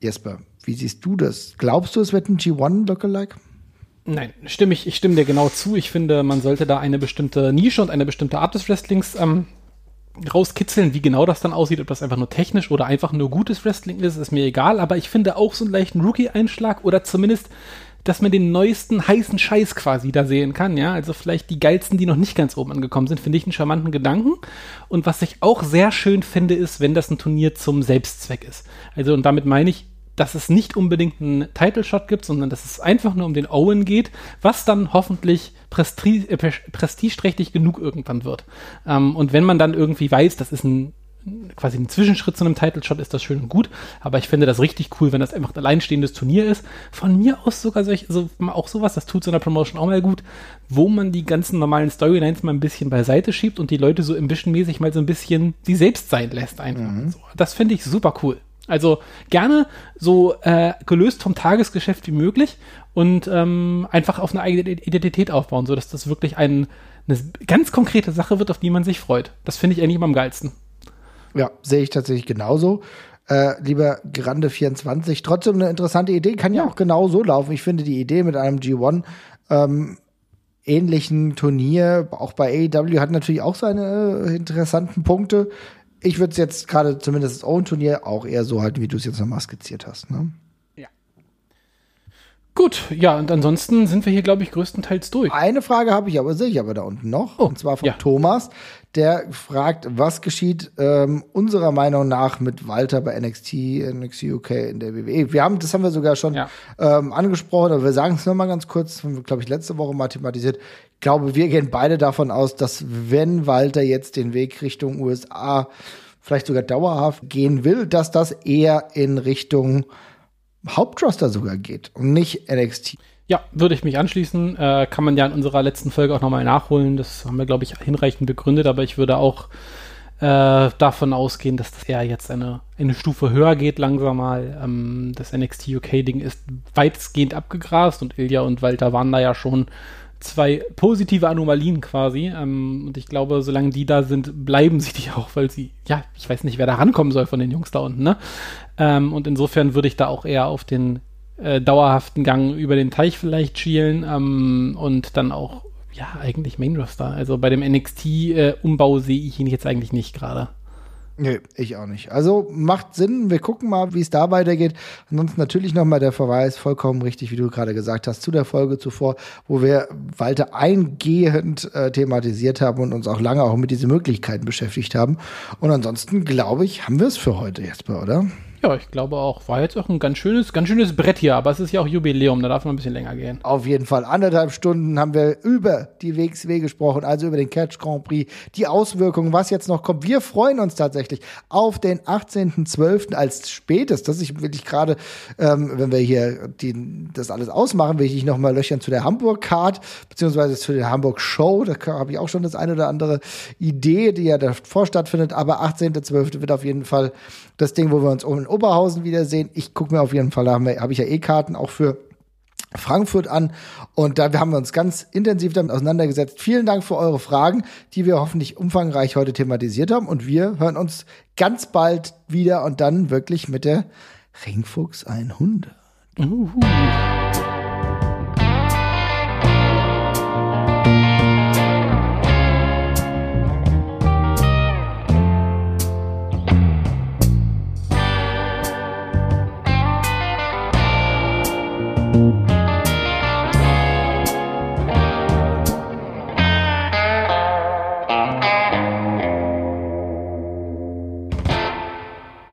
S1: Jesper, wie siehst du das? Glaubst du, es wird ein G1 Lookalike?
S2: Nein, stimme ich, ich stimme dir genau zu. Ich finde, man sollte da eine bestimmte Nische und eine bestimmte Art des Wrestlings ähm, rauskitzeln, wie genau das dann aussieht, ob das einfach nur technisch oder einfach nur gutes Wrestling ist, ist mir egal, aber ich finde auch so einen leichten Rookie-Einschlag oder zumindest, dass man den neuesten heißen Scheiß quasi da sehen kann, ja, also vielleicht die geilsten, die noch nicht ganz oben angekommen sind, finde ich einen charmanten Gedanken. Und was ich auch sehr schön finde, ist, wenn das ein Turnier zum Selbstzweck ist. Also und damit meine ich, dass es nicht unbedingt einen Title Shot gibt, sondern dass es einfach nur um den Owen geht, was dann hoffentlich presti äh, prestigeträchtig genug irgendwann wird. Ähm, und wenn man dann irgendwie weiß, das ist ein quasi ein Zwischenschritt zu einem Title Shot ist das schön und gut, aber ich finde das richtig cool, wenn das einfach ein alleinstehendes Turnier ist. Von mir aus sogar solch, also auch sowas, das tut so einer Promotion auch mal gut, wo man die ganzen normalen Storylines mal ein bisschen beiseite schiebt und die Leute so ambitionmäßig mal so ein bisschen sie selbst sein lässt einfach. Mhm. So. Das finde ich super cool. Also gerne so äh, gelöst vom Tagesgeschäft wie möglich und ähm, einfach auf eine eigene Identität aufbauen, sodass das wirklich ein, eine ganz konkrete Sache wird, auf die man sich freut. Das finde ich eigentlich immer am geilsten.
S1: Ja, sehe ich tatsächlich genauso. Äh, lieber Grande 24, trotzdem eine interessante Idee, kann ja, ja auch genau so laufen. Ich finde die Idee mit einem G1 ähm, ähnlichen Turnier, auch bei AEW, hat natürlich auch seine äh, interessanten Punkte ich würde es jetzt gerade zumindest das Own-Turnier auch eher so halten, wie du es jetzt nochmal skizziert hast. Ne?
S2: Gut, ja, und ansonsten sind wir hier, glaube ich, größtenteils durch.
S1: Eine Frage habe ich aber, sehe ich aber da unten noch. Oh, und zwar von ja. Thomas. Der fragt, was geschieht ähm, unserer Meinung nach mit Walter bei NXT, NXT UK in der WWE? Wir haben, das haben wir sogar schon ja. ähm, angesprochen, aber wir sagen es nochmal ganz kurz, haben wir, glaube ich, letzte Woche mal thematisiert. Ich glaube, wir gehen beide davon aus, dass wenn Walter jetzt den Weg Richtung USA vielleicht sogar dauerhaft gehen will, dass das eher in Richtung Hauptroster sogar geht und nicht NXT.
S2: Ja, würde ich mich anschließen. Äh, kann man ja in unserer letzten Folge auch nochmal nachholen. Das haben wir, glaube ich, hinreichend begründet, aber ich würde auch äh, davon ausgehen, dass das eher jetzt eine, eine Stufe höher geht, langsam mal. Ähm, das NXT UK-Ding ist weitestgehend abgegrast und Ilja und Walter waren da ja schon zwei positive Anomalien quasi. Ähm, und ich glaube, solange die da sind, bleiben sie die auch, weil sie, ja, ich weiß nicht, wer da rankommen soll von den Jungs da unten, ne? Ähm, und insofern würde ich da auch eher auf den äh, dauerhaften Gang über den Teich vielleicht schielen ähm, und dann auch, ja, eigentlich Main Roster. Also bei dem NXT-Umbau äh, sehe ich ihn jetzt eigentlich nicht gerade.
S1: Nee, ich auch nicht. Also macht Sinn. Wir gucken mal, wie es da weitergeht. Ansonsten natürlich nochmal der Verweis, vollkommen richtig, wie du gerade gesagt hast, zu der Folge zuvor, wo wir Walter eingehend äh, thematisiert haben und uns auch lange auch mit diesen Möglichkeiten beschäftigt haben. Und ansonsten, glaube ich, haben wir es für heute, Jesper, oder?
S2: Ja, ich glaube auch. War jetzt auch ein ganz schönes, ganz schönes Brett hier, aber es ist ja auch Jubiläum, da darf man ein bisschen länger gehen.
S1: Auf jeden Fall. Anderthalb Stunden haben wir über die WXW gesprochen, also über den Catch Grand Prix, die Auswirkungen, was jetzt noch kommt. Wir freuen uns tatsächlich auf den 18.12. als spätestes. Ich will dich gerade, ähm, wenn wir hier die, das alles ausmachen, will ich nochmal löchern zu der Hamburg-Card, beziehungsweise zu der Hamburg-Show. Da habe ich auch schon das eine oder andere Idee, die ja davor stattfindet, aber 18.12. wird auf jeden Fall das Ding, wo wir uns in Oberhausen wiedersehen. Ich gucke mir auf jeden Fall, da habe hab ich ja E-Karten auch für Frankfurt an. Und da haben wir uns ganz intensiv damit auseinandergesetzt. Vielen Dank für eure Fragen, die wir hoffentlich umfangreich heute thematisiert haben. Und wir hören uns ganz bald wieder und dann wirklich mit der Ringfuchs 100. Uhu.